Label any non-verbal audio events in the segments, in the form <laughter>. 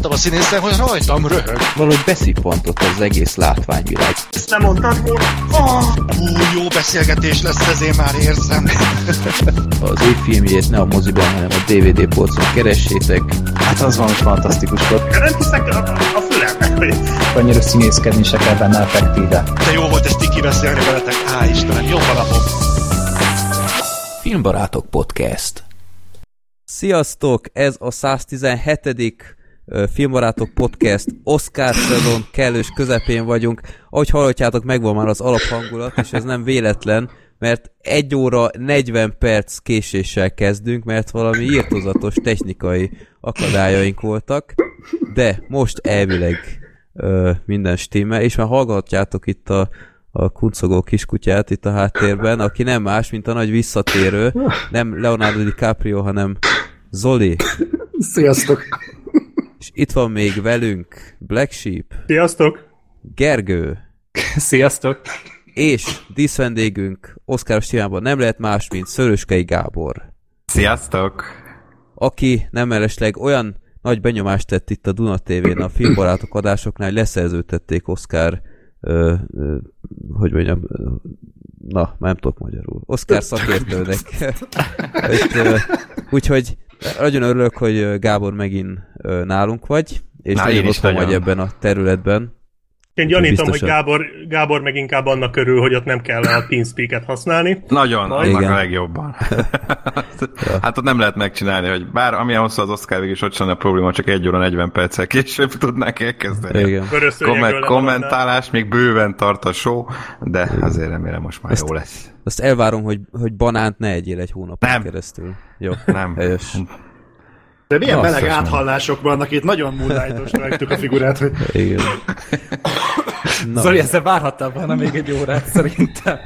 láttam a színészen, hogy rajtam röhög. Valahogy beszippantott az egész látványvilág. Ezt nem mondtad volna? Oh, hú, jó beszélgetés lesz, ez én már érzem. Az ő filmjét ne a moziban, hanem a DVD polcon keressétek. Hát az van, hogy fantasztikus volt. Nem hiszek a, a fülemnek, hogy Annyira színészkedni se kell benne effektíve. De jó volt ezt tiki beszélni veletek. Á, Istenem, jó napom. Filmbarátok Podcast. Sziasztok! Ez a 117. Filmbarátok Podcast Oscar szezon kellős közepén vagyunk. Ahogy hallhatjátok, megvan már az alaphangulat, és ez nem véletlen, mert 1 óra 40 perc késéssel kezdünk, mert valami írtozatos technikai akadályaink voltak, de most elvileg ö, minden stimmel, és már hallgatjátok itt a, a kuncogó kiskutyát itt a háttérben, aki nem más, mint a nagy visszatérő, nem Leonardo DiCaprio, hanem Zoli. Sziasztok! És itt van még velünk Black Sheep, Sziasztok! Gergő, <laughs> Sziasztok! és díszvendégünk Oszkáros témában nem lehet más, mint Szöröskei Gábor, Sziasztok! aki nem mellesleg olyan nagy benyomást tett itt a Duna TV-n a filmbarátok adásoknál, hogy leszerződtették Oscar ö, ö, hogy mondjam, ö, na, nem tudok magyarul. Oscar szakértőnek. <laughs> Úgyhogy nagyon örülök, hogy Gábor megint nálunk vagy, és Na, nagyon én is otthon vagy ebben a területben. Én gyanítom, hogy. Gábor, Gábor meg inkább annak körül, hogy ott nem kell a TeamSpeak-et használni. Nagyon, annak Igen. a legjobban. hát ott nem lehet megcsinálni, hogy bár amilyen hosszú az Oscar végig is ott sem a probléma, csak 1 óra 40 perccel később tudnák elkezdeni. Igen. Levaladnál. kommentálás, még bőven tart a show, de azért remélem most már jó lesz. Azt elvárom, hogy, hogy banánt ne egyél egy hónapon Nem. keresztül. Jó, Nem. helyes. De milyen Azt meleg áthallások vannak itt, nagyon moonlightos rajtuk a figurát, hogy Igen. <coughs> Na. Zoli, ezzel várhattál volna még egy órát szerintem.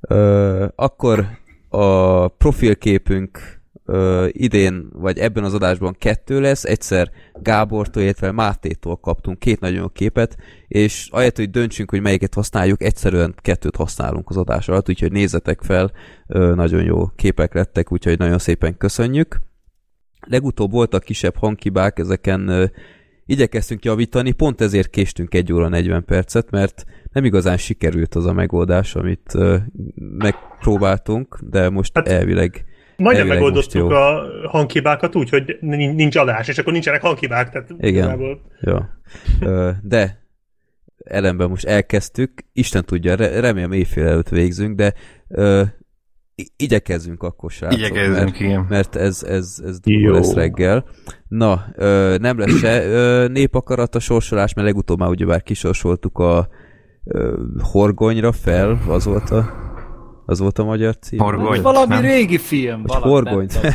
Ö, akkor a profilképünk ö, idén, vagy ebben az adásban kettő lesz, egyszer Gábortól, illetve Mátétól kaptunk két nagyon jó képet, és ahelyett, hogy döntsünk, hogy melyiket használjuk, egyszerűen kettőt használunk az adás alatt, úgyhogy nézzetek fel, ö, nagyon jó képek lettek, úgyhogy nagyon szépen köszönjük. Legutóbb voltak kisebb hangkibák, ezeken ö, igyekeztünk javítani, pont ezért késtünk 1 óra 40 percet, mert nem igazán sikerült az a megoldás, amit ö, megpróbáltunk, de most Hát, elvileg Majdnem megoldottuk a hanghibákat úgy, hogy nin- nincs adás, és akkor nincsenek hanghibák. Tehát Igen. igazából- de ellenben most elkezdtük, Isten tudja, re- remélem éjfél előtt végzünk, de ö, igyekezzünk akkor, srácok. Igyekezzünk, mert, igen. mert ez, ez, ez durva Jó. lesz reggel. Na, ö, nem lesz se ö, népakarat a sorsolás, mert legutóbb már ugyebár kisorsoltuk a ö, horgonyra fel, az volt a az volt a magyar cím. Horgony. Valami nem? régi film. Valami, tudom.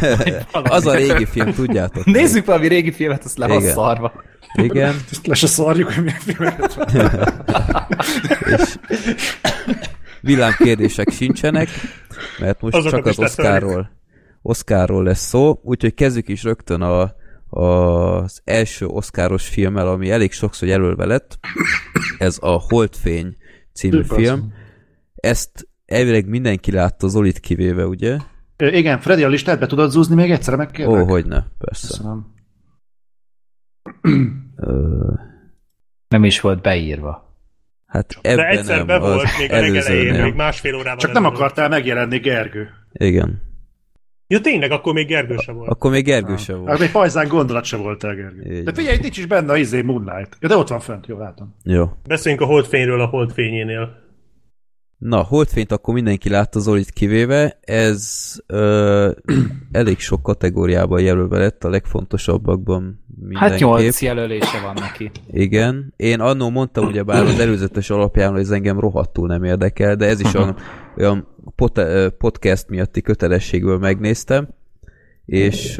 <laughs> az a régi film, tudjátok. Nézzük valami régi filmet, azt le van szarva. Igen. <laughs> ezt le se szarjuk, hogy milyen filmeket van. <laughs> és villámkérdések sincsenek, mert most Azokat csak az. Oscarról, Oscarról lesz szó, úgyhogy kezdjük is rögtön a, a, az első Oscaros filmmel, ami elég sokszor jelölve lett. Ez a Holdfény című az. film. Ezt elvileg mindenki látta, Zolit kivéve, ugye? Ö, Igen, Freddy, a listát be tudod zúzni még egyszer, Ó, megkérlek? hogyne, persze. Köszönöm. Ö, Nem is volt beírva. hát De ebben egyszer nem, be volt az még a legelején, még másfél órával. Csak nem akartál megjelenni, Gergő. Igen. Ja tényleg, akkor még Gergő sem volt. Akkor még Gergő sem Hát volt. még pajzán gondolat se volt el, Gergő. Így De figyelj, itt nincs is benne a izé Moonlight. Ja, de ott van fönt, jó látom. Jó. Beszéljünk a holdfényről a holdfényénél. Na, Holdfényt akkor mindenki látta Zolit kivéve, ez ö, <clears throat> elég sok kategóriában jelölve lett, a legfontosabbakban mindenképp. Hát nyolc jelölése van neki. Igen. Én annó mondtam, ugye bár az előzetes alapján, hogy ez engem rohadtul nem érdekel, de ez is <laughs> olyan, olyan pot, podcast miatti kötelességből megnéztem, és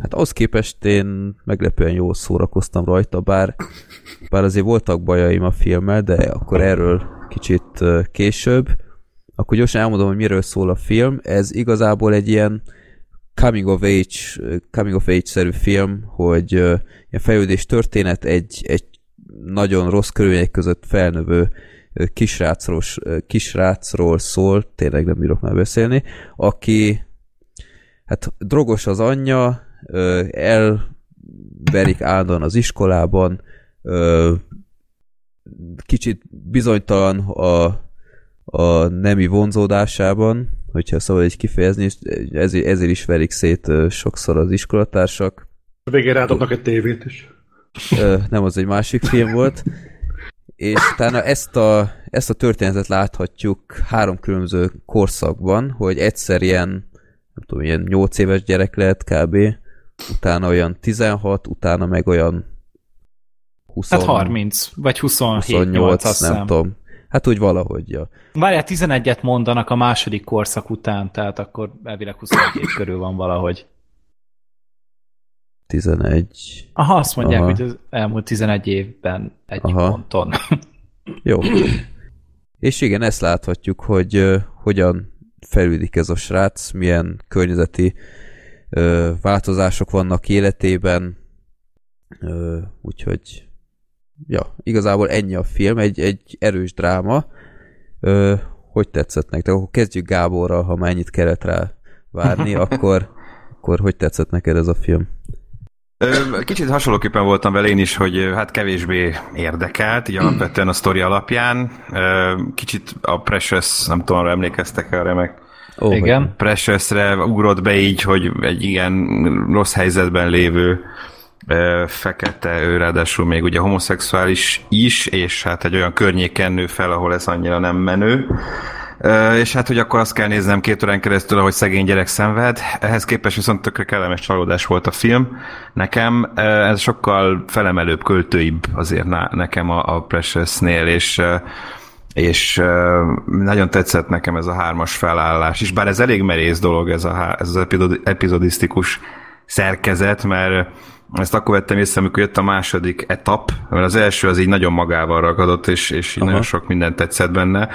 hát ahhoz képest én meglepően jól szórakoztam rajta, bár, bár azért voltak bajaim a filmmel, de akkor erről kicsit később. Akkor gyorsan elmondom, hogy miről szól a film. Ez igazából egy ilyen coming of age, coming of age-szerű film, hogy ilyen fejlődés történet egy, egy nagyon rossz körülmények között felnövő kisrácról, kisrácról szól, tényleg nem bírok már beszélni, aki hát drogos az anyja, ö, el verik állandóan az iskolában, kicsit bizonytalan a, a nemi vonzódásában, hogyha szabad így kifejezni, és ezért, ezért is verik szét sokszor az iskolatársak. A végén rádobnak egy tévét is. Nem, az egy másik film volt. És utána ezt a, ezt a történetet láthatjuk három különböző korszakban, hogy egyszer ilyen, nem tudom, ilyen 8 éves gyerek lehet kb. Utána olyan 16, utána meg olyan 20, Hát 30, vagy 27, 28, 8, azt nem hiszem. tudom. Hát úgy valahogy, ja. Várjál, 11-et mondanak a második korszak után, tehát akkor elvileg 22 körül van valahogy. 11. Aha, azt mondják, Aha. hogy az elmúlt 11 évben egy Aha. ponton. Jó. És igen, ezt láthatjuk, hogy ö, hogyan fejlődik ez a srác, milyen környezeti ö, változások vannak életében, ö, úgyhogy ja, igazából ennyi a film, egy, egy erős dráma. Ö, hogy tetszett nektek? Akkor kezdjük Gáborral, ha már ennyit kellett rá várni, <laughs> akkor, akkor hogy tetszett neked ez a film? Kicsit hasonlóképpen voltam vele én is, hogy hát kevésbé érdekelt, így alapvetően a sztori alapján. Kicsit a Precious, nem tudom, arra emlékeztek el, remek Ó, Igen. Preciousre ugrott be így, hogy egy igen rossz helyzetben lévő fekete, ő ráadásul még ugye homoszexuális is, és hát egy olyan környéken nő fel, ahol ez annyira nem menő. És hát, hogy akkor azt kell néznem két órán keresztül, ahogy szegény gyerek szenved. Ehhez képest viszont tökre kellemes csalódás volt a film. Nekem ez sokkal felemelőbb, költőibb azért nekem a, a Precious-nél, és és nagyon tetszett nekem ez a hármas felállás is, bár ez elég merész dolog, ez, a, ez az epizod, epizodisztikus szerkezet, mert ezt akkor vettem észre, amikor jött a második etap, mert az első az így nagyon magával ragadott, és, és így nagyon sok minden tetszett benne.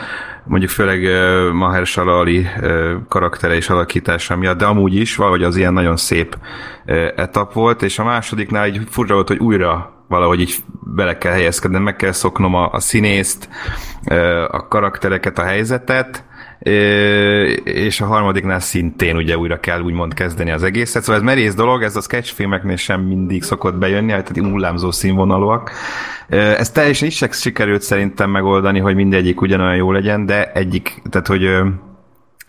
Mondjuk főleg uh, Mahershala Ali uh, karaktere és alakítása miatt, de amúgy is valahogy az ilyen nagyon szép uh, etap volt, és a másodiknál így furcsa volt, hogy újra valahogy így bele kell helyezkednem, meg kell szoknom a, a színészt, ö, a karaktereket, a helyzetet, és a harmadiknál szintén ugye újra kell úgymond kezdeni az egészet. Szóval ez merész dolog, ez a sketchfilmeknél sem mindig szokott bejönni, hát így hullámzó színvonalúak. Ez teljesen is sikerült szerintem megoldani, hogy mindegyik ugyanolyan jó legyen, de egyik, tehát hogy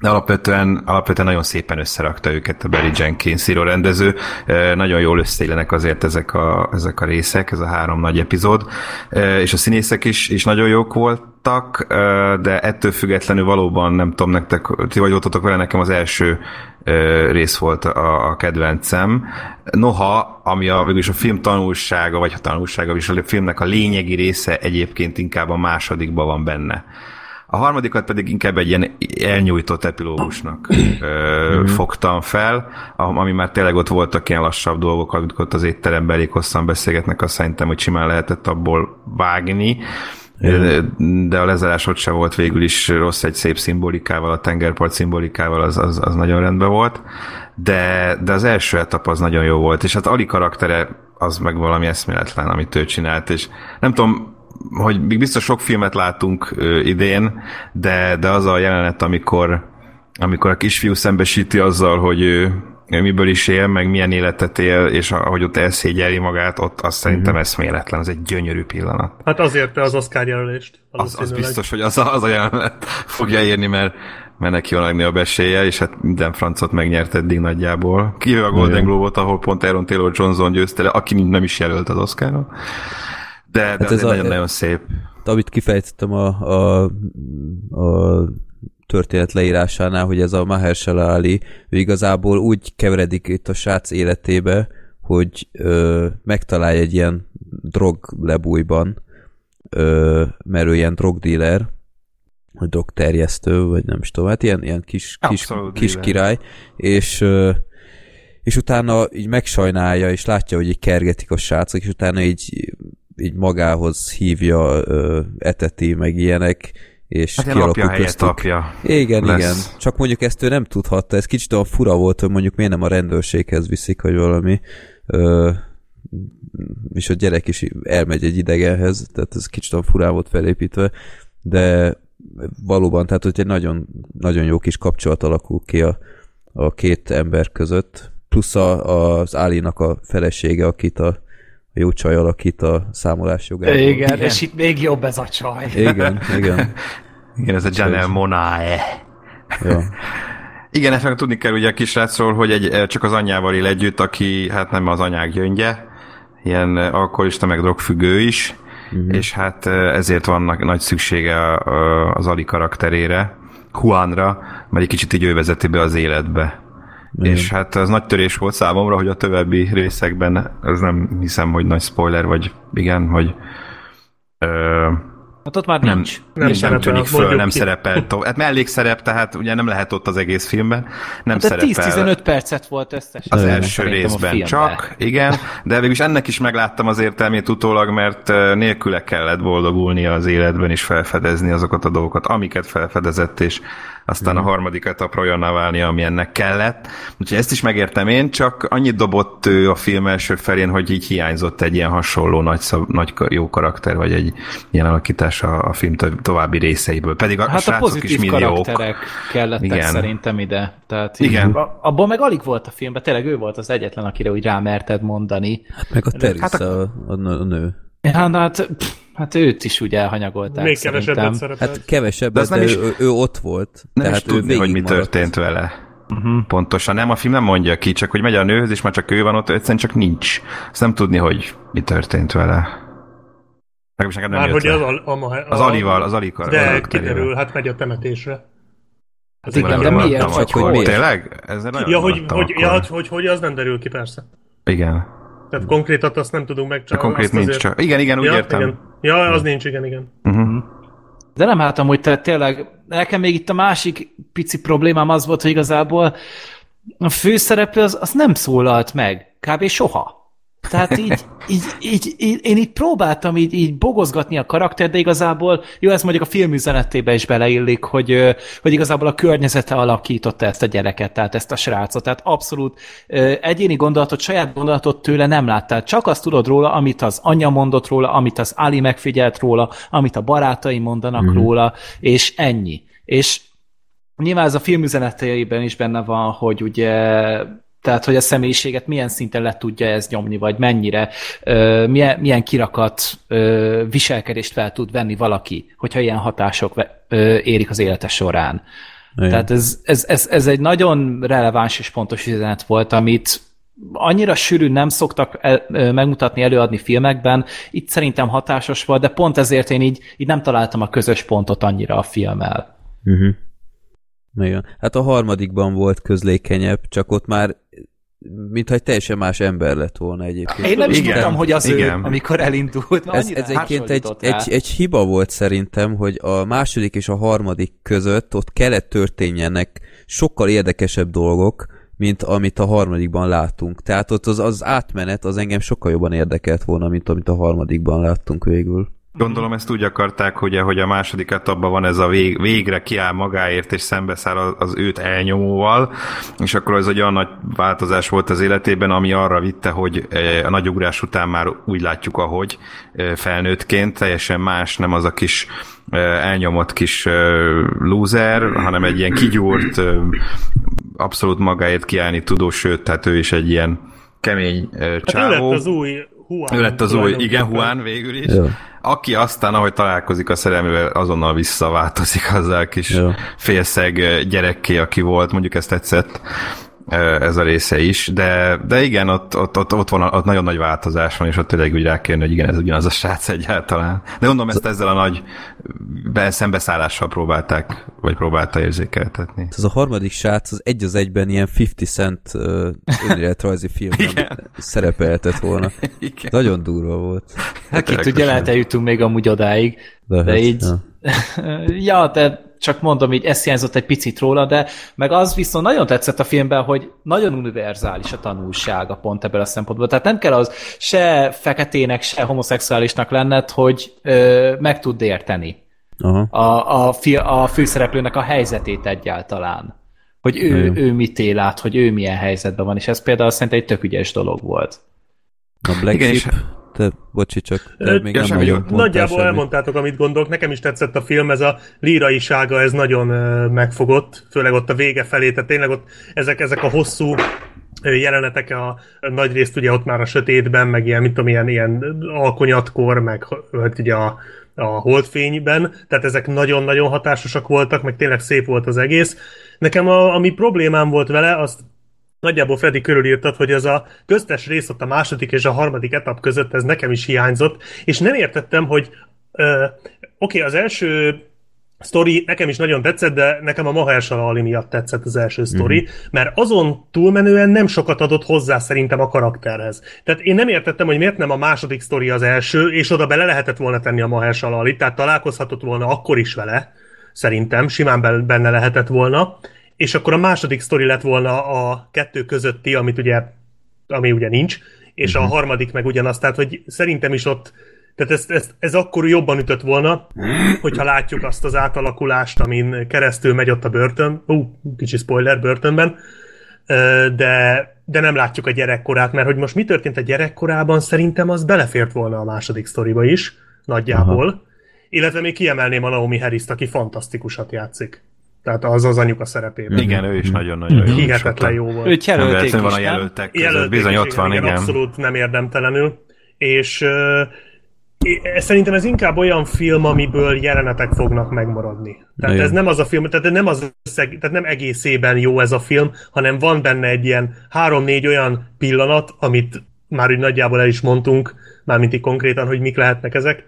de alapvetően, alapvetően nagyon szépen összerakta őket a Barry Jenkins író rendező. Eh, Nagyon jól összeillenek azért ezek a, ezek a részek, ez a három nagy epizód. Eh, És a színészek is, is nagyon jók voltak, eh, de ettől függetlenül valóban nem tudom nektek, ti vagy voltatok vele, nekem az első rész volt a, a kedvencem. Noha, ami a, végülis a film tanulsága, vagy a tanulsága, és a filmnek a lényegi része egyébként inkább a másodikban van benne. A harmadikat pedig inkább egy ilyen elnyújtott epilógusnak ö, fogtam fel, am- ami már tényleg ott voltak ilyen lassabb dolgok, amik ott az étteremben elég hosszan beszélgetnek, azt szerintem, hogy simán lehetett abból vágni. De a lezárás ott sem volt végül is rossz egy szép szimbolikával, a tengerpart szimbolikával, az, az, az nagyon rendben volt. De, de az első etap az nagyon jó volt, és hát Ali karaktere az meg valami eszméletlen, amit ő csinált, és nem tudom, hogy még biztos sok filmet látunk idén, de, de az a jelenet, amikor, amikor a kisfiú szembesíti azzal, hogy ő, miből is él, meg milyen életet él, és ahogy ott elszégyeli magát, ott azt szerintem eszméletlen, az egy gyönyörű pillanat. Hát azért az Oscar jelölést. Az, az biztos, hogy az a, az a jelenet <laughs> fogja érni, mert, mert neki van a legnagyobb esélye, és hát minden francot megnyert eddig nagyjából. Kivéve a Golden Globe-ot, ahol pont Aaron Taylor Johnson győzte le, aki nem is jelölt az Oscarra. De, de hát ez nagyon-nagyon szép. amit kifejtettem a, a, a történet leírásánál, hogy ez a Mahershala Ali, ő igazából úgy keveredik itt a srác életébe, hogy ö, megtalálja egy ilyen droglebújban, ö, mert ő ilyen drogdealer, vagy drogterjesztő, vagy nem is tudom, hát ilyen, ilyen kis, kis, kis dealer. király, és ö, és utána így megsajnálja, és látja, hogy így kergetik a srácok, és utána így, így magához hívja, ö, eteti, meg ilyenek, és Hát apja kialakul helyett köztük. apja. Igen, lesz. igen. Csak mondjuk ezt ő nem tudhatta. Ez kicsit olyan fura volt, hogy mondjuk miért nem a rendőrséghez viszik, vagy valami. Ö, és a gyerek is elmegy egy idegenhez, tehát ez kicsit olyan furán volt felépítve, de valóban, tehát hogy egy nagyon, nagyon jó kis kapcsolat alakul ki a, a két ember között, plusz a, az Álinak a felesége, akit a jó csaj alakít a számolás jogából. Igen, Igen. és itt még jobb ez a csaj. Igen, igen. <laughs> Igen, ez a Janelle Monae. Ja. <laughs> Igen, ezt meg tudni kell ugye a kisrácról, hogy egy, eh, csak az anyjával él együtt, aki hát nem az anyák gyöngye, ilyen eh, alkoholista, meg drogfüggő is, uh-huh. és hát eh, ezért van nagy- szüksége az Ali karakterére, Juanra, mert egy kicsit így ő vezeti be az életbe. Igen. És hát az nagy törés volt számomra, hogy a további részekben, ez nem hiszem, hogy nagy spoiler, vagy igen, hogy ö, Hát ott már nem, nincs. nem, Nem nem szerepel, tűnik föl, nem ki. szerepel. To- hát mellékszerep, tehát ugye nem lehet ott az egész filmben. Nem De szerepel. 10-15 percet volt összesen. Az első a részben filmben. csak, igen, de végülis ennek is megláttam az értelmét utólag, mert nélküle kellett boldogulni az életben és felfedezni azokat a dolgokat, amiket felfedezett, és aztán a harmadik etapra olyanná válni, ami ennek kellett. Úgyhogy ezt is megértem én, csak annyit dobott ő a film első felén, hogy így hiányzott egy ilyen hasonló nagy, szab, nagy jó karakter, vagy egy ilyen alakítás a, a film to- további részeiből. Pedig a, Hát a srácok is pozitív milliók. karakterek kellettek Igen. Igen. szerintem ide. Tehát Igen. Így, a- abból meg alig volt a filmben, tényleg ő volt az egyetlen, akire úgy rámerted mondani. Meg a Teresa, Hát a, a nő. Ja, na hát, pff, hát őt is úgy elhanyagolták Még szerintem. kevesebbet szerepel. Hát kevesebb, De de, az nem de is- ő, ő, ott volt. Nem tehát is tudni, hogy mi történt vele. Uh-huh. Pontosan nem, a film nem mondja ki, csak hogy megy a nőhöz, és már csak ő van ott, egyszerűen csak nincs. Azt nem tudni, hogy mi történt vele. Legalábbis nekem nem Már jött hogy le. az, al, a, a, Az Alival, az Ali kar- De kiderül, hát megy a temetésre. Hát igen, de miért? Csak hogy miért? Tényleg? Ezzel nagyon Ja, hogy, hogy, ja, hogy, hogy, az nem derül ki, persze. Igen. Tehát konkrétat azt nem tudunk meg, De csak konkrét azt nincs azért... csak. Igen, igen, úgy ja, értem. Igen. Ja, az nincs, igen, igen. Uh-huh. De nem hát amúgy te, tényleg, nekem még itt a másik pici problémám az volt, hogy igazából a főszereplő az, az nem szólalt meg. Kb. soha. Tehát így, így, így, így, én így próbáltam így, így bogozgatni a karakter, de igazából, jó, ez mondjuk a film üzenetébe is beleillik, hogy, hogy igazából a környezete alakította ezt a gyereket, tehát ezt a srácot. Tehát abszolút egyéni gondolatot, saját gondolatot tőle nem láttál. Csak azt tudod róla, amit az anyja mondott róla, amit az Ali megfigyelt róla, amit a barátai mondanak mm. róla, és ennyi. És nyilván ez a film üzeneteiben is benne van, hogy ugye tehát, hogy a személyiséget milyen szinten le tudja ez nyomni, vagy mennyire, ö, milyen, milyen kirakat ö, viselkedést fel tud venni valaki, hogyha ilyen hatások ö, érik az élete során. Igen. Tehát ez, ez, ez, ez egy nagyon releváns és pontos üzenet volt, amit annyira sűrűn nem szoktak el, megmutatni, előadni filmekben. Itt szerintem hatásos volt, de pont ezért én így, így nem találtam a közös pontot annyira a filmmel. Uh-huh. Igen. Hát a harmadikban volt közlékenyebb, csak ott már mintha egy teljesen más ember lett volna egyébként. Én nem is Igen, tudtam, hogy az igen. ő, amikor elindult. Ez, ez egyébként egy, rá. egy, egy hiba volt szerintem, hogy a második és a harmadik között ott kellett történjenek sokkal érdekesebb dolgok, mint amit a harmadikban látunk. Tehát ott az, az átmenet az engem sokkal jobban érdekelt volna, mint amit a harmadikban láttunk végül. Gondolom ezt úgy akarták, ugye, hogy a második etapban van ez a vég, végre kiáll magáért, és szembeszáll az, az őt elnyomóval, és akkor ez egy olyan nagy változás volt az életében, ami arra vitte, hogy eh, a nagy ugrás után már úgy látjuk, ahogy eh, felnőttként, teljesen más, nem az a kis eh, elnyomott kis loser, hanem egy ilyen kigyúrt, abszolút magáért kiállni tudó, sőt, tehát ő is egy ilyen kemény eh, Hát ő csávó. lett az új Juan. Ő lett az új, igen. Juan végül is. Jó. Aki aztán, ahogy találkozik a szerelmével, azonnal visszaváltozik azzal a kis Jó. félszeg gyerekké, aki volt, mondjuk ezt tetszett ez a része is, de, de igen, ott, ott, ott, ott, van, ott nagyon nagy változás van, és ott tényleg úgy rá kell jönni, hogy igen, ez ugyanaz a srác egyáltalán. De gondolom, ezt ezzel a nagy be- szembeszállással próbálták, vagy próbálta érzékeltetni. Ez a harmadik srác az egy az egyben ilyen 50 Cent önéletrajzi filmben <laughs> szerepelhetett volna. Igen. Nagyon durva volt. Hát ki tudja, lehet eljutunk még amúgy odáig. De, De hát, így, ja. <laughs> ja, de csak mondom, így ez hiányzott egy picit róla, de meg az viszont nagyon tetszett a filmben, hogy nagyon univerzális a tanulsága pont ebből a szempontból. Tehát nem kell az se feketének, se homoszexuálisnak lenned, hogy ö, meg tudd érteni Aha. a, a, fi, a főszereplőnek a helyzetét egyáltalán. Hogy ő, ő mit él át, hogy ő milyen helyzetben van, és ez például szerintem egy tök ügyes dolog volt. A Black Igen, és- Sheep, te, bocsi csak, te még ja, nem semmi mondtál Nagyjából semmit. elmondtátok, amit gondolok. Nekem is tetszett a film, ez a líraisága, ez nagyon megfogott, főleg ott a vége felé, tehát tényleg ott ezek, ezek a hosszú jelenetek a, a nagy részt ugye ott már a sötétben, meg ilyen, mit tudom, ilyen, ilyen alkonyatkor, meg hát ugye a, a holdfényben, tehát ezek nagyon-nagyon hatásosak voltak, meg tényleg szép volt az egész. Nekem a, ami problémám volt vele, azt nagyjából Freddy körülírtad, hogy ez a köztes rész ott a második és a harmadik etap között ez nekem is hiányzott, és nem értettem, hogy oké, okay, az első sztori nekem is nagyon tetszett, de nekem a Mahershala Ali miatt tetszett az első sztori, mm-hmm. mert azon túlmenően nem sokat adott hozzá szerintem a karakterhez. Tehát én nem értettem, hogy miért nem a második sztori az első, és oda bele lehetett volna tenni a Mahershala Ali, tehát találkozhatott volna akkor is vele, szerintem, simán benne lehetett volna, és akkor a második sztori lett volna a kettő közötti, amit ugye, ami ugye nincs, és uh-huh. a mhm. harmadik meg ugyanaz, tehát hogy szerintem is ott, tehát ez, ez, ez akkor jobban ütött volna, hogyha látjuk azt az átalakulást, amin keresztül megy ott a börtön, ú, kicsi spoiler börtönben, de, de nem látjuk a gyerekkorát, mert hogy most mi történt a gyerekkorában, szerintem az belefért volna a második sztoriba is, nagyjából. Aha. Illetve még kiemelném a Naomi harris aki fantasztikusat játszik. Tehát az az anyuka szerepében. Igen, ő is nagyon-nagyon jó. Hihetetlen jó volt. Őt jelölték is, van a jelöltek között, jelölték bizony ott van, igen. Abszolút nem érdemtelenül. És uh, szerintem ez inkább olyan film, amiből jelenetek fognak megmaradni. Tehát ez nem az a film, tehát nem, az összeg, tehát nem egészében jó ez a film, hanem van benne egy ilyen három-négy olyan pillanat, amit már úgy nagyjából el is mondtunk, mármint így konkrétan, hogy mik lehetnek ezek,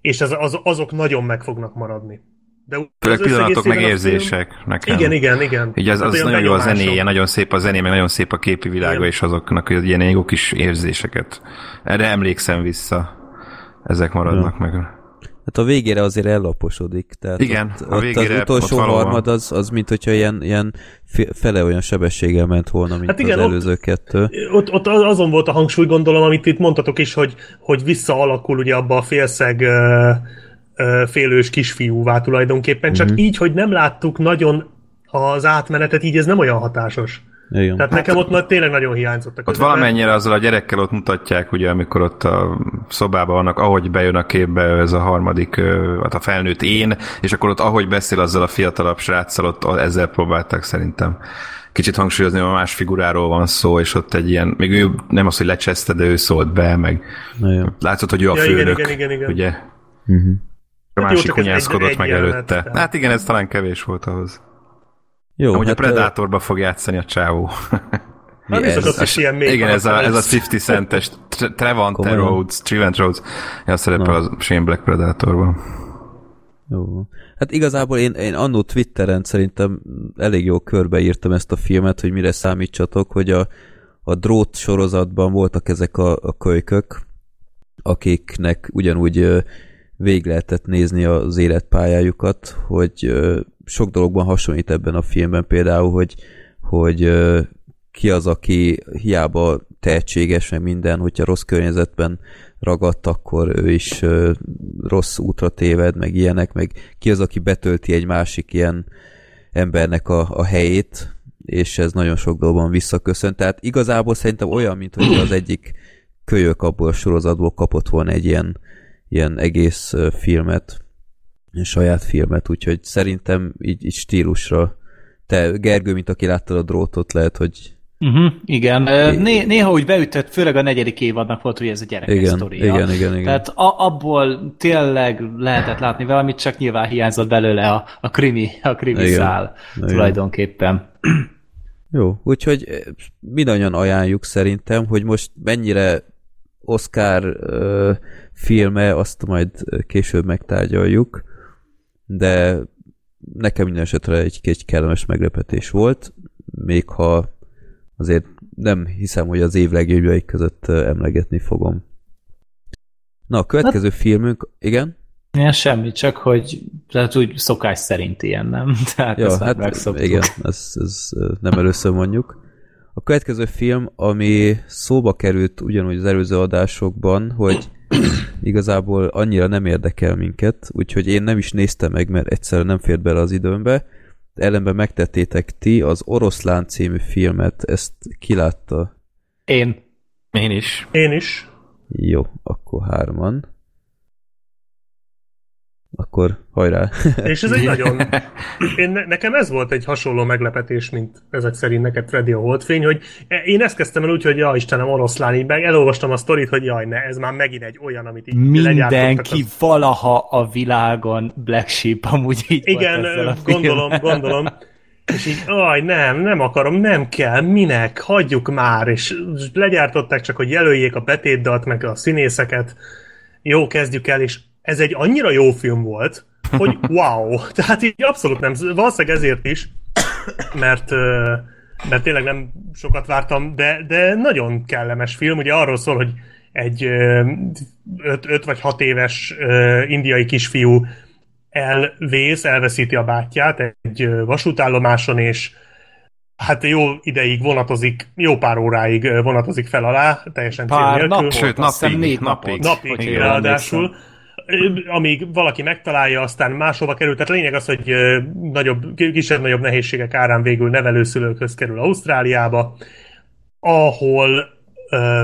és az, az, azok nagyon meg fognak maradni. De Főleg pillanatok meg érzések film... nekem. Igen, igen, igen. Így az, az nagyon jó a zenéje, nagyon szép a zené, meg nagyon szép a képi világa, igen. és azoknak hogy ilyen jó kis érzéseket. Erre emlékszem vissza. Ezek maradnak ja. meg. Hát a végére azért ellaposodik. Tehát Igen, ott, a végére, ott az utolsó ott harmad az, az mint hogyha ilyen, ilyen fele olyan sebességgel ment volna, mint hát igen, az előző ott, kettő. Ott, ott azon volt a hangsúly, gondolom, amit itt mondtatok is, hogy, hogy visszaalakul ugye abba a félszeg uh, félős kisfiúvá tulajdonképpen, csak mm-hmm. így, hogy nem láttuk nagyon az átmenetet, így ez nem olyan hatásos. Igen. Tehát nekem ott hát, tényleg nagyon hiányzott a Ott valamennyire azzal a gyerekkel ott mutatják, ugye, amikor ott a szobában vannak, ahogy bejön a képbe ez a harmadik, hát a felnőtt én, és akkor ott ahogy beszél azzal a fiatalabb sráccal, ott ezzel próbálták szerintem kicsit hangsúlyozni, hogy a más figuráról van szó, és ott egy ilyen, még ő nem az, hogy lecseszte, de ő szólt be, meg látszott, hogy ő a ja, főnök, igen, igen, igen, igen. ugye? Uh-huh. A hát másik kunyászkodott meg előtte. Tehát. Hát igen, ez talán kevés volt ahhoz. Jó, Amúgy hát a Predatorba fog játszani a csávó. <laughs> Nem ez, ez, is ilyen igen, ez a, ez a 50 centes Trevante Rhodes, Trevant Rhodes, ja, szerepel a Shane Black Predatorban. Jó. Hát igazából én, én annó Twitteren szerintem elég jó körbeírtam ezt a filmet, hogy mire számítsatok, hogy a, a drót sorozatban voltak ezek a, a kölykök, akiknek ugyanúgy végig lehetett nézni az életpályájukat, hogy sok dologban hasonlít ebben a filmben például, hogy, hogy ki az, aki hiába tehetséges, meg minden, hogyha rossz környezetben ragadt, akkor ő is rossz útra téved, meg ilyenek, meg ki az, aki betölti egy másik ilyen embernek a, a helyét, és ez nagyon sok dolgban visszaköszön. Tehát igazából szerintem olyan, mint hogy az egyik kölyök abból a sorozatból kapott volna egy ilyen ilyen egész filmet, saját filmet, úgyhogy szerintem így, így stílusra te, Gergő, mint aki láttad a drótot, lehet, hogy Uh-huh, igen, né- néha úgy beütött, főleg a negyedik évadnak volt, hogy ez a gyerek igen, sztoria. Igen, igen, igen. Tehát a- abból tényleg lehetett látni valamit, csak nyilván hiányzott belőle a, a krimi, a krimi igen, szál igen. tulajdonképpen. Jó, úgyhogy mindannyian ajánljuk szerintem, hogy most mennyire Oscar uh, filme, azt majd később megtárgyaljuk, de nekem minden esetre egy, egy kellemes meglepetés volt, még ha azért nem hiszem, hogy az év legjobbjaik között emlegetni fogom. Na, a következő hát, filmünk, igen? Ja, semmi, csak hogy tehát úgy szokás szerint ilyen, nem? <laughs> Tehát ja, ezt hát igen, ez, ez nem először mondjuk. A következő film, ami szóba került ugyanúgy az előző adásokban, hogy <coughs> igazából annyira nem érdekel minket, úgyhogy én nem is néztem meg, mert egyszerűen nem fért bele az időmbe. Ellenben megtettétek ti az Oroszlán című filmet, ezt kilátta? Én. Én is. Én is. Jó, akkor hárman. Akkor hajrá. És ez egy <laughs> nagyon... Én, ne- nekem ez volt egy hasonló meglepetés, mint ezek szerint neked Freddy a Holdfény, hogy én ezt kezdtem el úgy, hogy ja Istenem, oroszlán, így meg elolvastam a sztorit, hogy jaj, ne, ez már megint egy olyan, amit így Mindenki az- valaha a világon Black Sheep amúgy így Igen, volt ezzel a gondolom, gondolom. És így, aj, nem, nem akarom, nem kell, minek, hagyjuk már, és legyártották csak, hogy jelöljék a betétdalt, meg a színészeket. Jó, kezdjük el, és ez egy annyira jó film volt, hogy <laughs> wow, tehát így abszolút nem, valószínűleg ezért is, mert, mert tényleg nem sokat vártam, de, de nagyon kellemes film, ugye arról szól, hogy egy 5 vagy 6 éves indiai kisfiú elvész, elveszíti a bátyját egy vasútállomáson, és hát jó ideig vonatozik, jó pár óráig vonatozik fel alá, teljesen cél Pár napot, Sőt, napig, négy napig. Napig, jól ráadásul. emlékszem. Amíg valaki megtalálja, aztán máshova kerül. Tehát lényeg az, hogy nagyobb, kisebb-nagyobb nehézségek árán végül nevelőszülőkhöz kerül Ausztráliába, ahol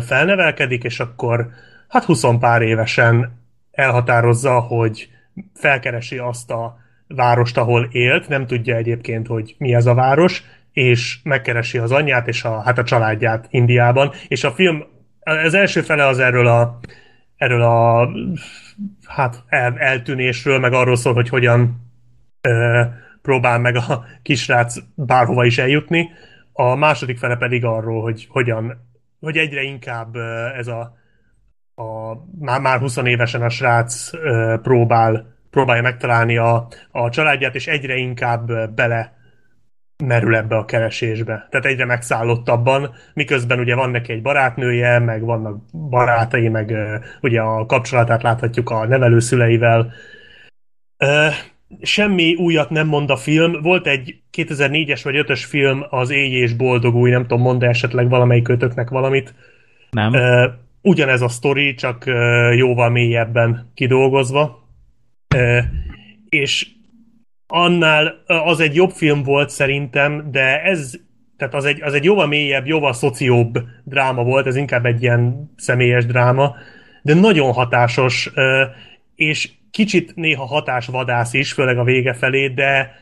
felnevelkedik, és akkor hát 20 pár évesen elhatározza, hogy felkeresi azt a várost, ahol élt, nem tudja egyébként, hogy mi ez a város, és megkeresi az anyját és a, hát a családját Indiában, és a film, az első fele az erről a, erről a hát el, eltűnésről, meg arról szól, hogy hogyan ö, próbál meg a kisrác bárhova is eljutni. A második fele pedig arról, hogy hogyan, hogy egyre inkább ez a, a már, már 20 évesen a srác ö, próbál, próbálja megtalálni a, a családját, és egyre inkább bele merül ebbe a keresésbe. Tehát egyre megszállottabban, miközben ugye van neki egy barátnője, meg vannak barátai, meg ugye a kapcsolatát láthatjuk a nevelőszüleivel. Semmi újat nem mond a film. Volt egy 2004-es vagy 5-ös film, az Éj és Boldog új, nem tudom, mond esetleg valamelyik ötöknek valamit. Nem? Ugyanez a sztori, csak jóval mélyebben kidolgozva. És annál az egy jobb film volt szerintem, de ez tehát az egy, az egy jóval mélyebb, jóval szocióbb dráma volt, ez inkább egy ilyen személyes dráma, de nagyon hatásos, és kicsit néha hatásvadász is, főleg a vége felé, de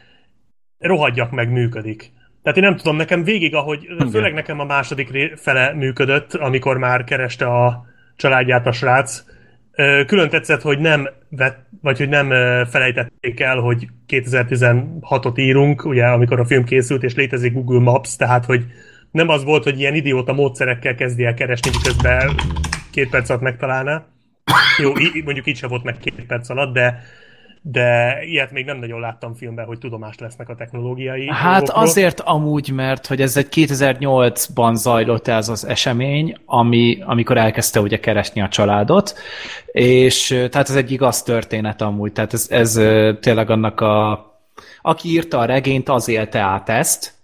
rohadjak meg működik. Tehát én nem tudom, nekem végig, ahogy, főleg nekem a második fele működött, amikor már kereste a családját a srác, külön tetszett, hogy nem vett, vagy hogy nem felejtették el, hogy 2016-ot írunk, ugye, amikor a film készült, és létezik Google Maps, tehát, hogy nem az volt, hogy ilyen idióta módszerekkel kezdi el keresni, miközben két perc alatt megtalálná. Jó, í- mondjuk így sem volt meg két perc alatt, de de ilyet még nem nagyon láttam filmben, hogy tudomást lesznek a technológiai Hát dolgokról. azért amúgy, mert hogy ez egy 2008-ban zajlott ez az esemény, ami, amikor elkezdte ugye keresni a családot, és tehát ez egy igaz történet amúgy, tehát ez, ez tényleg annak a aki írta a regényt, az élte át ezt,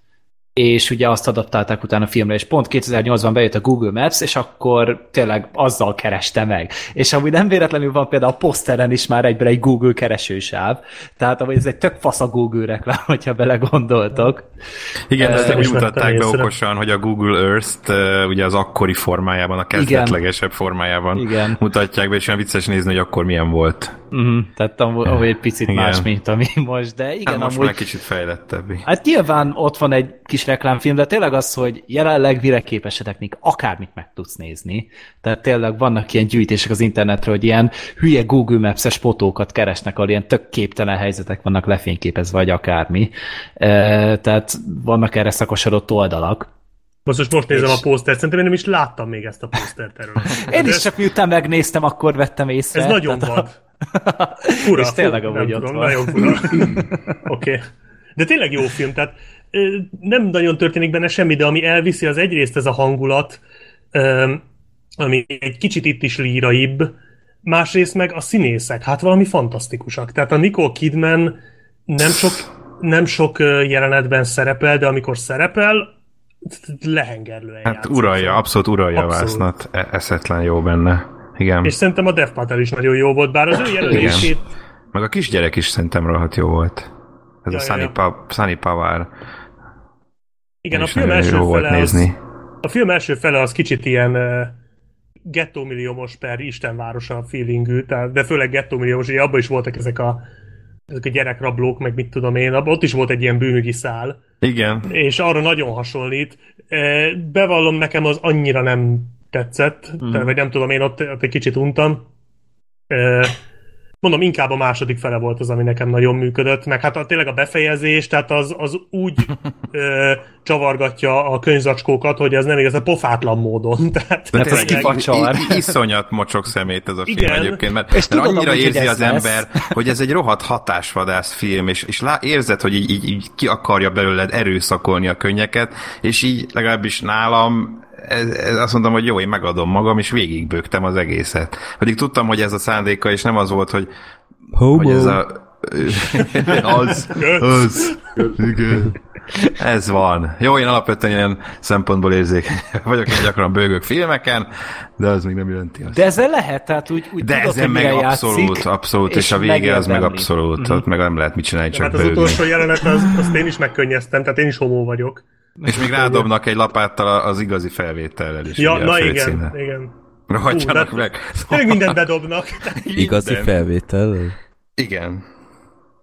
és ugye azt adaptálták utána a filmre, és pont 2008-ban bejött a Google Maps, és akkor tényleg azzal kereste meg. És amúgy nem véletlenül van például a poszteren is már egyben egy Google keresősáv, tehát amúgy ez egy tök fasz a Google reklám, <laughs> hogyha belegondoltok. Igen, Ezt nem mutatták be okosan, hogy a Google Earth-t ugye az akkori formájában, a kezdetlegesebb formájában Igen. mutatják be, és olyan vicces nézni, hogy akkor milyen volt. Uh-huh. Tehát amúgy, egy picit Igen. más, mint ami most, de igen, Hát most amúgy... már kicsit fejlettebb. Hát nyilván ott van egy kis reklámfilm, de tényleg az, hogy jelenleg világképesedeknek akármit meg tudsz nézni. Tehát tényleg vannak ilyen gyűjtések az internetről, hogy ilyen hülye Google Maps-es fotókat keresnek, ahol ilyen tök képtelen helyzetek vannak lefényképezve, vagy akármi. E, tehát vannak erre szakosodott oldalak. Most, most, most nézem a posztert, szerintem én nem is láttam még ezt a posztert erről. Én is Ez- csak miután megnéztem, akkor vettem észre. Ez nagyon Tehát vad. <laughs> Fura, És tényleg fura, amúgy nem ott tudom, van. Nagyon fura. <laughs> Oké. Okay. De tényleg jó film, tehát nem nagyon történik benne semmi, de ami elviszi, az egyrészt ez a hangulat, ami egy kicsit itt is líraibb, másrészt meg a színészek, hát valami fantasztikusak. Tehát a Nicole Kidman nem sok, nem sok jelenetben szerepel, de amikor szerepel, lehengerlően Hát játszik. uralja, abszolút uralja a Abszolút. vásznat. E- eszetlen jó benne. Igen. És szerintem a Dev Patel is nagyon jó volt, bár az ő jelölését Meg a kisgyerek is szerintem rohadt jó volt. Ez Ja, a Sunny, ja. pa- Sunny Power. igen, a film első jó fele az, nézni. A film első fele az kicsit ilyen, ö, gettómilliómos per Istenvárosa feelingű, tehát, de főleg gettómilliómos, ugye abban is voltak ezek a, ezek a gyerekrablók, meg mit tudom én, abban ott is volt egy ilyen bűnügyi szál, Igen. és arra nagyon hasonlít. Bevallom, nekem az annyira nem tetszett, mm. tehát, vagy nem tudom, én ott, ott egy kicsit untam. Mondom, inkább a második fele volt az, ami nekem nagyon működött, meg hát a, tényleg a befejezés, tehát az, az úgy <laughs> ö, csavargatja a könyvzacskókat, hogy ez nem igaz, a pofátlan módon. <laughs> Tehát, De Hát ez kifacsar. i- Iszonyat mocsok szemét ez a film Igen. egyébként, mert, És mert tudod annyira érzi ez az lesz. ember, hogy ez egy rohadt hatásvadász film, és, és lá, érzed, hogy így, így, így ki akarja belőled erőszakolni a könnyeket, és így legalábbis nálam ez, ez azt mondtam, hogy jó, én megadom magam, és végigbőgtem az egészet. Pedig tudtam, hogy ez a szándéka, és nem az volt, hogy, hogy ez a... <laughs> az, az, igen. Ez van. Jó, én alapvetően ilyen szempontból érzékeny vagyok, én gyakran bőgök filmeken, de az még nem jelenti azt. De ezzel lehet, tehát úgy, úgy De tudod, ezen meg mire abszolút, játszik, abszolút, és, és a vége az meg abszolút, ott meg nem lehet mit csinálni, csak hát az bőgni. utolsó jelenet, az, azt én is megkönnyeztem, tehát én is homó vagyok. És még rádobnak egy lapáttal az igazi felvétellel is. Ja, na igen, igen. Rohadjanak Hú, meg. Tényleg mindent bedobnak. <laughs> Igazi Minden. felvétel? Igen.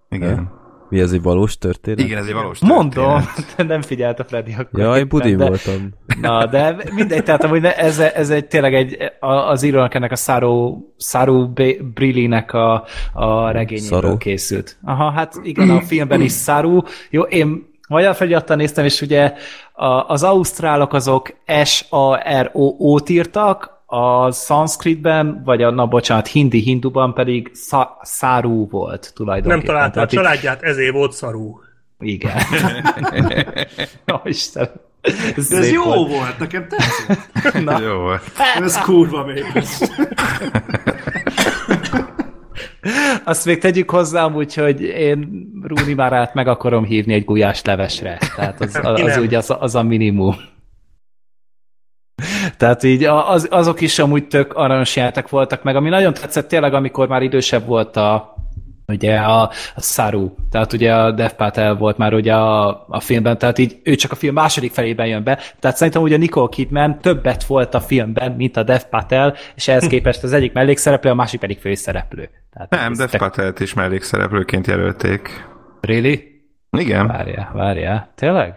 Igen. Mi ez egy valós történet? Igen, ez egy valós Mondom, történet. de <laughs> nem figyelt a Freddy akkor. Ja, én budin de, voltam. <laughs> Na, de mindegy, tehát amúgy ne- ez, ez egy tényleg egy, az írónak ennek a Saru, Saru B- Brillinek a, a regényéből Saru. készült. Aha, hát igen, a filmben is Saru. Jó, én magyar felirattal néztem, és ugye a, az ausztrálok azok S-A-R-O-O-t írtak, a szanszkritben, vagy a, na bocsánat, hindi hinduban pedig Saru volt tulajdonképpen. Nem találta a Tehát itt- családját, ezért volt szarú. Igen. <laughs> Ó, Istenem. De ez Szép jó volt. volt, nekem tetszett. Na. Jó volt. Ez kurva még. <laughs> Azt még tegyük hozzá, úgyhogy én Rúni már át meg akarom hívni egy gulyás levesre. Tehát az, az, az úgy az, az a minimum. Tehát így az, azok is amúgy tök aranyos játék voltak meg, ami nagyon tetszett tényleg, amikor már idősebb volt a ugye a, a Saru, tehát ugye a Dev Patel volt már ugye a, a filmben, tehát így ő csak a film második felében jön be, tehát szerintem ugye Nicole Kidman többet volt a filmben, mint a Dev Patel, és ehhez képest az egyik mellékszereplő, a másik pedig főszereplő. Tehát Nem, Dev tök- Patelt is mellékszereplőként jelölték. Really? Igen. Várjál, várjál. Tényleg?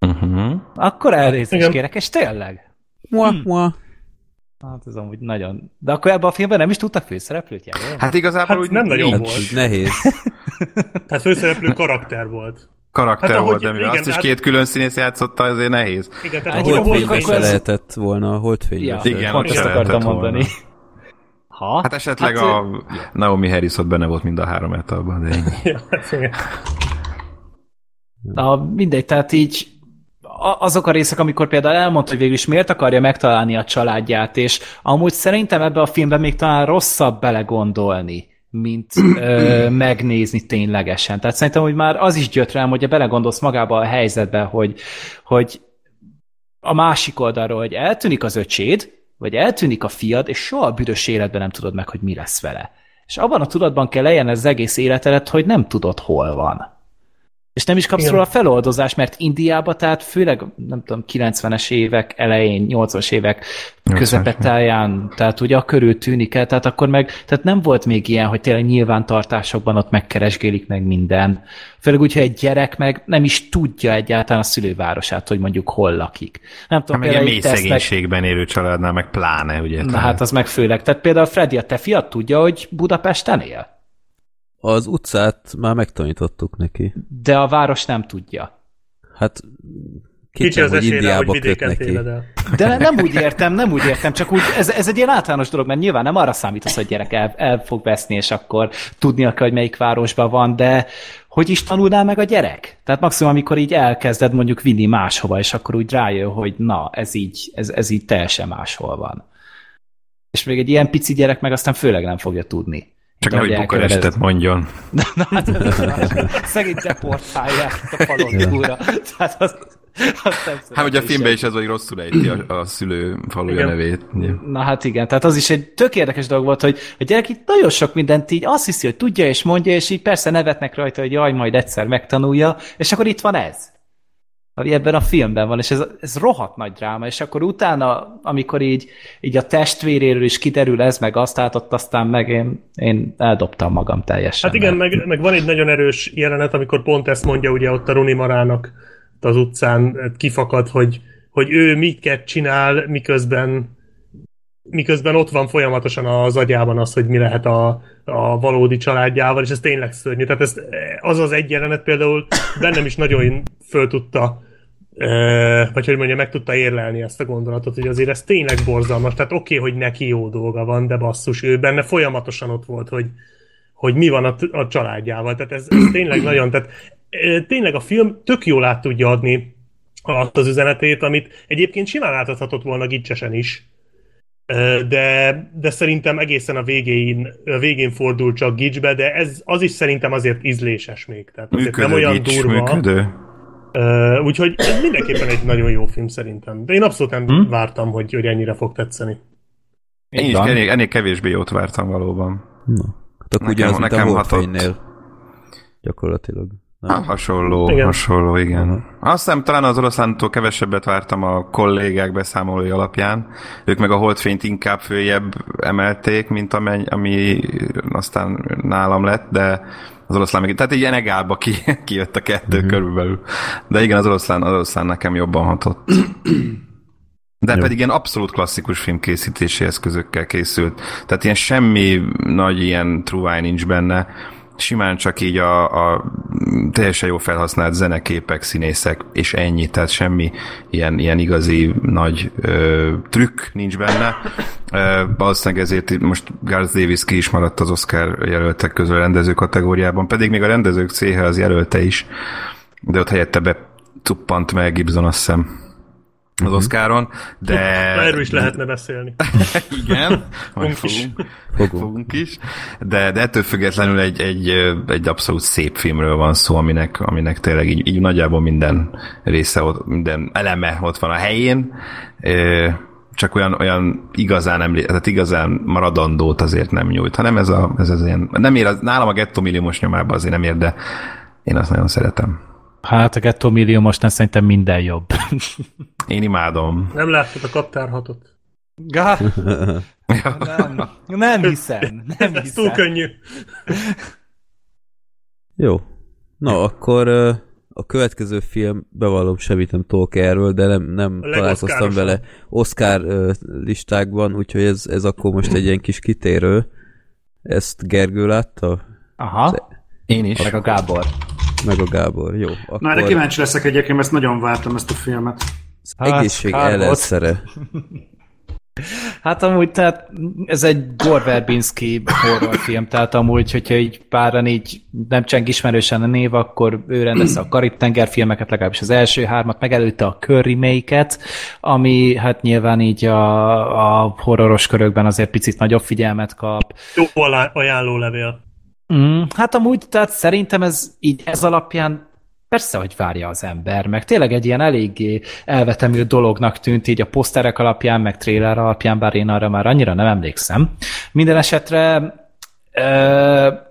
Uh-huh. Akkor elnézést kérek, és tényleg? Mua, mua. Hát ez amúgy nagyon... De akkor ebben a filmben nem is tudtak főszereplőt jelölni? Hát igazából Hát úgy nem nagyon Hát volt. úgy nehéz. <laughs> Tehát főszereplő karakter volt. karakter Hát volt, de mivel azt is hát- két külön színész játszotta, azért nehéz. Igen, tehát Hát a Holdfénybe se lehetett volna a holdfénybe. Ja. Igen, pont se ezt lehetett akartam volna. mondani. Ha? Hát esetleg Hát, a Naomi Harris ott benne volt mind a három etalban, de <laughs> ennyi. Hát igen. A, mindegy, tehát így azok a részek, amikor például elmondta, hogy végül is miért akarja megtalálni a családját, és amúgy szerintem ebbe a filmben még talán rosszabb belegondolni, mint ö, <clears throat> megnézni ténylegesen. Tehát szerintem, hogy már az is gyöt rám, hogy belegondolsz magába a helyzetbe, hogy, hogy a másik oldalról, hogy eltűnik az öcséd, vagy eltűnik a fiad, és soha a büdös életben nem tudod meg, hogy mi lesz vele. És abban a tudatban kell legyen az egész életedet, hogy nem tudod, hol van. És nem is kapsz Igen. róla feloldozást, mert Indiában, tehát főleg, nem tudom, 90-es évek elején, 80-as évek 80-as, közepetáján, tehát ugye a körül tűnik el, tehát akkor meg, tehát nem volt még ilyen, hogy tényleg nyilvántartásokban ott megkeresgélik meg minden. Főleg úgy, hogy egy gyerek meg nem is tudja egyáltalán a szülővárosát, hogy mondjuk hol lakik. Nem tudom, Hát ilyen mély tesznek- szegénységben élő családnál, meg pláne, ugye? Na tehát- hát az meg főleg. Tehát például Freddy, a te fiat tudja, hogy Budapesten él? Az utcát már megtanítottuk neki. De a város nem tudja. Hát Kicsi az hogy esély rá, hogy vidéken neki. téved el. De nem úgy értem, nem úgy értem, csak úgy, ez, ez egy ilyen általános dolog, mert nyilván nem arra számítasz, hogy gyerek el, el fog veszni, és akkor tudnia kell, hogy melyik városban van, de hogy is tanulnál meg a gyerek? Tehát maximum, amikor így elkezded mondjuk vinni máshova, és akkor úgy rájön, hogy na, ez így, ez, ez így teljesen máshol van. És még egy ilyen pici gyerek meg aztán főleg nem fogja tudni. Csak nehogy hogy Bukarestet mondjon. Na, hát ez szegény deportálják a falon túlra. Tehát az, Hát, hogy a filmben is ez, hogy rosszul ejti a, a szülő faluja nevét. ugye. Na hát igen, tehát az is egy tök érdekes dolog volt, hogy a gyerek itt nagyon sok mindent így azt hiszi, hogy tudja és mondja, és így persze nevetnek rajta, hogy jaj, majd egyszer megtanulja, és akkor itt van ez. Ami ebben a filmben van, és ez, ez rohadt nagy dráma, és akkor utána, amikor így, így a testvéréről is kiderül ez, meg azt, hát ott aztán meg én, én eldobtam magam teljesen. Hát igen, meg, meg van egy nagyon erős jelenet, amikor pont ezt mondja ugye ott a Runi Marának az utcán kifakad, hogy, hogy ő miket csinál, miközben miközben ott van folyamatosan az agyában az, hogy mi lehet a, a valódi családjával, és ez tényleg szörnyű. Tehát ez, az az egy jelenet például bennem is nagyon föl tudta vagy hogy mondja, meg tudta érlelni ezt a gondolatot, hogy azért ez tényleg borzalmas. Tehát oké, okay, hogy neki jó dolga van, de basszus, ő benne folyamatosan ott volt, hogy, hogy mi van a, a családjával. Tehát ez, ez tényleg nagyon, tehát tényleg a film tök jól át tudja adni azt az üzenetét, amit egyébként simán átadhatott volna gicsesen is, de, de szerintem egészen a végén, a végén fordul csak gicsbe, de ez az is szerintem azért ízléses még. Tehát Működő nem olyan gics, durva. működő. Uh, úgyhogy ez mindenképpen egy nagyon jó film szerintem. De én abszolút nem hm? vártam, hogy, hogy ennyire fog tetszeni. Én is ennél, ennél kevésbé jót vártam valóban. Na, hát akkor Nekem- ugyanaz, mint a nekem Holdfénynél. Gyakorlatilag. Ha, hasonló, Igen. hasonló, igen. Azt hiszem, talán az oroszlántól kevesebbet vártam a kollégák beszámolói alapján. Ők meg a holdfényt inkább följebb emelték, mint amely, ami aztán nálam lett, de az oroszlán meg, tehát egy ilyen egába ki, <laughs> kijött a kettő mm-hmm. körülbelül. De igen, az oroszlán, az oroszlán nekem jobban hatott. <clears throat> De pedig ilyen abszolút klasszikus filmkészítési eszközökkel készült. Tehát ilyen semmi nagy ilyen truváj nincs benne. Simán csak így a, a teljesen jó felhasznált zeneképek, színészek, és ennyi, tehát semmi ilyen, ilyen igazi nagy ö, trükk nincs benne. Ö, valószínűleg ezért most Garth Davis ki is maradt az Oscar jelöltek közül a rendező kategóriában, pedig még a rendezők céhe az jelölte is, de ott helyette betuppant meg Gibson, azt hiszem az Oscaron, de... <laughs> Erről is lehetne beszélni. <laughs> Igen, majd Fogunk is. <laughs> fogunk, fogunk. is, de, de ettől függetlenül egy, egy, egy abszolút szép filmről van szó, aminek, aminek tényleg így, így nagyjából minden része, ott, minden eleme ott van a helyén, csak olyan, olyan igazán, emlé, tehát igazán maradandót azért nem nyújt, hanem ez, a, ez az ilyen, nem ér, az, nálam a gettó milliómos nyomában azért nem ér, de én azt nagyon szeretem. Hát a Ghetto Millió most nem szerintem minden jobb. <laughs> Én imádom. Nem láttad a kaptárhatot? Gá, <laughs> nem, nem hiszem, nem Ez túl hiszem. könnyű. Jó. Na, akkor a következő film, bevallom, semmit nem tudok erről, de nem, nem találkoztam vele Oscar listákban, úgyhogy ez, ez akkor most egy ilyen kis kitérő. Ezt Gergő látta? Aha, Én is. meg a Gábor. Meg a Gábor. Jó, akkor Na, de kíváncsi leszek egyébként, mert ezt nagyon vártam ezt a filmet. Hát, egészség ellenszere. <laughs> Hát amúgy, tehát ez egy Gore Verbinski horrorfilm, tehát amúgy, hogyha így páran így nem cseng ismerősen a név, akkor ő rendezte a Karib-tenger filmeket, legalábbis az első hármat, meg előtte a Curry Make-et, ami hát nyilván így a, a horroros körökben azért picit nagyobb figyelmet kap. Jó alá- ajánlólevél. Mm, hát amúgy, tehát szerintem ez így ez alapján persze, hogy várja az ember, meg tényleg egy ilyen eléggé elvetemült dolognak tűnt így a poszterek alapján, meg trailer alapján, bár én arra már annyira nem emlékszem. Minden esetre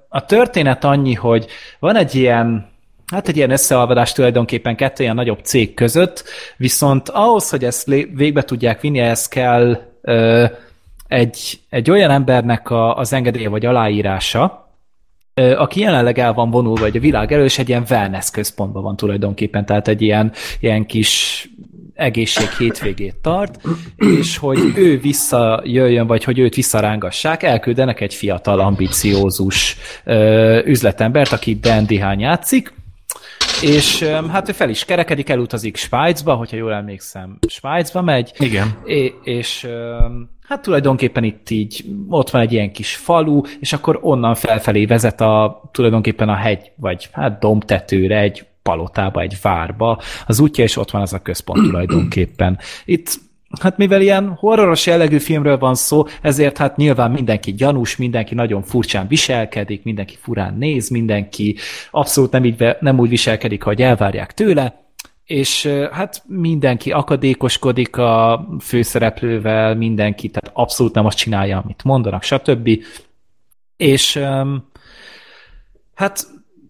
a történet annyi, hogy van egy ilyen Hát egy ilyen összealvadás tulajdonképpen kettő ilyen nagyobb cég között, viszont ahhoz, hogy ezt végbe tudják vinni, ehhez kell ö, egy, egy olyan embernek a, az engedélye vagy aláírása, aki jelenleg el van vonulva, vagy a világ elő, és egy ilyen wellness központban van tulajdonképpen, tehát egy ilyen, ilyen kis egészség hétvégét tart, és hogy ő visszajöjjön, vagy hogy őt visszarángassák, elküldenek egy fiatal, ambiciózus ö, üzletembert, aki Dan Dihány játszik, és hát ő fel is kerekedik, elutazik Svájcba, hogyha jól emlékszem, Svájcba megy, Igen. És hát tulajdonképpen itt így ott van egy ilyen kis falu, és akkor onnan felfelé vezet a tulajdonképpen a hegy, vagy hát dombtetőre, egy palotába, egy várba, az útja, és ott van az a központ tulajdonképpen. Itt Hát mivel ilyen horroros jellegű filmről van szó, ezért hát nyilván mindenki gyanús, mindenki nagyon furcsán viselkedik, mindenki furán néz, mindenki abszolút nem, így, nem úgy viselkedik, hogy elvárják tőle, és hát mindenki akadékoskodik a főszereplővel, mindenki, tehát abszolút nem azt csinálja, amit mondanak, stb. És hát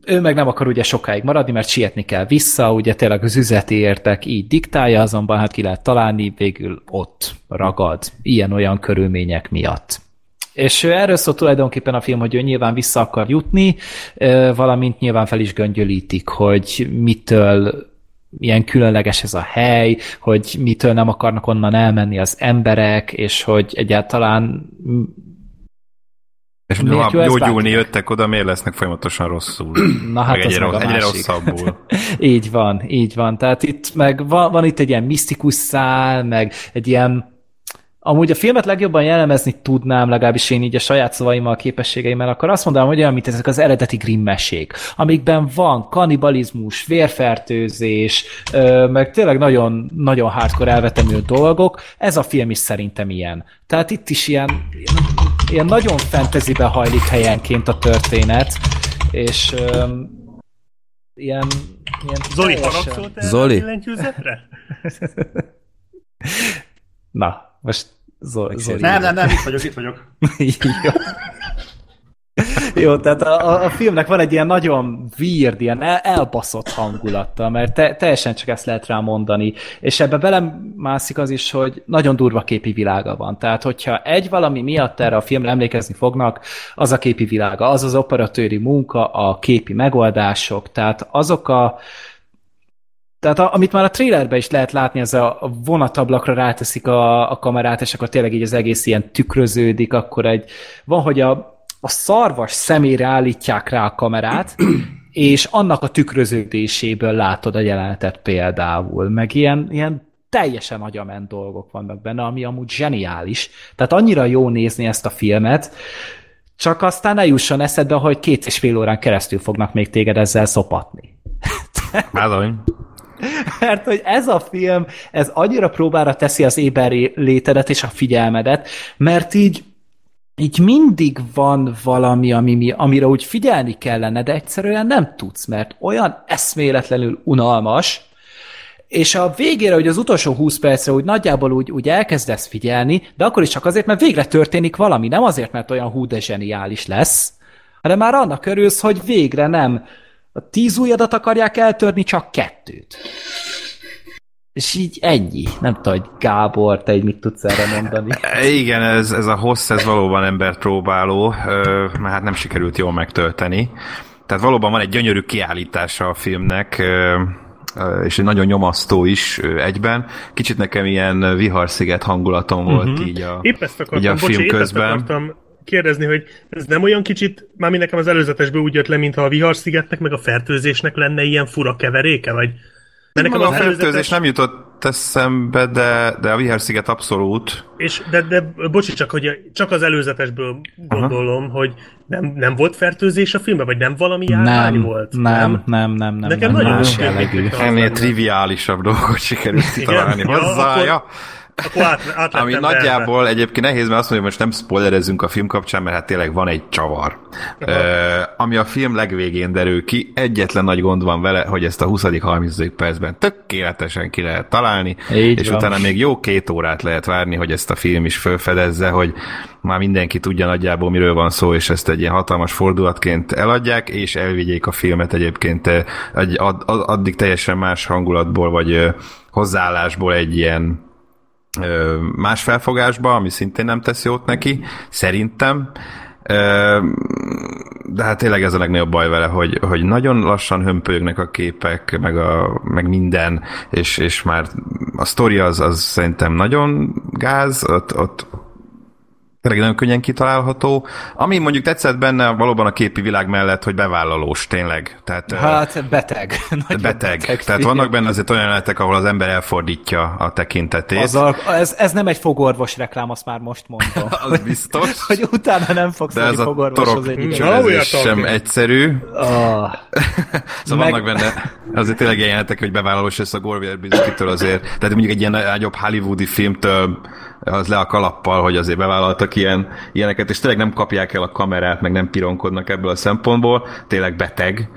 ő meg nem akar ugye sokáig maradni, mert sietni kell vissza, ugye tényleg az üzleti értek így diktálja, azonban hát ki lehet találni, végül ott ragad, ilyen-olyan körülmények miatt. És erről szól tulajdonképpen a film, hogy ő nyilván vissza akar jutni, valamint nyilván fel is göngyölítik, hogy mitől ilyen különleges ez a hely, hogy mitől nem akarnak onnan elmenni az emberek, és hogy egyáltalán és Miért jó gyógyulni jöttek oda, miért lesznek folyamatosan rosszul? <clears throat> Na hát meg egyre, meg a egyre rosszabbul. <laughs> így van, így van. Tehát itt meg van, van itt egy ilyen misztikus szál, meg egy ilyen Amúgy a filmet legjobban jellemezni tudnám, legalábbis én így a saját szavaimmal, a képességeimmel, akkor azt mondanám, hogy olyan, mint ezek az eredeti Grimm mesék, amikben van kannibalizmus, vérfertőzés, meg tényleg nagyon, nagyon hardcore elvetemű dolgok. Ez a film is szerintem ilyen. Tehát itt is ilyen, ilyen nagyon fantasybe hajlik helyenként a történet, és ö, ilyen, ilyen Zoli, teljesen- Zoli? <laughs> <laughs> Na, most Zoli. Zoli. Nem, nem, nem, itt vagyok, itt vagyok. <laughs> Jó. Jó, tehát a, a, filmnek van egy ilyen nagyon weird, ilyen el, elbaszott hangulata, mert te, teljesen csak ezt lehet rá mondani. És ebbe belemászik az is, hogy nagyon durva képi világa van. Tehát, hogyha egy valami miatt erre a filmre emlékezni fognak, az a képi világa, az az operatőri munka, a képi megoldások, tehát azok a tehát a, amit már a trailerben is lehet látni, ez a, vonatablakra ráteszik a, a kamerát, és akkor tényleg így az egész ilyen tükröződik, akkor egy, van, hogy a, a szarvas szemére állítják rá a kamerát, <clears throat> és annak a tükröződéséből látod a jelenetet például, meg ilyen, ilyen teljesen agyament dolgok vannak benne, ami amúgy zseniális. Tehát annyira jó nézni ezt a filmet, csak aztán ne jusson eszedbe, hogy két és fél órán keresztül fognak még téged ezzel szopatni. Bizony. <laughs> Mert hogy ez a film, ez annyira próbára teszi az éber létedet és a figyelmedet, mert így így mindig van valami, ami, mi- amire úgy figyelni kellene, de egyszerűen nem tudsz, mert olyan eszméletlenül unalmas, és a végére, hogy az utolsó 20 percre úgy nagyjából úgy, úgy elkezdesz figyelni, de akkor is csak azért, mert végre történik valami, nem azért, mert olyan hú de zseniális lesz, hanem már annak örülsz, hogy végre nem a tíz ujjadat akarják eltörni, csak kettőt. És így ennyi. Nem tudom, hogy Gábor, te így mit tudsz erre mondani. <laughs> Igen, ez, ez a hossz, ez valóban embert próbáló, mert hát nem sikerült jól megtölteni. Tehát valóban van egy gyönyörű kiállítása a filmnek, és egy nagyon nyomasztó is egyben. Kicsit nekem ilyen viharsziget hangulatom volt Mhm. így a, Épp ezt akartam, így a bocsi, film épp ezt közben. akartam kérdezni, hogy ez nem olyan kicsit, már nekem az előzetesből úgy jött le, mintha a viharszigetnek meg a fertőzésnek lenne ilyen fura keveréke, vagy... Mert Nekem a az fertőzés előzetes, nem jutott eszembe, de, de a viharsziget abszolút. és de, de bocsi, csak, hogy csak az előzetesből gondolom, hogy nem, nem volt fertőzés a filmben, vagy nem valami járvány Nem, volt? nem, nem, nem, nem. Nekem nem, nagyon más jó jellegű. rémlik, Az Ennél lenne. triviálisabb dolgot sikerült kitalálni Igen? Ja, hozzá. akkor- Ja, Akkor át, át Ami nagyjából egyébként nehéz, mert azt mondom, hogy most nem spoilerezzünk a film kapcsán, mert hát tényleg van egy csavar. Ö, ami a film legvégén derül ki, egyetlen nagy gond van vele, hogy ezt a 20.-30. percben tökéletesen ki lehet találni, Így és van. utána még jó két órát lehet várni, hogy ezt a film is felfedezze, hogy már mindenki tudja nagyjából miről van szó, és ezt egy ilyen hatalmas fordulatként eladják, és elvigyék a filmet egyébként egy, ad, ad, addig teljesen más hangulatból, vagy hozzáállásból egy ilyen más felfogásba, ami szintén nem tesz jót neki, szerintem. De hát tényleg ez a legnagyobb baj vele, hogy, hogy nagyon lassan hömpölyögnek a képek, meg, a, meg minden, és, és már a sztori az, az szerintem nagyon gáz, ott, ott tényleg nagyon könnyen kitalálható. Ami mondjuk tetszett benne valóban a képi világ mellett, hogy bevállalós tényleg. Tehát, Hát beteg. <laughs> Nagyon beteg. Tehát vannak benne azért olyan jelenetek, ahol az ember elfordítja a tekintetét. Azzal, ez, ez nem egy fogorvos reklám, azt már most mondom. <laughs> az biztos. <laughs> hogy utána nem fogsz De ez a fogorvoshoz torok egy sem egyszerű. Ah, Szóval Meg- vannak benne azért tényleg ilyen jelenetek, hogy bevállalós lesz a Gore Verbinski-től azért. Tehát mondjuk egy ilyen nagyobb hollywoodi filmtől az le a kalappal, hogy azért bevállaltak ilyen, ilyeneket, és tényleg nem kapják el a kamerát, meg nem pironkodnak ebből a szempontból, tényleg beteg,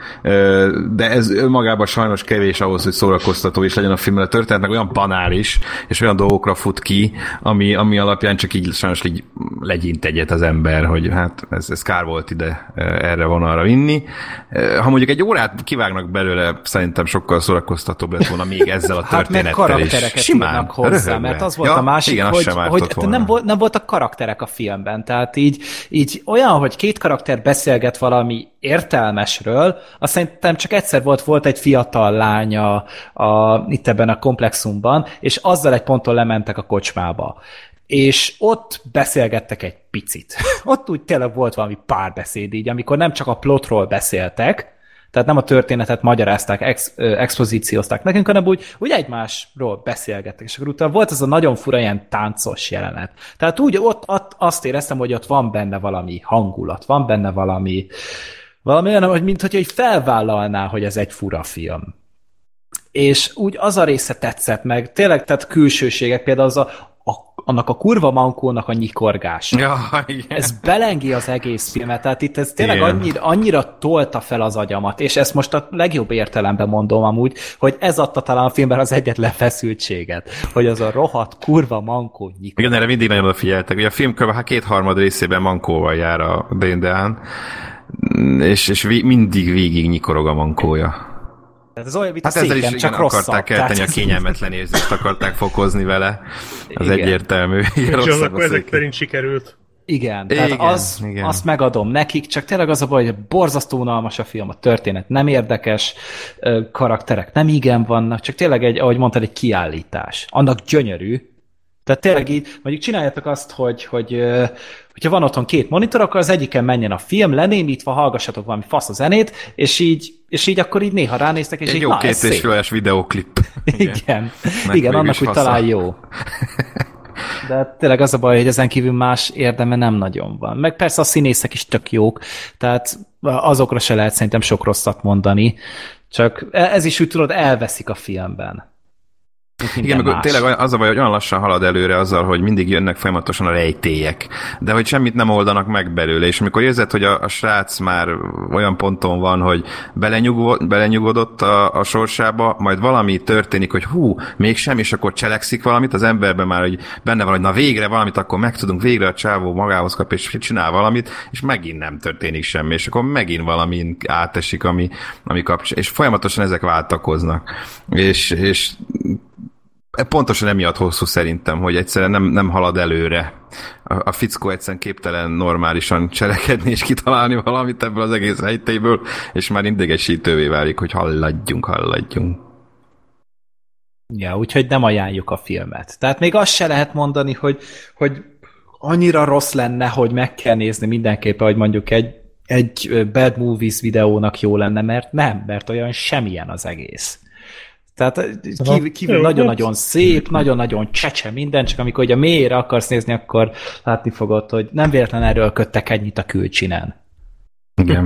de ez önmagában sajnos kevés ahhoz, hogy szórakoztató is legyen a film, a történetnek olyan banális, és olyan dolgokra fut ki, ami, ami alapján csak így sajnos így legyint egyet az ember, hogy hát ez, ez kár volt ide erre van arra vinni. Ha mondjuk egy órát kivágnak belőle, szerintem sokkal szórakoztatóbb lett volna még ezzel a <laughs> történettel hát meg karaktereket is. Simán, hozzá, röhögve. mert az volt ja, a másik, igen, hogy, hogy nem, volt, nem voltak karakterek a filmben, tehát így, így olyan, hogy két karakter beszélget valami értelmesről, azt szerintem csak egyszer volt, volt egy fiatal lánya a, itt ebben a komplexumban, és azzal egy ponton lementek a kocsmába és ott beszélgettek egy picit. <laughs> ott úgy tényleg volt valami párbeszéd így, amikor nem csak a plotról beszéltek, tehát nem a történetet magyarázták, ex, expozíciózták nekünk, hanem úgy, úgy egymásról beszélgettek. És akkor utána volt ez a nagyon fura ilyen táncos jelenet. Tehát úgy ott, ott azt éreztem, hogy ott van benne valami hangulat, van benne valami, valami olyan, hogy mint hogy felvállalná, hogy ez egy fura film. És úgy az a része tetszett meg, tényleg, tehát külsőségek, például az a, annak a kurva mankónak a nyikorgás. Ja, igen. Ez belengi az egész filmet, tehát itt ez tényleg annyira, annyira tolta fel az agyamat, és ezt most a legjobb értelemben mondom amúgy, hogy ez adta talán a filmben az egyetlen feszültséget, hogy az a rohadt kurva mankó nyikorgás. Igen, erre mindig nagyon odafigyeltek. Ugye a film kb. Hát kétharmad részében mankóval jár a Dane és, és mindig végig nyikorog a mankója. Tehát ez olyan, mint hát a ezzel széken, is csak igen, akarták rosszabb. eltenni a kényelmetlen érzést, akarták fokozni vele. Az Igen. egyértelmű. És az Rosszabb akkor ezek szerint sikerült. Igen, tehát Igen, az, igen. azt megadom nekik, csak tényleg az a baj, hogy borzasztó unalmas a film, a történet nem érdekes, karakterek nem igen vannak, csak tényleg egy, ahogy mondtad, egy kiállítás. Annak gyönyörű, tehát tényleg így, mondjuk csináljátok azt, hogy, hogy hogyha van otthon két monitor, akkor az egyiken menjen a film, lenémítva, hallgassatok valami fasz a zenét, és így, és így akkor így néha ránéztek, és Egy így, jó na, két és féles videoklip. <laughs> Igen, igen, annak úgy talán jó. <laughs> De tényleg az a baj, hogy ezen kívül más érdeme nem nagyon van. Meg persze a színészek is tök jók, tehát azokra se lehet szerintem sok rosszat mondani, csak ez is úgy tudod, elveszik a filmben. Igen, meg más. tényleg az a baj, hogy olyan lassan halad előre azzal, hogy mindig jönnek folyamatosan a rejtélyek, de hogy semmit nem oldanak meg belőle, és amikor érzed, hogy a, a srác már olyan ponton van, hogy belenyugod, belenyugodott a, a sorsába, majd valami történik, hogy hú, mégsem, és akkor cselekszik valamit, az emberben már hogy benne van, hogy na végre valamit, akkor megtudunk, végre a csávó magához kap, és csinál valamit, és megint nem történik semmi, és akkor megint valami átesik, ami, ami kapcs, és folyamatosan ezek váltakoznak. És, és Pontosan emiatt hosszú szerintem, hogy egyszerűen nem, nem halad előre. A, a fickó egyszerűen képtelen normálisan cselekedni és kitalálni valamit ebből az egész rejtélyből, és már idegesítővé válik, hogy halladjunk, halladjunk. Ja, úgyhogy nem ajánljuk a filmet. Tehát még azt se lehet mondani, hogy, hogy annyira rossz lenne, hogy meg kell nézni mindenképpen, hogy mondjuk egy, egy Bad Movies videónak jó lenne, mert nem, mert olyan semmilyen az egész. Tehát ö, kívül, nagyon-nagyon szép, nagyon-nagyon csecse minden, csak amikor ugye a mélyére akarsz nézni, akkor látni fogod, hogy nem véletlen erről köttek ennyit a külcsinen. Igen.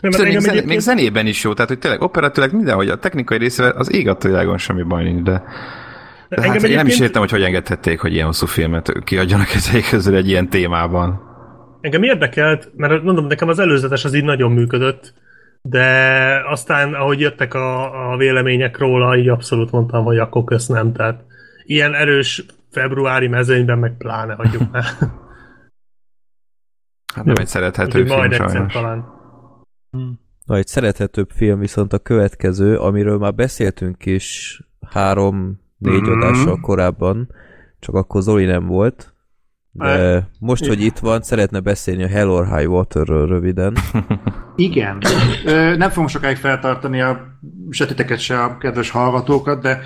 Nem, még, engem zen- egyébként- még zenében is jó, tehát hogy tényleg operatőleg mindenhogy a technikai részével az ég a világon semmi baj nincs, de, de hát én nem is értem, hogy hogy engedhették, hogy ilyen hosszú filmet kiadjanak <laughs> ezek közül egy ilyen témában. Engem érdekelt, mert mondom, nekem az előzetes az így nagyon működött, de aztán, ahogy jöttek a, a vélemények róla, így abszolút mondtam, hogy akkor kösz nem. Tehát ilyen erős februári mezőnyben meg pláne hagyjuk <laughs> már. Hát nem egy szerethető film majd egyszer sajnos. talán. Na, egy szerethetőbb film viszont a következő, amiről már beszéltünk is három-négy Mhm. adással korábban, csak akkor Zoli nem volt. De most, hogy itt van, szeretne beszélni a Hell or High Waterről röviden. <laughs> Igen. Nem fogom sokáig feltartani a se titeket, se a kedves hallgatókat, de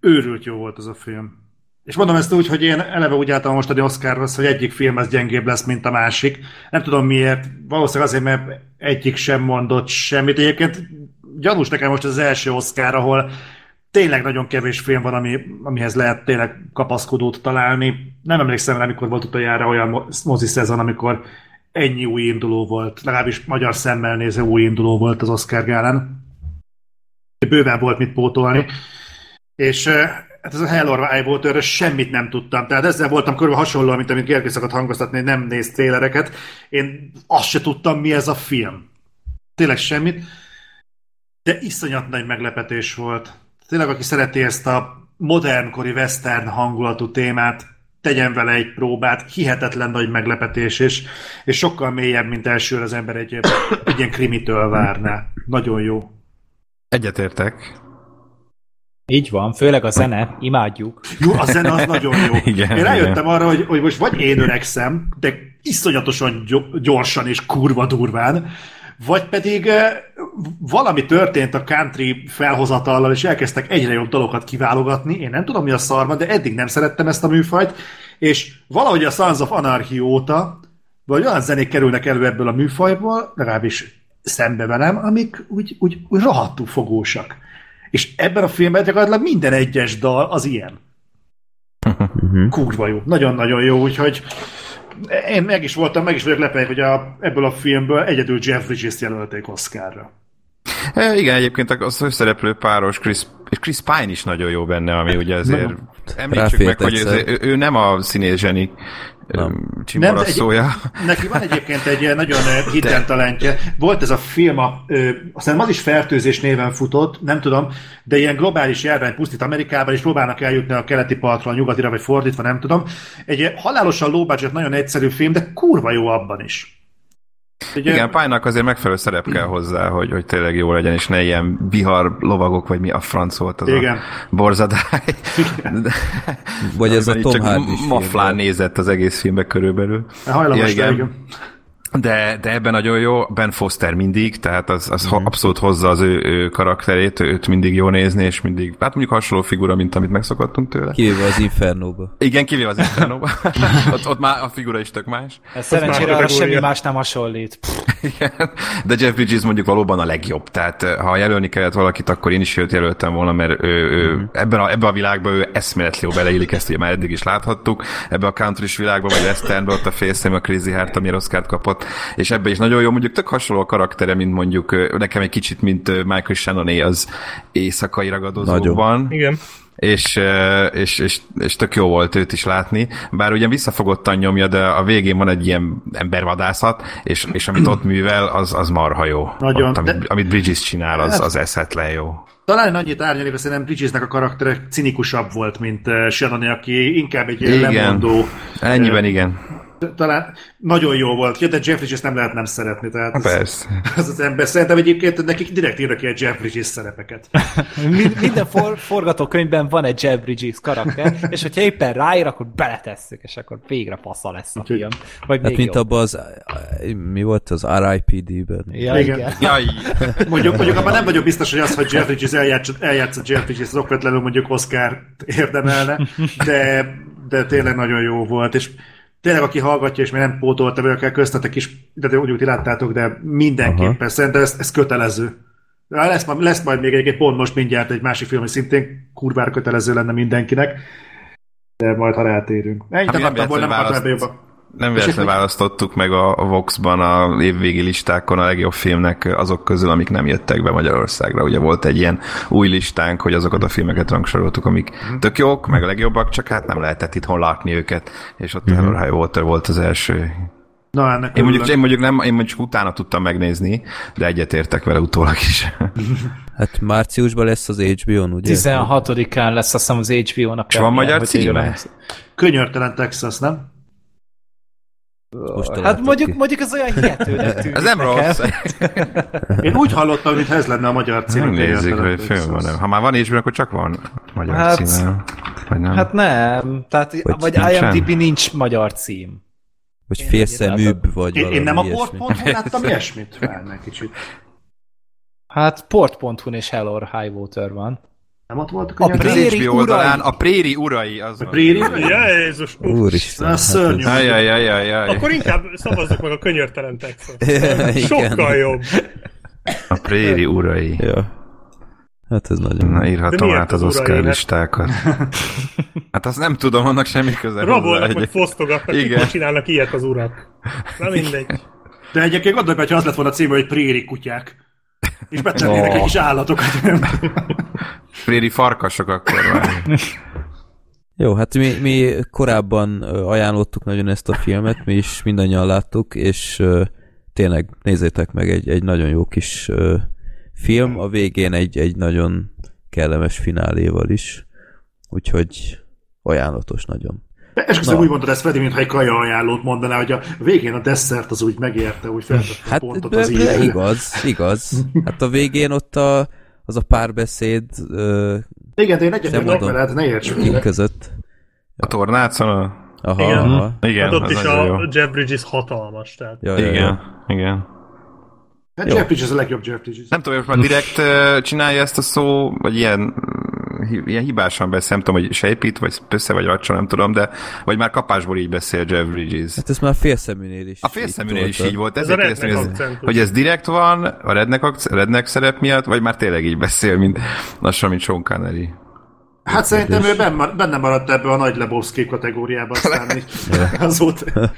őrült jó volt az a film. És mondom ezt úgy, hogy én eleve úgy álltam a mostani Oscarhoz, hogy egyik film az gyengébb lesz, mint a másik. Nem tudom miért, valószínűleg azért, mert egyik sem mondott semmit. Egyébként gyanús nekem most az első Oscar, ahol tényleg nagyon kevés film van, ami, amihez lehet tényleg kapaszkodót találni. Nem emlékszem rá, amikor volt utoljára olyan mo- mozi szezon, amikor ennyi új induló volt, legalábbis magyar szemmel nézve új induló volt az Oscar gálán. Bőven volt mit pótolni. És hát ez a Hell or High volt, erre semmit nem tudtam. Tehát ezzel voltam körülbelül hasonló, mint amit Gergely szokott hangoztatni, nem néz trélereket. Én azt se tudtam, mi ez a film. Tényleg semmit. De iszonyat nagy meglepetés volt. Tényleg, aki szereti ezt a modernkori western hangulatú témát, tegyen vele egy próbát, hihetetlen nagy meglepetés, és, és sokkal mélyebb, mint elsőre az ember egy, egy ilyen krimitől várná. Nagyon jó. Egyetértek. Így van, főleg a zene, imádjuk. Jó, a zene az nagyon jó. <laughs> Igen, én rájöttem igen. arra, hogy, hogy most vagy én öregszem, de iszonyatosan gyo- gyorsan és kurva durván, vagy pedig valami történt a country felhozatallal, és elkezdtek egyre jobb dolgokat kiválogatni. Én nem tudom, mi a szarma, de eddig nem szerettem ezt a műfajt, és valahogy a Sons of Anarchy óta, vagy olyan zenék kerülnek elő ebből a műfajból, legalábbis szembe velem, amik úgy, úgy, úgy rohadtul fogósak. És ebben a filmben gyakorlatilag minden egyes dal az ilyen. Kurva jó. Nagyon-nagyon jó, úgyhogy én meg is voltam, meg is vagyok lepve, hogy a, ebből a filmből egyedül Jeff Bridges jelölték Oscarra. E, igen, egyébként a főszereplő páros Chris, és Chris Pine is nagyon jó benne, ami ugye azért említsük meg, ráfért hogy egyszer. ő, ő nem a színész zseni Nem. csimboraszója. Neki van egyébként egy nagyon hidden talentje. Volt ez a film, a, ö, aztán az is fertőzés néven futott, nem tudom, de ilyen globális járvány pusztít Amerikában, és próbálnak eljutni a keleti partról a nyugatira, vagy fordítva, nem tudom. Egy halálosan low budget, nagyon egyszerű film, de kurva jó abban is. Ugye, Igen, Pálynak azért megfelelő szerep kell hozzá, hogy, hogy tényleg jó legyen, és ne ilyen vihar lovagok, vagy mi a franc volt az Igen. a borzadály. De- Vagy ez a Tom Hardy Maflán nézett az egész filmbe körülbelül. hajlamos Ja, ja, igen. De, de ebben nagyon jó, Ben Foster mindig, tehát az, az mm. abszolút hozza az ő, ő karakterét, őt mindig jó nézni, és mindig, hát mondjuk hasonló figura, mint amit megszokottunk tőle. Kivéve az Infernóba. Igen, kivéve az inferno <laughs> ott, ott már a figura is tök más. Ez szerencsére arra kategória. semmi más nem hasonlít. Igen. De Jeff Bridges mondjuk valóban a legjobb. Tehát eh, ha jelölni kellett valakit, akkor én is őt jelöltem volna, mert ő, ő, Mhm. ebben, a, ebben a világban ő eszméletlen jó beleillik, ezt ugye már eddig is láthattuk. Ebben a country világban, vagy westernben ott a félszem, a Crazy Heart, ami Oscar-t kapott, és ebben is nagyon jó, mondjuk tök hasonló a karaktere, mint mondjuk eh, nekem egy kicsit, mint eh, Michael Shannoné az éjszakai ragadozóban. Igen. És, és, és, és tök jó volt őt is látni, bár ugye visszafogottan nyomja, de a végén van egy ilyen embervadászat, és, és amit ott művel, az, az marha jó. Nagyon, Ott, amit, de- amit Bridges csinál, az, Hát- az eszhetlen jó. Talán annyit árnyalni, hogy szerintem Bridgesnek a karaktere cinikusabb volt, mint Shannon, aki inkább egy Igen. lemondó. Ennyiben igen. Talán nagyon jó volt, Ja, de Jeff Bridges nem lehet nem szeretni. Tehát Hát az, persze. az, az ember szerintem egyébként nekik direkt írnak ki egy Jeff Bridges szerepeket. Mind- Minden for, forgatókönyvben van egy Jeff Bridges karakter, és hogyha éppen ráír, akkor beletesszük, és akkor végre passza lesz a film. Vagy Hát még mint abban az, mi volt az RIPD-ben? Ja, Igen. igen. Jaj, Mondjuk, mondjuk abban nem vagyok biztos, hogy az, hogy Jeff Bridges eljátszott, eljátszott Jeff Bridges, az okvetlenül mondjuk Oscar érdemelne, de, de tényleg nagyon jó volt, és tényleg aki hallgatja, és még nem pótolta vagyok el köztetek is, de úgy, úgy láttátok, de mindenképpen, Aha. szerintem ez, ez kötelező. Lesz, majd- lesz majd még egy pont most mindjárt egy másik film, hogy szintén kurvára kötelező lenne mindenkinek, de majd ha rátérünk. Ennyit Hát akartam volna, nem akartam ebbe jobban. Nem véletlenül választottuk meg a a Vox-ban a évvégi listákon a legjobb filmnek azok közül, amik nem jöttek be Magyarországra. Ugye volt egy ilyen új listánk, hogy azokat a filmeket rangsoroltuk, amik tök jók, meg a legjobbak, csak hát nem lehetett itthon látni őket, és ott mm-hmm. High Water volt az első Na, ennek Én mondjuk, én mondjuk nem, én mondjuk utána tudtam megnézni, de egyetértek vele utólag is. <laughs> Hát márciusban lesz az HBO-n, ugye? 16-án lesz azt hiszem az HBO-nak. És van magyar címe? Könyörtelen Texas, nem? Most Hát mondjuk, ki. mondjuk ez olyan hihetőnek <laughs> tűnik Ez nem rossz. Én úgy hallottam, mintha ez lenne a magyar cím. Nem nézzük, hogy film van. Ha már van HBO, akkor csak van magyar Hát- hát, címe. Vagy nem? Hát nem, tehát Vagy vagy, nincsen? IMDb nincs magyar cím. Vagy félszeműbb, vagy Én, én nem a port.hu láttam ilyesmit? Várj egy kicsit. Hát port.hu-n és Hell or High Water van. Nem ott voltak A a az nyelvek? Préri oldalán urai. a Préri urai az van. Préri? Ja, Jézus. Úristen. Na, szörnyű. hát Ajajajajaj. Akkor inkább szavazzuk meg a könyörtelen Texas. <laughs> Igen. Sokkal jobb. A Préri urai. ez, ja. Hát ez nagyon... Na, írhatom át az az Oscar urainak? listákat. <laughs> Hát azt nem tudom, annak semmi köze Rabolnak, vagy fosztogatnak, Igen. csinálnak ilyet az urak. Na mindegy. De egyébként gondolj, be, hogy az lett volna a címe, hogy préri kutyák. És betennének egy kis állatokat. <laughs> Préri farkasok akkor már. <laughs> Jó, hát mi, mi korábban ajánlottuk nagyon ezt a filmet, mi is mindannyian láttuk, és tényleg nézzétek meg egy, egy nagyon jó kis film, a végén egy, egy nagyon kellemes fináléval is, úgyhogy ajánlatos nagyon. És közben úgy mondod ezt, Freddy, mintha egy kaja ajánlót mondaná, hogy a végén a desszert az úgy megérte, úgy feltette hát, pontot az be, igaz, igaz. Hát a végén ott a, az a párbeszéd uh, Igen, de én egyetlen veled, ne érts között. A tornácon a... Aha, igen. Aha. igen hát ott is a jó. Jeff Bridges hatalmas. Tehát. Ja, igen, ja. igen. Hát Jeff Bridges a legjobb Jeff Bridges. Nem tudom, hogy már direkt csinálja ezt a szó, vagy ilyen ilyen hibásan beszél, nem tudom, hogy sejpít, vagy össze, vagy racsol, nem tudom, de vagy már kapásból így beszél Jeff Bridges. Hát ez már a félszeműnél is. A félszeműnél is így volt. Ezért ez kérdeztem, hogy ez, hogy ez direkt van a redneck, redneck szerep miatt, vagy már tényleg így beszél, mint lassan, mint Sean Connery. Hát szerintem ő benne maradt ebbe a nagy Lebowski kategóriába aztán <laughs> azóta. <laughs>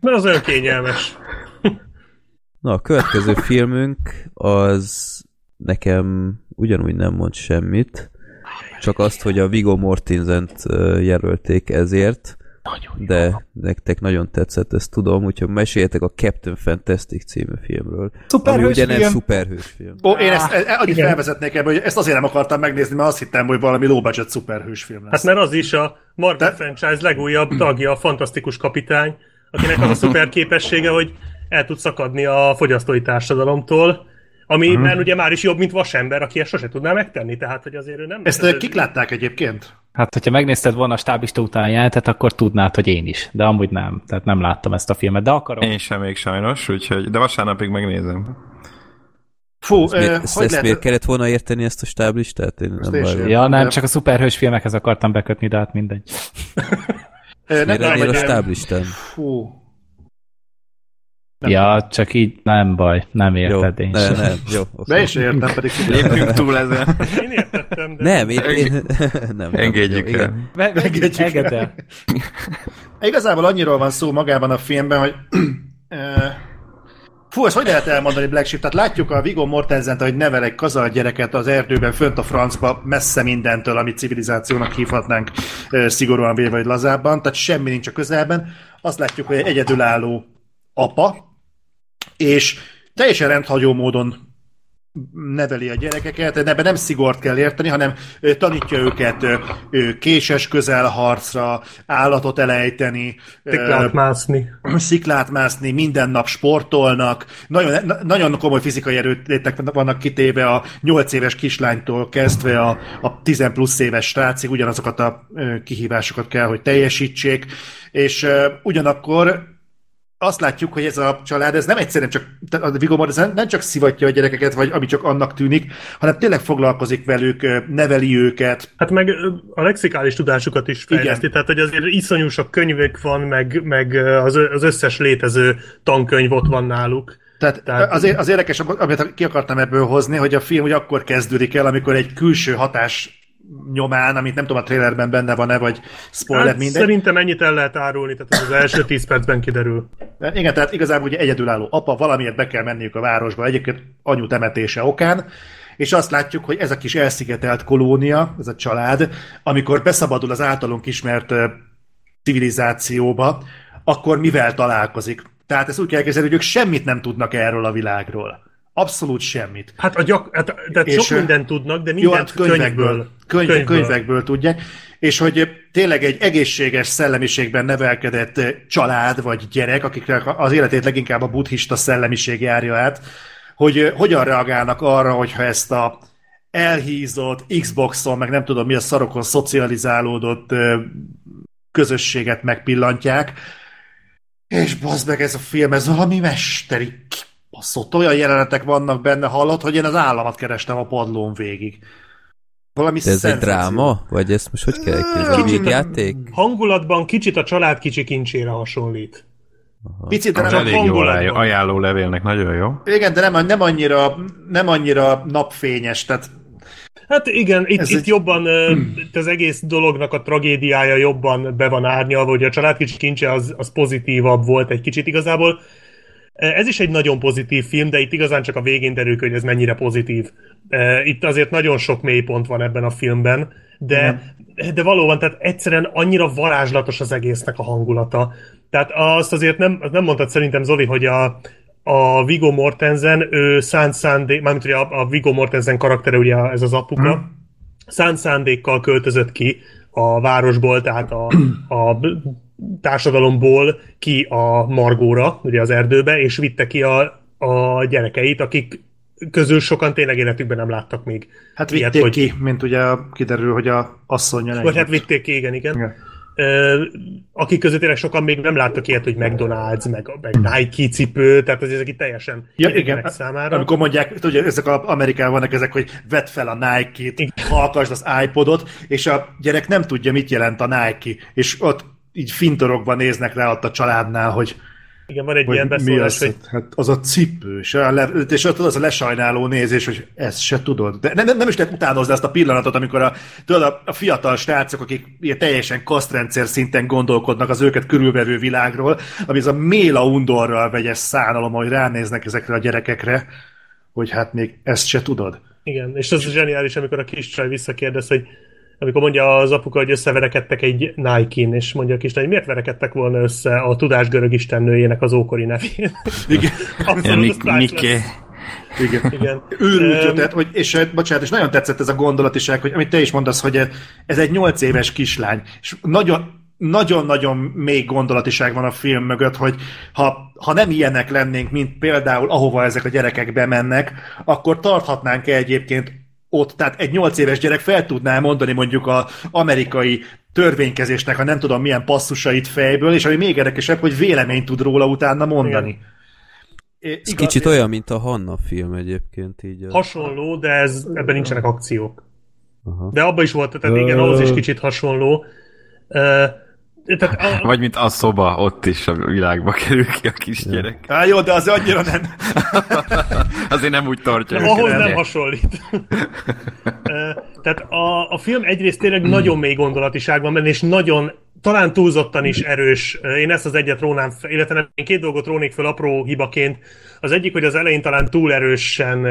Mert az olyan kényelmes. Na, a következő filmünk az nekem ugyanúgy nem mond semmit, csak azt, hogy a Vigo Mortensent jelölték ezért, nagyon de nektek nagyon tetszett, ezt tudom, úgyhogy meséljetek a Captain Fantastic című filmről. Szuperhős ami ugye nem film. szuperhős film. Ó, én ezt e, annyit igen. felvezetnék ebbe, hogy ezt azért nem akartam megnézni, mert azt hittem, hogy valami low budget szuperhős film lesz. Hát mert az is a Marvel de... franchise legújabb tagja, a fantasztikus kapitány, akinek az a szuper képessége, hogy el tud szakadni a fogyasztói társadalomtól, ami uh-huh. mert ugye már is jobb, mint vasember, aki ezt sose tudná megtenni, tehát hogy azért ő nem... Ezt ez kik látták egyébként? Hát, hogyha megnézted volna a stáblista után jelentet, akkor tudnád, hogy én is. De amúgy nem. Tehát nem láttam ezt a filmet, de akarom. Én sem még sajnos, úgyhogy, de vasárnapig megnézem. Fú, ezt, miért, ezt, ezt lehet... miért kellett volna érteni ezt a stáblistát? Én nem én ja, nem, csak a szuperhős filmekhez akartam bekötni, de hát mindegy. nem, miért nem, a stáblistán? Fú, nem ja, csak így nem baj, nem érted jó, én sem. Nem, jó, okay. De is értem, pedig <laughs> lépjünk túl ezen. Én értettem, de... Nem, én, én <laughs> nem. Engedjük el. Engedjük el. <laughs> Igazából annyiról van szó magában a filmben, hogy <clears throat> Fú, ezt hogy lehet elmondani Black Sheep? Tehát látjuk a Viggo Mortensen, hogy nevel egy kazal gyereket az erdőben, fönt a francba, messze mindentől, amit civilizációnak hívhatnánk szigorúan véve vagy lazábban, tehát semmi nincs a közelben. Azt látjuk, hogy egy egyedülálló apa, és teljesen rendhagyó módon neveli a gyerekeket, ebben nem szigort kell érteni, hanem tanítja őket késes közelharcra, állatot elejteni, sziklát mászni. Sziklát mászni, minden nap sportolnak, nagyon, nagyon komoly fizikai erőtétek vannak kitéve a 8 éves kislánytól kezdve a, a 10 plusz éves srácig, ugyanazokat a kihívásokat kell, hogy teljesítsék, és ugyanakkor azt látjuk, hogy ez a család, ez nem egyszerűen csak, a Viggo Mortensen nem csak szivatja a gyerekeket, vagy ami csak annak tűnik, hanem tényleg foglalkozik velük, neveli őket. Hát meg a lexikális tudásukat is fejleszti, Igen. tehát hogy azért iszonyú sok könyvek van, meg, meg az, az összes létező tankönyv ott van náluk. Tehát, Tehát az, az érdekes, amit ki akartam ebből hozni, hogy a film hogy akkor kezdődik el, amikor egy külső hatás nyomán, amit nem tudom a trailerben benne van-e, vagy spoiler hát minden. Szerintem ennyit el lehet árulni, tehát az első 10 percben kiderül. De igen, tehát igazából ugye egyedülálló apa, valamiért be kell menniük a városba, egyébként anyu temetése okán, és azt látjuk, hogy ez a kis elszigetelt kolónia, ez a család, amikor beszabadul az általunk ismert civilizációba, akkor mivel találkozik? Tehát ezt úgy kell kezdeni, hogy ők semmit nem tudnak erről a világról. Abszolút semmit. Hát, a gyak, hát tehát és, sok mindent tudnak, de mindent jó, hát könyvekből. Könyvből, könyv, könyvből. könyvekből tudják. És hogy tényleg egy egészséges szellemiségben nevelkedett család vagy gyerek, akiknek az életét leginkább a buddhista szellemiség járja át, hogy hogyan reagálnak arra, hogyha ezt a elhízott Xboxon, meg nem tudom mi a szarokon szocializálódott közösséget megpillantják, és bazd meg ez a film, ez valami mesteri Basszott, olyan jelenetek vannak benne, hallott, hogy én az államat kerestem a padlón végig. Valami De ez egy dráma? Vagy ezt most hogy kell elképzelni? játék? Hangulatban kicsit a család kicsi kincsére hasonlít. Aha. Picit, de nem elég jó ajánló levélnek, nagyon jó. Igen, de nem, nem, annyira, nem annyira napfényes, tehát Hát igen, itt, itt egy... jobban hmm. az egész dolognak a tragédiája jobban be van árnyalva, hogy a család kicsi kincse az, az pozitívabb volt egy kicsit igazából Ez is egy nagyon pozitív film, de itt igazán csak a végén derül hogy ez mennyire pozitív. Itt azért nagyon sok mélypont van ebben a filmben, de, de valóban, tehát egyszerűen annyira varázslatos az egésznek a hangulata. Tehát azt azért nem, nem mondtad szerintem, Zoli, hogy a, a Vigo Mortensen, ő szánt szándék, mármint ugye a, a Vigo Mortensen karaktere, ugye ez az apuka, hmm. szánt szándékkal költözött ki a városból, tehát a, a társadalomból ki a Margóra, ugye az erdőbe, és vitte ki a, a gyerekeit, akik közül sokan tényleg életükben nem láttak még. Hát vitték ilyet, hogy... ki, mint ugye kiderül, hogy a asszonya Vagy hát vitték ki, igen, igen. igen akik között tényleg sokan még nem láttak ilyet, hogy McDonald's, meg, meg Nike cipő, tehát az ezek itt teljesen ja, igen, számára. Amikor mondják, ugye ezek az Amerikában vannak ezek, hogy vedd fel a Nike-t, hallgasd az iPodot, és a gyerek nem tudja, mit jelent a Nike, és ott így fintorogva néznek rá ott a családnál, hogy igen, van egy hogy ilyen beszólás, hogy... Hát az a cipő, és, a le, és ott az a lesajnáló nézés, hogy ezt se tudod. De nem, nem is lehet utánozni ezt a pillanatot, amikor a, tudod, a, a fiatal srácok, akik ilyen teljesen kasztrendszer szinten gondolkodnak az őket körülvevő világról, ami ez a méla undorral vegyes szánalom, hogy ránéznek ezekre a gyerekekre, hogy hát még ezt se tudod. Igen, és az zseniális, amikor a kis csaj visszakérdez, hogy amikor mondja az apuka, hogy összeverekedtek egy Nike-n, és mondja a kislány, miért verekedtek volna össze a tudás görög istennőjének az ókori nevén. <laughs> Igen. <laughs> Abszolút Nikke. Igen. Igen. Őrült ötlet, hogy, és eh, bocsánat, és nagyon tetszett ez a gondolatiság, hogy amit te is mondasz, hogy ez egy nyolc éves kislány, és nagyon, nagyon-nagyon még gondolatiság van a film mögött, hogy ha, ha nem ilyenek lennénk, mint például ahova ezek a gyerekek bemennek, akkor tarthatnánk-e egyébként ott, tehát egy nyolc éves gyerek fel tudná mondani mondjuk a amerikai törvénykezésnek, ha nem tudom milyen passzusait fejből, és ami még érdekesebb, hogy véleményt tud róla utána mondani. Igen. É, ez igaz, kicsit é... olyan, mint a Hanna film egyébként. Így az... Hasonló, de ez, ebben nincsenek akciók. Aha. De abban is volt, tehát igen, ahhoz is kicsit hasonló. Uh, tehát a... Vagy mint a szoba, ott is a világba kerül ki a kisgyerek. Ja. Á, jó, de az annyira nem. <laughs> Azért nem úgy tartja. Nem, ahhoz nem hasonlít. <laughs> Tehát a, a film egyrészt tényleg hmm. nagyon mély gondolatiság van benne, és nagyon, talán túlzottan is erős. Én ezt az egyet rónám, illetve nem, én két dolgot rónék fel apró hibaként. Az egyik, hogy az elején talán túl erősen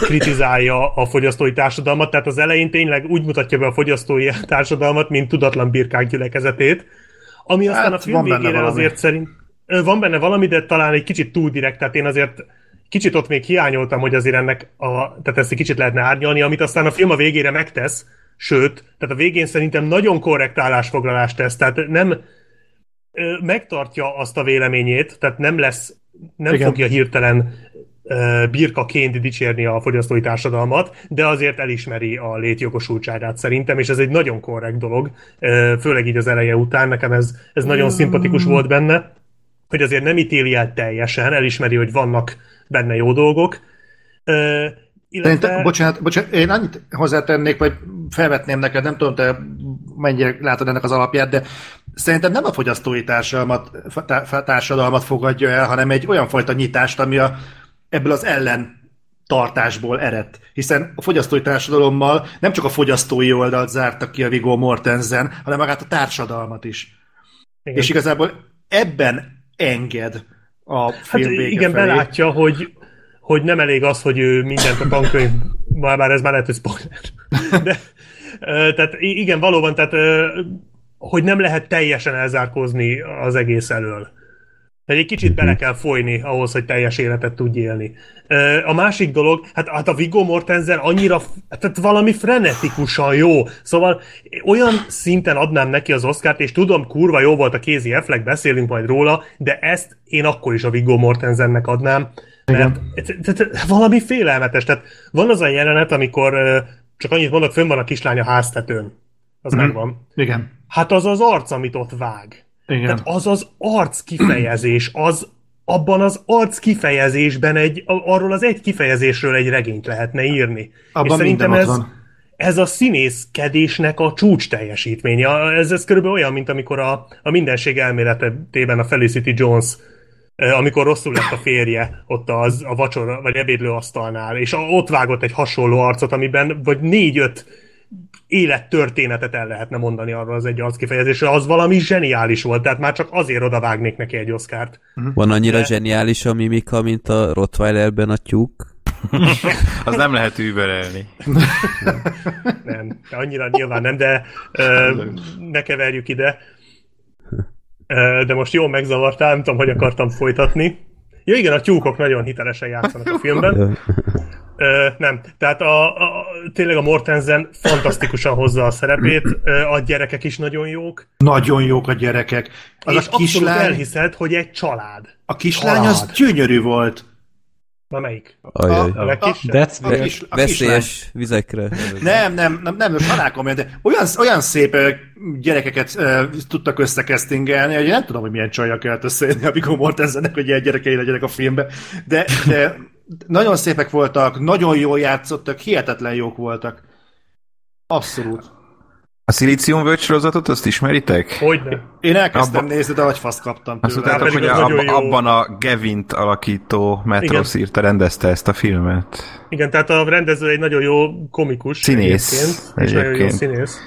kritizálja a fogyasztói társadalmat, tehát az elején tényleg úgy mutatja be a fogyasztói társadalmat, mint tudatlan birkák gyülekezetét, ami aztán hát, a film végére azért szerint van benne valami, de talán egy kicsit túl direkt, tehát én azért kicsit ott még hiányoltam, hogy azért ennek a, tehát ezt egy kicsit lehetne árnyalni, amit aztán a film a végére megtesz, sőt, tehát a végén szerintem nagyon korrekt állásfoglalást tesz, tehát nem megtartja azt a véleményét, tehát nem lesz, nem Igen. fogja hirtelen birkaként dicsérni a fogyasztói társadalmat, de azért elismeri a létjogosultságát szerintem, és ez egy nagyon korrekt dolog, főleg így az eleje után, nekem ez, ez nagyon szimpatikus volt benne, hogy azért nem ítéli el teljesen, elismeri, hogy vannak benne jó dolgok, illetve... Te, bocsánat, bocsánat, én annyit hozzátennék, vagy felvetném neked, nem tudom, te mennyire látod ennek az alapját, de szerintem nem a fogyasztói társadalmat, társadalmat fogadja el, hanem egy olyan fajta nyitást, ami a ebből az ellen tartásból eredt. Hiszen a fogyasztói társadalommal nem csak a fogyasztói oldalt zártak ki a Viggo Mortensen, hanem magát a társadalmat is. Igen. És igazából ebben enged a film hát igen, felé. belátja, hogy, hogy nem elég az, hogy ő mindent a tankönyv, bár ez már lehet, hogy spoiler. De, tehát igen, valóban, tehát hogy nem lehet teljesen elzárkózni az egész elől. Tehát egy kicsit bele kell folyni ahhoz, hogy teljes életet tudj élni. A másik dolog, hát, hát a Viggo Mortensen annyira, tehát valami frenetikusan jó. Szóval olyan szinten adnám neki az Oscárt, és tudom, kurva jó volt a Kézi Affleck, beszélünk majd róla, de ezt én akkor is a Viggo Mortensennek adnám, mert tehát, valami félelmetes. Tehát van az a jelenet, amikor csak annyit mondok, fönn van a kislány a háztetőn. Az mm-hmm. megvan. Igen. Hát az az arc, amit ott vág. Igen. Tehát az az arc kifejezés, az abban az arc kifejezésben egy, arról az egy kifejezésről egy regényt lehetne írni. Abban És szerintem ez, van. ez a színészkedésnek a csúcs teljesítménye. Ez, ez körülbelül olyan, mint amikor a, a mindenség elméletében a Felicity Jones amikor rosszul lett a férje ott az, a vacsora, vagy ebédlő asztalnál, és ott vágott egy hasonló arcot, amiben vagy négy-öt élettörténetet el lehetne mondani arra az egy arckifejezésre, az valami zseniális volt, tehát már csak azért odavágnék neki egy oszkárt. Van annyira De... zseniális a mimika, mint a Rottweilerben a tyúk? <laughs> az nem lehet überelni. <laughs> nem, annyira nyilván nem, de ö, ne keverjük ide. Ö, de most jól megzavartál, nem tudom, hogy akartam folytatni. Ja igen, a tyúkok nagyon hitelesen játszanak a filmben. Ö, nem, tehát a, a, tényleg a Mortensen fantasztikusan hozza a szerepét, a gyerekek is nagyon jók. Nagyon jók a gyerekek. Az és a kislány... elhiszed, hogy egy család. A kislány család. az gyönyörű volt. Na melyik? Ajaj. A, a, a, That's a, kis, a Veszélyes vizekre. Nem, nem, nem, nem, nem de olyan, olyan szép gyerekeket uh, tudtak összekesztingelni, hogy nem tudom, hogy milyen csajjal kellett összejönni a Viggo Mortensennek, hogy ilyen gyerekei legyenek a filmbe, de, de nagyon szépek voltak, nagyon jól játszottak, hihetetlen jók voltak. Abszolút. A Szilícium Völgy sorozatot, azt ismeritek? Hogyne. Én elkezdtem Abba... nézni, de vagy fasz kaptam tőle. Azt tudtátok, hogy ab, abban a Gevint alakító Metros írta, rendezte ezt a filmet. Igen, tehát a rendező egy nagyon jó komikus. Színész. Egyébként, és nagyon jó színész.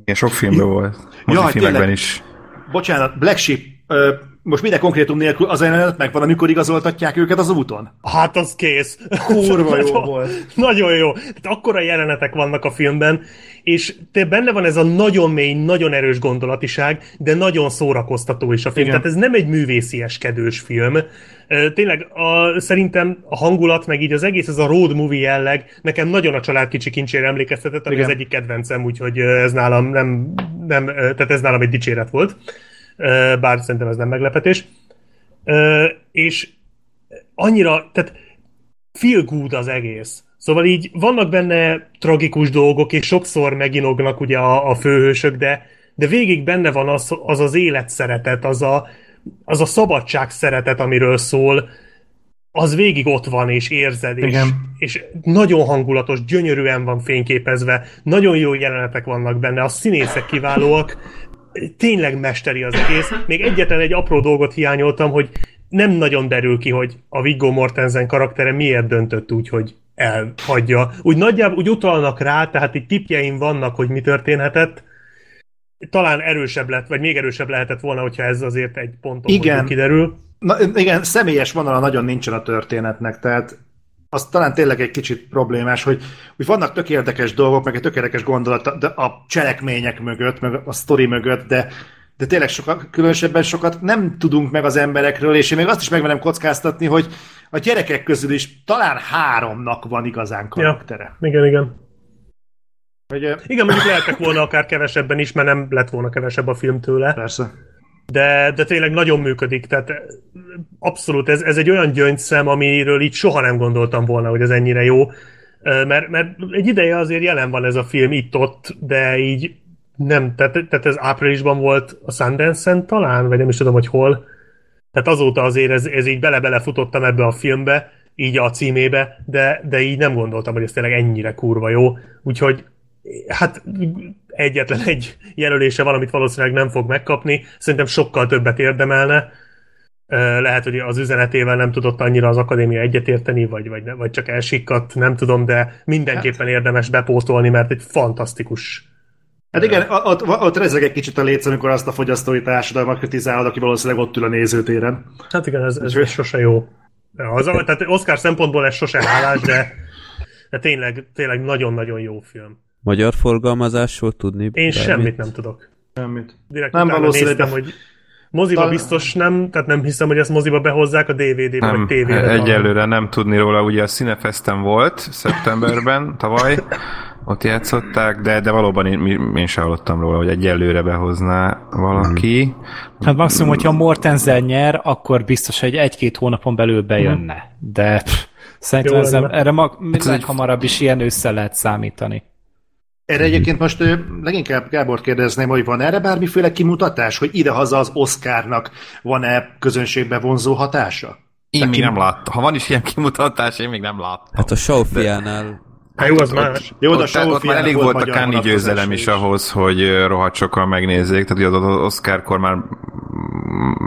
Igen, sok filmben volt. Mozi ja, filmekben is. Bocsánat, Black Sheep, most minden konkrétum nélkül az jelenet megvan, amikor igazoltatják őket az úton? Hát az kész. Kurva jó <laughs> volt. Nagyon jó. Tehát akkora jelenetek vannak a filmben, és te benne van ez a nagyon mély, nagyon erős gondolatiság, de nagyon szórakoztató is a film. Igen. Tehát ez nem egy művészieskedős film. Tényleg a, szerintem a hangulat, meg így az egész, ez a road movie jelleg, nekem nagyon a család kicsi kincsére emlékeztetett, ami Igen. az egyik kedvencem, úgyhogy ez nálam nem, nem, tehát ez nálam egy dicséret volt bár szerintem ez nem meglepetés. És annyira, tehát feel good az egész. Szóval így vannak benne tragikus dolgok, és sokszor meginognak ugye a, a főhősök, de, de végig benne van az az, az életszeretet, az a, az a szabadság szeretet, amiről szól, az végig ott van, és érzed, és, és nagyon hangulatos, gyönyörűen van fényképezve, nagyon jó jelenetek vannak benne, a színészek kiválóak, tényleg mesteri az egész. Még egyetlen egy apró dolgot hiányoltam, hogy nem nagyon derül ki, hogy a Viggo Mortensen karaktere miért döntött úgy, hogy elhagyja. Úgy nagyjából úgy utalnak rá, tehát itt tipjeim vannak, hogy mi történhetett. Talán erősebb lett, vagy még erősebb lehetett volna, hogyha ez azért egy ponton igen. kiderül. Na, igen, személyes vonala nagyon nincsen a történetnek, tehát az talán tényleg egy kicsit problémás, hogy, hogy vannak tök érdekes dolgok, meg egy tök érdekes gondolat de a cselekmények mögött, meg a sztori mögött, de, de tényleg sokat, különösebben sokat nem tudunk meg az emberekről, és én még azt is megmenem kockáztatni, hogy a gyerekek közül is talán háromnak van igazán karaktere. Ja, igen, igen. Hogy, igen, mondjuk lehettek volna akár kevesebben is, mert nem lett volna kevesebb a film tőle. Persze de, de tényleg nagyon működik, tehát abszolút ez, ez egy olyan gyöngyszem, amiről így soha nem gondoltam volna, hogy ez ennyire jó, mert, mert egy ideje azért jelen van ez a film itt-ott, de így nem, tehát, tehát ez áprilisban volt a Sundance-en talán, vagy nem is tudom, hogy hol. Tehát azóta azért ez, ez így bele-bele futottam ebbe a filmbe, így a címébe, de, de így nem gondoltam, hogy ez tényleg ennyire kurva jó. Úgyhogy hát egyetlen egy jelölése valamit valószínűleg nem fog megkapni. Szerintem sokkal többet érdemelne. Lehet, hogy az üzenetével nem tudott annyira az akadémia egyetérteni, vagy, vagy, vagy csak elsikkadt, nem tudom, de mindenképpen hát. érdemes bepótolni, mert egy fantasztikus Hát igen, ott, ott rezeg egy kicsit a létsz, amikor azt a fogyasztói társadalmat kritizálod, aki valószínűleg ott ül a nézőtéren. Hát igen, ez, ez, ez sose jó. Az, tehát Oscar szempontból ez sose hálás, de, de tényleg, tényleg nagyon-nagyon jó film. Magyar forgalmazásról tudni? Én bármit? semmit nem tudok. Semmit. Direkt nem valószínű, néztem, de... hogy moziba Tal... biztos nem, tehát nem hiszem, hogy ezt moziba behozzák a DVD-be, nem, vagy tévére. Egyelőre talán. nem tudni róla, ugye a Cinefesten volt szeptemberben, tavaly, ott játszották, de, de valóban én, én sem hallottam róla, hogy egyelőre behozná valaki. Hát maximum, hogyha Mortensen nyer, akkor biztos, hogy egy-két hónapon belül bejönne. De pff, szerintem ez, erre mag, hát ez hamarabb is ilyen össze lehet számítani. Erre egyébként most leginkább Gábor kérdezném, hogy van erre bármiféle kimutatás, hogy idehaza az Oscarnak van-e közönségbe vonzó hatása? Én még nem láttam. Ha van is ilyen kimutatás, én még nem láttam. Hát a Sofia-nál Hát jó, az már... Jó, de ott, ott már elég volt, volt a Káni győzelem is ahhoz, hogy rohadt sokan megnézzék, tehát az Oscar-kor már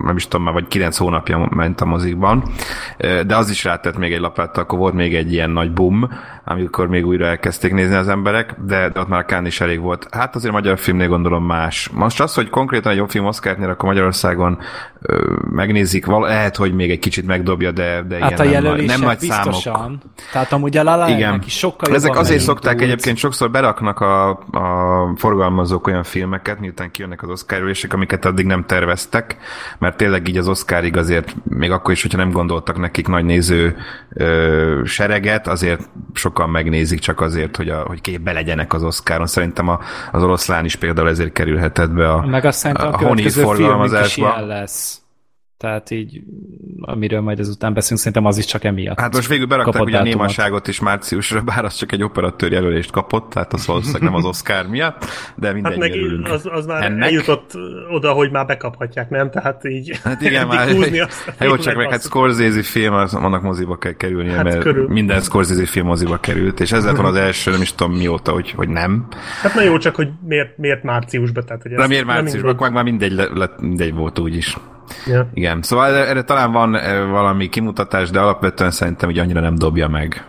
nem is tudom, már vagy kilenc hónapja ment a mozikban, de az is rátett még egy lapát, akkor volt még egy ilyen nagy boom, amikor még újra elkezdték nézni az emberek, de, de ott már Kán is elég volt. Hát azért magyar filmnél gondolom más. Most az, hogy konkrétan egy jobb film Oscar nyer, akkor Magyarországon ö, megnézik, val- lehet, hogy még egy kicsit megdobja, de, de Hát igen, a nem, nagy- nem nagy biztosan. számok. Tehát amúgy a La Igen. Is sokkal Ezek azért szokták egyébként sokszor beraknak a, a forgalmazók olyan filmeket, miután kijönnek az Oscar-ülések, amiket addig nem terveztek, mert tényleg így az Oscarig azért, még akkor is, hogyha nem gondoltak nekik nagy néző ö, sereget, azért sokan megnézik csak azért, hogy, a, hogy képbe legyenek az Oscaron. Szerintem a, az oroszlán is például ezért kerülhetett be a, Meg azt szerintem a, a honi is forgalmazásba. ilyen lesz. Tehát így, amiről majd ezután beszélünk, szerintem az is csak emiatt. Hát most végül berakták ugye a némaságot is márciusra, bár az csak egy operatőr jelölést kapott, tehát az valószínűleg nem az Oscar miatt, de Hát mindegy meg örülünk. az, az már Ennek. eljutott oda, hogy már bekaphatják, nem? Tehát így Hát igen, <laughs> már húzni azt Hát jó, csak meg hát Scorsese film, az, annak moziba kell kerülnie, Hát mert körül. minden Scorsese film moziba került, és ez lett volna az első, nem is tudom mióta, hogy, hogy nem. Hát na jó, csak hogy miért, miért márciusban? Tehát, hogy De miért márciusban, meg már mindegy, le, lett, mindegy volt úgyis. Ja. Igen, szóval erre, talán van eh, valami kimutatás, de alapvetően szerintem hogy annyira nem dobja meg.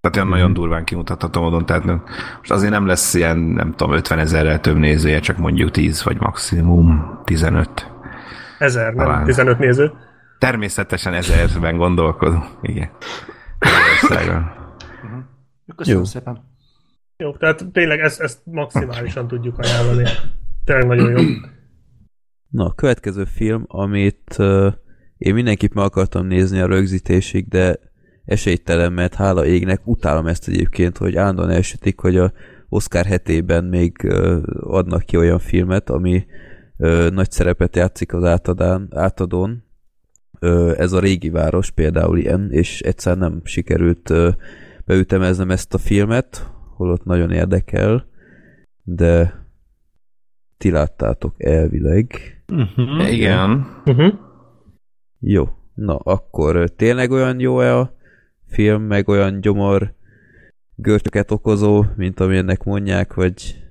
Tehát olyan nagyon durván kimutatható módon, tehát nem, most azért nem lesz ilyen, nem tudom, 50 ezerrel több nézője, csak mondjuk 10 vagy maximum 15. Ezer, nem? Talán. 15 néző. Természetesen ezerben gondolkodunk. Igen. Magyarországon. Köszönöm Jó. szépen. Jó, tehát tényleg ezt, ezt maximálisan tudjuk ajánlani. Tényleg nagyon jó. Na, a következő film, amit uh, én mindenképp meg akartam nézni a rögzítésig, de esélytelen, mert hála égnek, utálom ezt egyébként, hogy állandóan elsütik, hogy a Oscar hetében még uh, adnak ki olyan filmet, ami uh, nagy szerepet játszik az átadán, átadón. Uh, ez a régi város például ilyen, és egyszer nem sikerült uh, beütemeznem ezt a filmet, holott nagyon érdekel, de ti láttátok elvileg. Uh-huh. Igen. Uh-huh. Jó, na akkor tényleg olyan jó-e a film, meg olyan gyomor görcsöket okozó, mint amilyennek mondják, vagy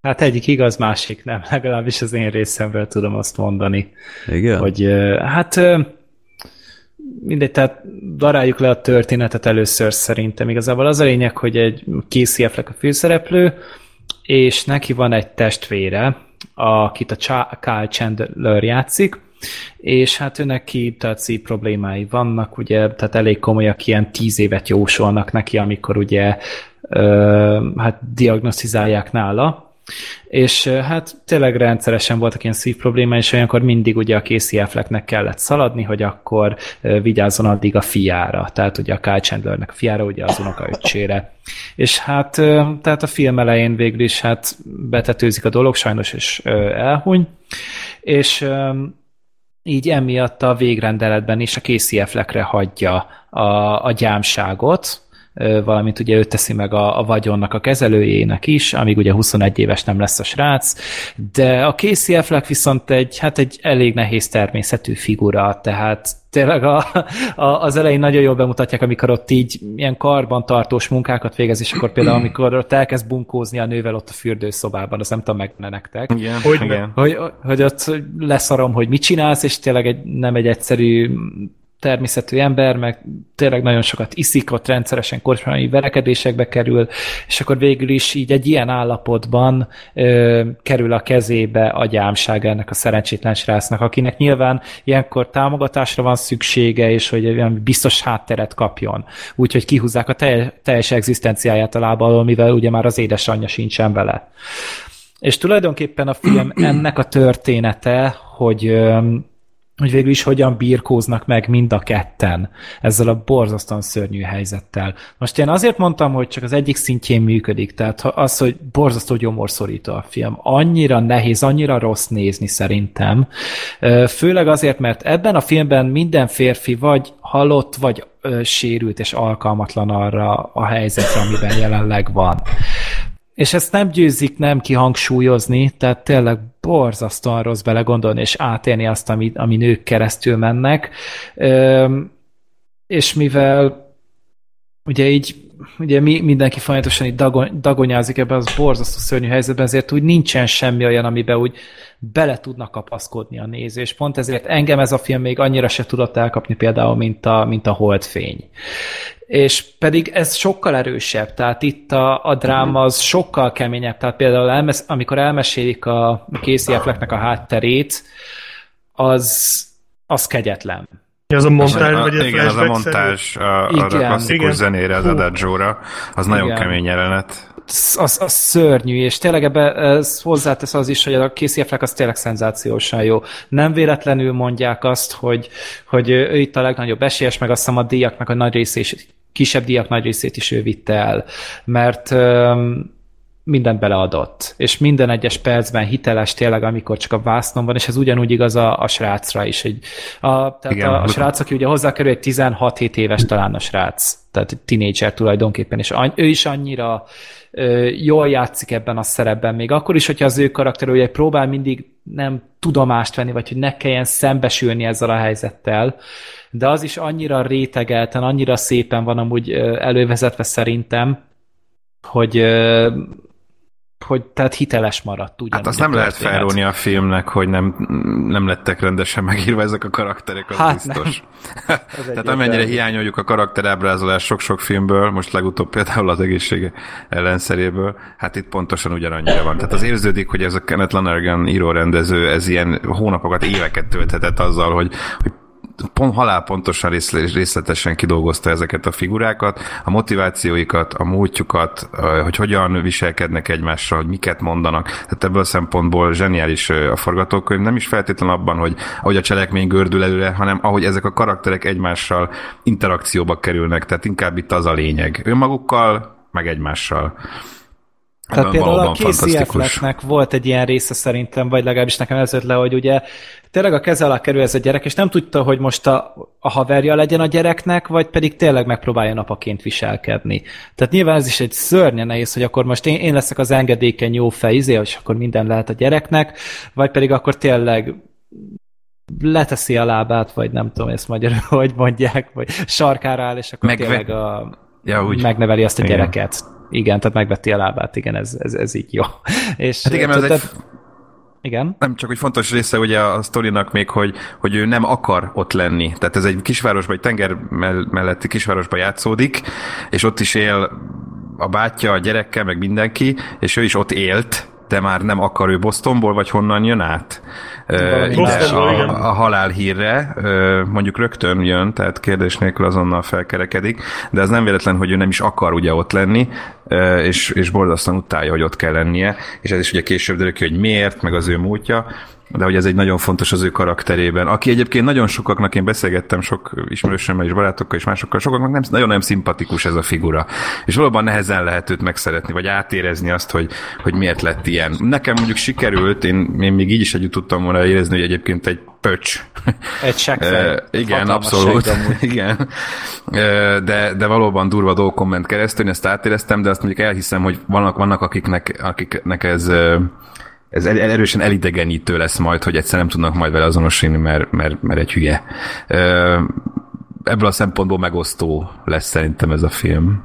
Hát egyik igaz, másik nem. <laughs> Legalábbis az én részemről tudom azt mondani. igen? Hogy hát mindegy, tehát daráljuk le a történetet először szerintem. Igazából az a lényeg, hogy egy Casey Affleck a főszereplő, és neki van egy testvére, akit a Cha- Kyle Chandler játszik, és hát ő neki problémái vannak, ugye, tehát elég komolyak, ilyen tíz évet jósolnak neki, amikor ugye ö, hát diagnosztizálják nála, és hát tényleg rendszeresen voltak ilyen szívproblémái, és olyankor mindig ugye a Casey Afflecknek kellett szaladni, hogy akkor vigyázzon addig a fiára, tehát ugye a Kyle Chandlernek a fiára, ugye az unokaöccsére. És hát tehát a film elején végül is hát betetőzik a dolog, sajnos és elhuny, és így emiatt a végrendeletben is a Casey Affleckre hagyja a, a gyámságot, valamint ugye ő teszi meg a, a vagyonnak a kezelőjének is, amíg ugye 21 éves nem lesz a srác, de a Casey Affleck viszont egy, hát egy elég nehéz természetű figura, tehát tényleg a, a, az elején nagyon jól bemutatják, amikor ott így ilyen karbantartós munkákat végez, és akkor például amikor ott elkezd bunkózni a nővel ott a fürdőszobában, azt nem tudom meg nektek Igen. Hogy ne. igen. hogy, hogy ott leszarom, hogy mit csinálsz, és tényleg egy, nem egy egyszerű természetű ember, meg tényleg nagyon sokat iszik, ott rendszeresen kocsmai verekedésekbe kerül, és akkor végül is így egy ilyen állapotban ö, kerül a kezébe a gyámság ennek a szerencsétlen srácnak, akinek nyilván ilyenkor támogatásra van szüksége, és hogy olyan biztos hátteret kapjon. Úgyhogy kihúzzák a teljes, teljes egzisztenciáját a lába alól, mivel ugye már az édesanyja sincsen vele. És tulajdonképpen a film <clears throat> ennek a története, hogy, öm, hogy végül is hogyan birkóznak meg mind a ketten ezzel a borzasztóan szörnyű helyzettel. Most én azért mondtam, hogy csak az egyik szintjén működik, tehát az, hogy borzasztó gyomorszorító a film. Annyira nehéz, annyira rossz nézni szerintem. Főleg azért, mert ebben a filmben minden férfi vagy halott, vagy sérült és alkalmatlan arra a helyzetre, amiben jelenleg van. És ezt nem győzik nem kihangsúlyozni, tehát tényleg borzasztóan rossz belegondolni és átélni azt, ami, ami nők keresztül mennek. Üm, és mivel ugye így ugye mi, mindenki folyamatosan itt dagon, dagonyázik ebben az borzasztó szörnyű helyzetben, ezért úgy nincsen semmi olyan, amiben úgy bele tudnak kapaszkodni a néző, pont ezért engem ez a film még annyira se tudott elkapni például, mint a, mint a Holdfény. És pedig ez sokkal erősebb, tehát itt a, a dráma az sokkal keményebb, tehát például elmes, amikor elmesélik a Casey Afflecknek a hátterét, az, az kegyetlen. Az a montázs, vagy a igen, az a montázs a, a klasszikus zenére, az Adagio-ra, az nagyon Igen. kemény jelenet. az, az, szörnyű, és tényleg ebbe ez hozzátesz az is, hogy a Casey Affleck az tényleg szenzációsan jó. Nem véletlenül mondják azt, hogy, hogy ő itt a legnagyobb esélyes, meg azt hiszem a díjaknak a nagy részét, kisebb díjak nagy részét is ő vitte el, mert öm, mindent beleadott, és minden egyes percben hiteles tényleg, amikor csak a vásznon van, és ez ugyanúgy igaz a, a srácra is. Egy, a, tehát Igen. a, a srác, aki ugye hozzákerül, egy 16-7 éves talán a srác, tehát egy tínédzser tulajdonképpen, és any, ő is annyira ö, jól játszik ebben a szerepben, még akkor is, hogyha az ő karakter ugye próbál mindig nem tudomást venni, vagy hogy ne kelljen szembesülni ezzel a helyzettel, de az is annyira rétegelten, annyira szépen van amúgy elővezetve szerintem, hogy hogy tehát hiteles maradt ugyanúgy. Hát azt nem lehet felróni a filmnek, hogy nem, nem lettek rendesen megírva ezek a karakterek, az Hát biztos. Ez <laughs> Tehát amennyire hiányoljuk a karakterábrázolás sok-sok filmből, most legutóbb például az egészsége ellenszeréből, hát itt pontosan ugyanannyira van. Tehát az érződik, hogy ez a Kenneth Lonergan író-rendező, ez ilyen hónapokat, éveket tölthetett azzal, hogy, hogy pont halálpontosan részle- részletesen kidolgozta ezeket a figurákat, a motivációikat, a múltjukat, hogy hogyan viselkednek egymással, hogy miket mondanak. Tehát ebből a szempontból zseniális a forgatókönyv, nem is feltétlenül abban, hogy ahogy a cselekmény gördül előre, hanem ahogy ezek a karakterek egymással interakcióba kerülnek, tehát inkább itt az a lényeg. Önmagukkal, meg egymással. Tehát például a Casey. Afflecknek volt egy ilyen része szerintem, vagy legalábbis nekem ez le, hogy ugye tényleg a keze alá kerül ez a gyerek, és nem tudta, hogy most a, a haverja legyen a gyereknek, vagy pedig tényleg megpróbálja napaként viselkedni. Tehát nyilván ez is egy szörnyen nehéz, hogy akkor most én, én leszek az engedékeny jó fej, izé, és akkor minden lehet a gyereknek, vagy pedig akkor tényleg leteszi a lábát, vagy nem tudom ezt magyarul, <laughs> hogy mondják, vagy sarkára áll, és akkor Megve- tényleg a, Ja, úgy. megneveli azt a Igen. gyereket. Igen, tehát megveti a lábát, igen, ez, ez, ez így jó. <laughs> És, Hát igen, mert ez egy igen. Nem csak, hogy fontos része ugye a sztorinak még, hogy, hogy ő nem akar ott lenni. Tehát ez egy kisvárosban, egy tenger mell- melletti kisvárosban játszódik, és ott is él a bátyja, a gyerekkel, meg mindenki, és ő is ott élt, de már nem akar ő Bostonból, vagy honnan jön át? Bostonból, a, a halál hírre, ö, mondjuk rögtön jön, tehát kérdés nélkül azonnal felkerekedik, de az nem véletlen, hogy ő nem is akar ugye ott lenni, és, és borzasztóan utálja, hogy ott kell lennie, és ez is ugye később derül ki, hogy miért, meg az ő múltja, de hogy ez egy nagyon fontos az ő karakterében, aki egyébként nagyon sokaknak, én beszélgettem sok ismerősömmel és barátokkal és másokkal, sokaknak nem, nagyon nem szimpatikus ez a figura. És valóban nehezen lehet őt megszeretni, vagy átérezni azt, hogy, hogy miért lett ilyen. Nekem mondjuk sikerült, én, én még így is együtt tudtam volna érezni, hogy egyébként egy pöcs. Egy seggfej. <laughs> Eh, igen, abszolút. segg <laughs> igen. Eh, De, de valóban durva dolgokon ment keresztül, én ezt átéreztem, de azt mondjuk elhiszem, hogy vannak, vannak akiknek, akiknek ez eh, ez el- erősen elidegenítő lesz majd, hogy egyszer nem tudnak majd vele azonosulni, mert, mert, mert egy hülye. Ebből a szempontból megosztó lesz szerintem ez a film.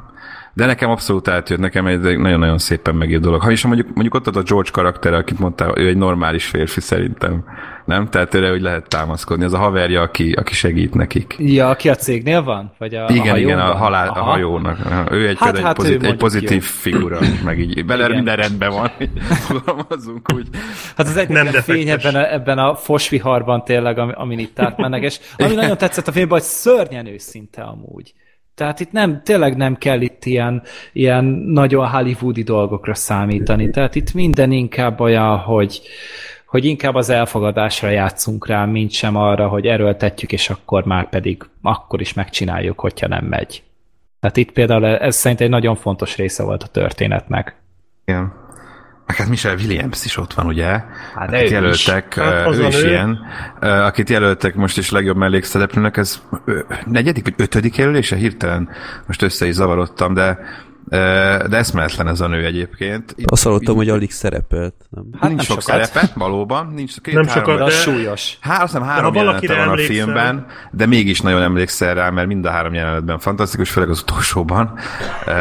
De nekem abszolút átjött, nekem egy nagyon-nagyon szépen megírt dolog. Ha is mondjuk, mondjuk ott a George karakter, akit mondtál, ő egy normális férfi szerintem. Nem? Tehát őre úgy lehet támaszkodni. Az a haverja, aki, aki segít nekik. Ja, aki a cégnél van? Vagy a, Igen, a igen, a, halál, a hajónak. Ő egy, Hát- egy, hát ő pozit, egy mondjuk pozitív jó. figura, meg így <laughs> bele Igen. minden rendben van, <laughs> fogalmazunk úgy. Hát az egyik Nem fény ebben a, ebben a fosviharban tényleg, ami, amin itt átmennek, és ami nagyon tetszett a filmben, hogy szörnyen őszinte amúgy. Tehát itt nem, tényleg nem kell itt ilyen, ilyen nagyon hollywoodi dolgokra számítani. Tehát itt minden inkább olyan, hogy, hogy inkább az elfogadásra játszunk rá, mint sem arra, hogy erőltetjük, és akkor már pedig akkor is megcsináljuk, hogyha nem megy. Tehát itt például ez szerintem egy nagyon fontos része volt a történetnek. Igen. Meg hát Michelle Williams is ott van, ugye? Hát akit ő jelöltek, is. Hát hát ő is nő. ilyen. Ö, Akit jelöltek most is legjobb mellékszereplőnek, ez negyedik vagy ötödik jelölése hirtelen? Most össze is zavarodtam, de de eszméletlen ez a nő egyébként. Itt, Azt hallottam, hogy alig szerepelt. Nem? Hát nincs nem sok sokat. szerepe, valóban. Nincs két, nem három, sokat, de... súlyos. Há, azt hiszem három jelenete van a filmben, de mégis nagyon emlékszel rá, mert mind a három jelenetben fantasztikus, főleg az utolsóban. Uh,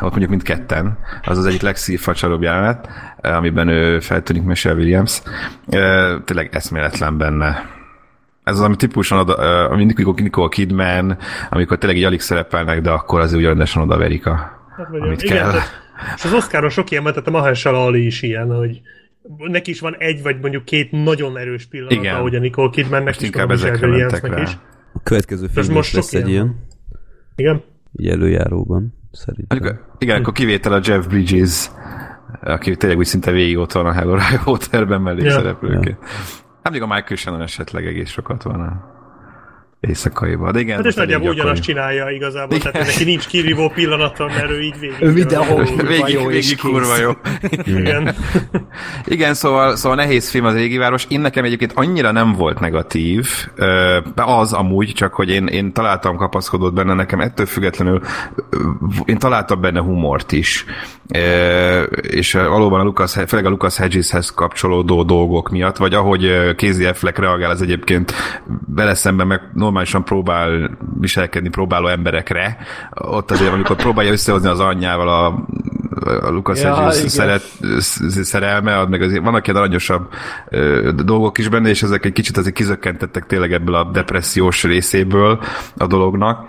ott mondjuk mindketten. Az az egyik legszívfacsaróbb jelenet, amiben ő feltűnik Michelle Williams. Uh, tényleg eszméletlen benne ez az, ami típusan oda, ami Nicole Kidman, amikor tényleg így alig szerepelnek, de akkor az úgy rendesen odaverik a, hát, amit igen, kell. Tehát, és az Oscaron sok ilyen, mert a Mahershala Ali is ilyen, hogy neki is van egy vagy mondjuk két nagyon erős pillanat, Igen. ahogy a Nicole Kidmannek is, inkább ezekre mentek is. A következő film most lesz egy ilyen. Igen? Így előjáróban, szerintem. Amikor, igen, akkor kivétel a Jeff Bridges, aki tényleg úgy szinte végig ott van a Hello Waterben mellékszereplőként. Ja. Hát még a Michael Shannon esetleg egész sokat van éjszakaiba. De igen, hát és nagyjából ugyanazt csinálja igazából, igen. tehát neki nincs kirívó pillanata, mert ő így végig. Ő mindenhol végig, jó végig kurva jó. igen. <laughs> igen, szóval, szóval nehéz film az Égiváros. Én nekem egyébként annyira nem volt negatív, az amúgy, csak hogy én, én találtam kapaszkodót benne, nekem ettől függetlenül én találtam benne humort is. És valóban a Lucas, főleg a Lucas Hedgeshez kapcsolódó dolgok miatt, vagy ahogy Casey Affleck reagál, az egyébként vele szemben meg normálisan próbál viselkedni próbáló emberekre, ott azért, amikor próbálja összehozni az anyjával a, a Lucas ja, szeret, szerelme, meg azért vannak ilyen aranyosabb ö, dolgok is benne, és ezek egy kicsit azért kizökkentettek tényleg ebből a depressziós részéből a dolognak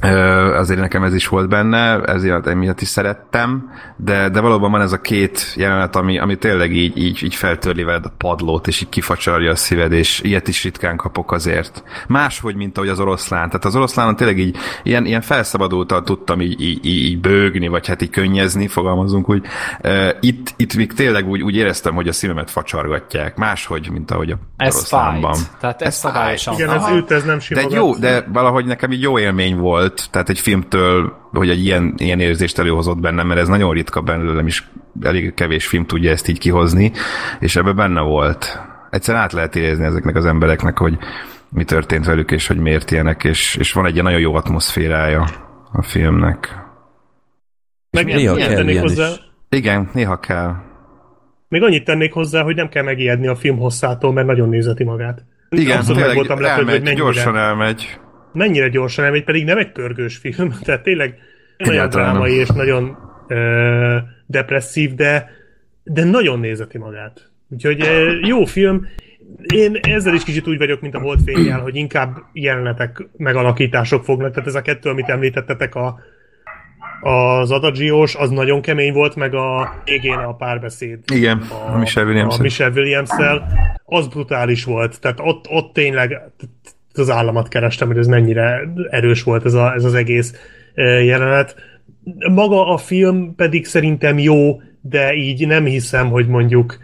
azért nekem ez is volt benne, ezért emiatt is szerettem, de, de valóban van ez a két jelenet, ami, ami tényleg így, így, így feltörli veled a padlót, és így kifacsarja a szíved, és ilyet is ritkán kapok azért. Máshogy, mint ahogy az oroszlán. Tehát az oroszlánon tényleg így ilyen, ilyen felszabadultan tudtam így, így, így, bőgni, vagy hát így könnyezni, fogalmazunk úgy. Itt, itt még tényleg úgy, úgy éreztem, hogy a szívemet facsargatják. Máshogy, mint ahogy a ez oroszlánban. Fight. Tehát ez, ez szabályosan. Igen, ez őt ez nem simogat. De jó, de valahogy nekem így jó élmény volt, volt, tehát egy filmtől, hogy egy ilyen, ilyen érzést előhozott bennem, mert ez nagyon ritka belőlem is, elég kevés film tudja ezt így kihozni, és ebben benne volt. Egyszerűen át lehet érezni ezeknek az embereknek, hogy mi történt velük, és hogy miért ilyenek, és, és van egy ilyen nagyon jó atmoszférája a filmnek. Meg néha kell tennék hozzá. Is. Igen, néha kell. Még annyit tennék hozzá, hogy nem kell megijedni a film hosszától, mert nagyon nézeti magát. Igen, Abszolút tényleg voltam elmegy, lepődve, hogy gyorsan elmegy mennyire gyorsan elmegy, pedig nem egy pörgős film, <laughs> tehát tényleg nagyon drámai és nagyon ö, depresszív, de, de nagyon nézeti magát. Úgyhogy ö, jó film. Én ezzel is kicsit úgy vagyok, mint a Holdfényjel, hogy inkább jelenetek, megalakítások fognak. Tehát ez a kettő, amit említettetek, a, az adagiós, az nagyon kemény volt, meg a végén a párbeszéd. Igen, a, a Michelle williams A Michelle williams az brutális volt. Tehát ott, ott tényleg az államat kerestem, hogy ez mennyire erős volt ez, a, ez az egész jelenet. Maga a film pedig szerintem jó, de így nem hiszem, hogy mondjuk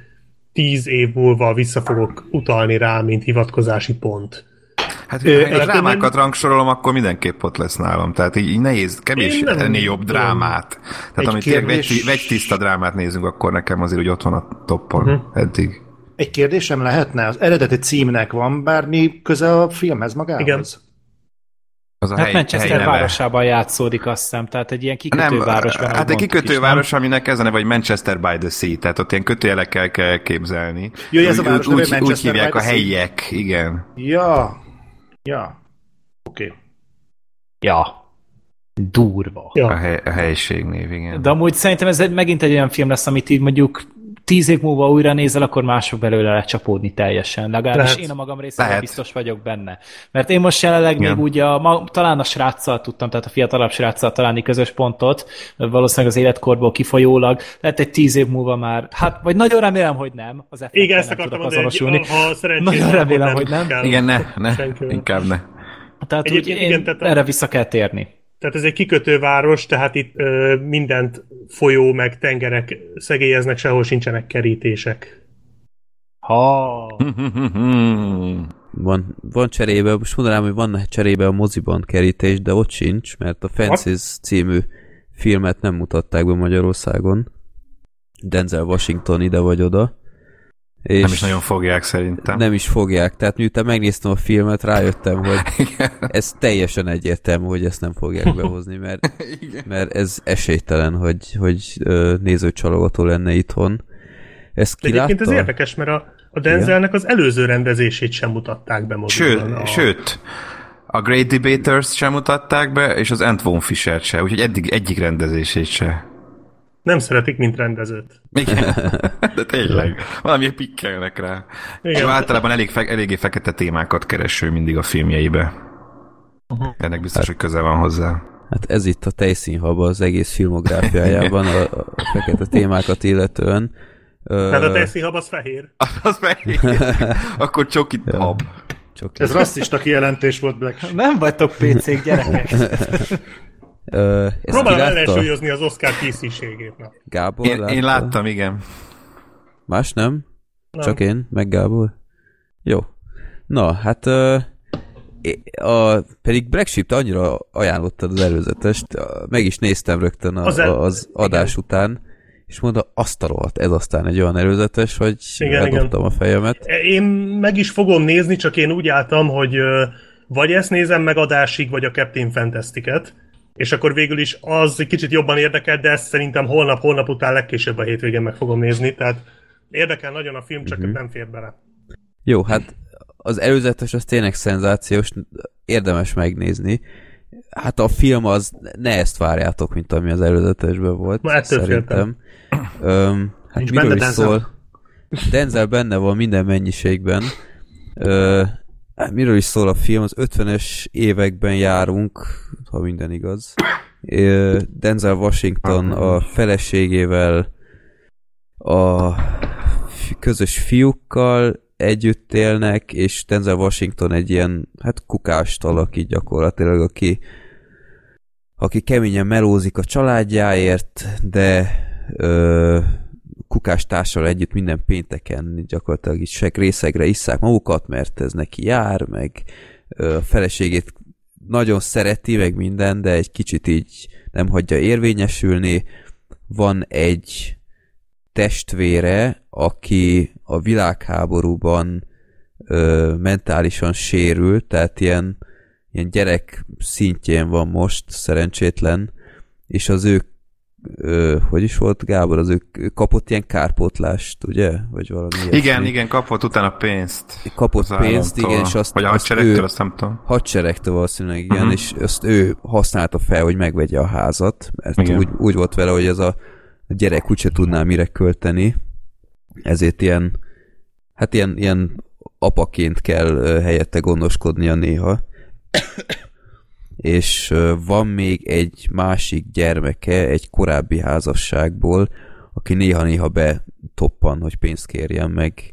tíz év múlva vissza fogok utalni rá, mint hivatkozási pont. Hát, ha én drámákat én... rangsorolom, akkor mindenképp ott lesz nálam. Tehát így nehéz, kevés ennél jobb drámát. Tehát amit kérdés... vegy, tiszta drámát nézünk, akkor nekem azért úgy ott van a toppon uh-huh. eddig. Egy kérdésem lehetne? Az eredeti címnek van bármi köze a filmhez magához? Igen. Az a hát hely, Manchester hely városában játszódik, azt hiszem, tehát egy ilyen kikötőváros. Nem, hát egy kikötőváros, aminek ez a neve, vagy Manchester by the Sea, tehát ott ilyen kötőjelekkel kell képzelni. Jó, ez a város úgy, úgy, úgy hívják a helyiek, igen. Ja, ja, oké. Okay. Ja, durva. Ja. A, hely, a helység név, igen. De amúgy szerintem ez egy, megint egy olyan film lesz, amit így mondjuk tíz év múlva újra nézel, akkor mások belőle lecsapódni teljesen. Legalábbis Lehet. én a magam részéről Lehet. biztos vagyok benne. Mert én most jelenleg Igen. még ugye a, ma, talán a sráccal tudtam, tehát a fiatalabb sráccal találni közös pontot, valószínűleg az életkorból kifolyólag. Lehet egy tíz év múlva már, hát vagy nagyon remélem, hogy nem. Az Igen, ezt akartam mondani, ha Nagyon remélem, hogy nem. Igen, ne, ne, inkább ne. Tehát úgy, én, igen, tehát erre vissza kell térni. Tehát ez egy kikötőváros, tehát itt ö, mindent folyó meg tengerek szegélyeznek, sehol sincsenek kerítések. Ha. <laughs> van, van cserébe, most mondanám, hogy van cserébe a moziban kerítés, de ott sincs, mert a Fences című filmet nem mutatták be Magyarországon. Denzel Washington ide vagy oda. És Nem is nagyon fogják szerintem. nem is fogják. Tehát miután megnéztem a filmet, rájöttem, hogy <laughs> ez teljesen egyértelmű, hogy ezt nem fogják behozni, mert, <laughs> mert ez esélytelen, hogy, hogy nézőcsalogató lenne itthon. Ezt De ki egyébként ez érdekes, mert a, a Denzelnek az előző rendezését sem mutatták be Sőt, moziban. A- sőt, a Great Debaters sem mutatták be, és az Antoine Fisher se, úgyhogy eddig egyik rendezését se. Nem szeretik, mint rendezőt. Igen, <laughs> de tényleg, valami pikkelnek rá. Igen. Ő általában elég fe, eléggé fekete témákat kereső mindig a filmjeibe. Ennek biztos, hogy köze van hozzá. Hát ez itt a tejszínhab az egész filmográfiájában, a, a fekete témákat illetően. Ö, Tehát a Tesszi az fehér. <laughs> Az meg, <laughs> akkor csokit hab. csak Ez rasszista kijelentés volt, Black. Nem vagytok PC-k, gyerekek. Ö, Próbálom ellensúlyozni az Oscar készítségét. Gábor Én, látta? én láttam, igen. Más nem? Nem. Csak én, meg Gábor? Jó. Na, hát ö, a, pedig Black Sheep, te annyira ajánlottad az előzetest, meg is néztem rögtön a, Az el- az adás igen. után, és mondta, azt a rohadt, ez aztán egy olyan előzetes, hogy Igen, eldobtam a fejemet. Én meg is fogom nézni, csak én úgy álltam, hogy vagy ezt nézem meg adásig, vagy a Captain Fantastic-et, és akkor végül is az egy kicsit jobban érdekel, de ezt szerintem holnap, holnap után legkésőbb a hétvégén meg fogom nézni, tehát érdekel nagyon a film, csak Mhm. nem fér bele. Jó, hát az előzetes az tényleg szenzációs, érdemes megnézni. Hát a film az, ne ezt várjátok, mint ami az előzetesben volt, Na, ettől szerintem. Öm, hát Nincs miről benne is Denzel? szól? Denzel benne van minden mennyiségben. Ö, miről is szól a film? Az 50-es években járunk, ha minden igaz. Denzel Washington a feleségével a közös fiúkkal együtt élnek, és Denzel Washington egy ilyen, hát kukást alakít gyakorlatilag, aki, aki keményen melózik a családjáért, de ö, kukás társal együtt minden pénteken gyakorlatilag is részegre isszák magukat, mert ez neki jár, meg a feleségét nagyon szereti, meg minden, de egy kicsit így nem hagyja érvényesülni. Van egy testvére, aki a világháborúban ö, mentálisan sérült, tehát ilyen, ilyen gyerek szintjén van most, szerencsétlen, és az ő ö, hogy is volt Gábor, az ő ő kapott ilyen kárpótlást, ugye? Vagy valami Igen, ilyesmi. igen, kapott utána pénzt. Kapott pénzt, igen, és azt, Vagy a azt hadseregtől, ő, azt nem tudom. hadseregtől valószínűleg, igen, Mhm. és ezt ő használta fel, hogy megvegye a házat, mert Igen. úgy, úgy volt vele, hogy ez a gyerek úgyse tudná mire költeni, ezért ilyen, hát ilyen, ilyen apaként kell helyette gondoskodnia néha. És van még egy másik gyermeke egy korábbi házasságból, aki néha-néha betoppan, hogy pénzt kérjen meg.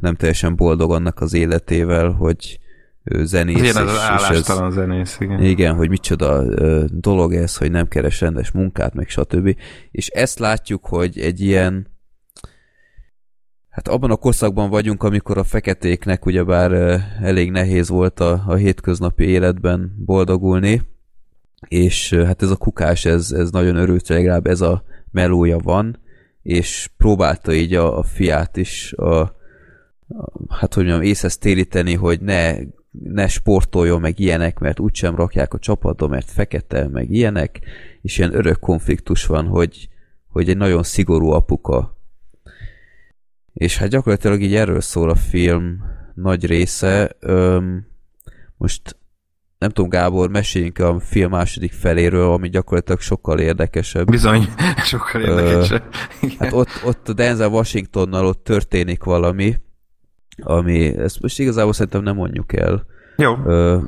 Nem teljesen boldog annak az életével, hogy zenész. Igen, az és ez- állástalan zenész, igen. igen, hogy micsoda dolog ez, hogy nem keres rendes munkát, meg stb. És ezt látjuk, hogy egy ilyen hát abban a korszakban vagyunk, amikor a feketéknek ugyebár elég nehéz volt a, a hétköznapi életben boldogulni, és hát ez a kukás, ez, ez nagyon örült, legalább ez a melója van, és próbálta így a, a fiát is a, a hát hogy mondjam, észhez téríteni, hogy ne ne sportoljon meg ilyenek, mert úgysem rakják a csapatba, mert fekete, meg ilyenek, és ilyen örök konfliktus van, hogy, hogy egy nagyon szigorú apuka. És hát gyakorlatilag így erről szól a film nagy része. Öm, most nem tudom, Gábor, meséljünk a film második feléről, ami gyakorlatilag sokkal érdekesebb. Bizony, <laughs> sokkal érdekesebb. Hát ott, ott a Denzel Washingtonnal ott történik valami, ami, ezt most igazából szerintem nem mondjuk el. Jó. Ö,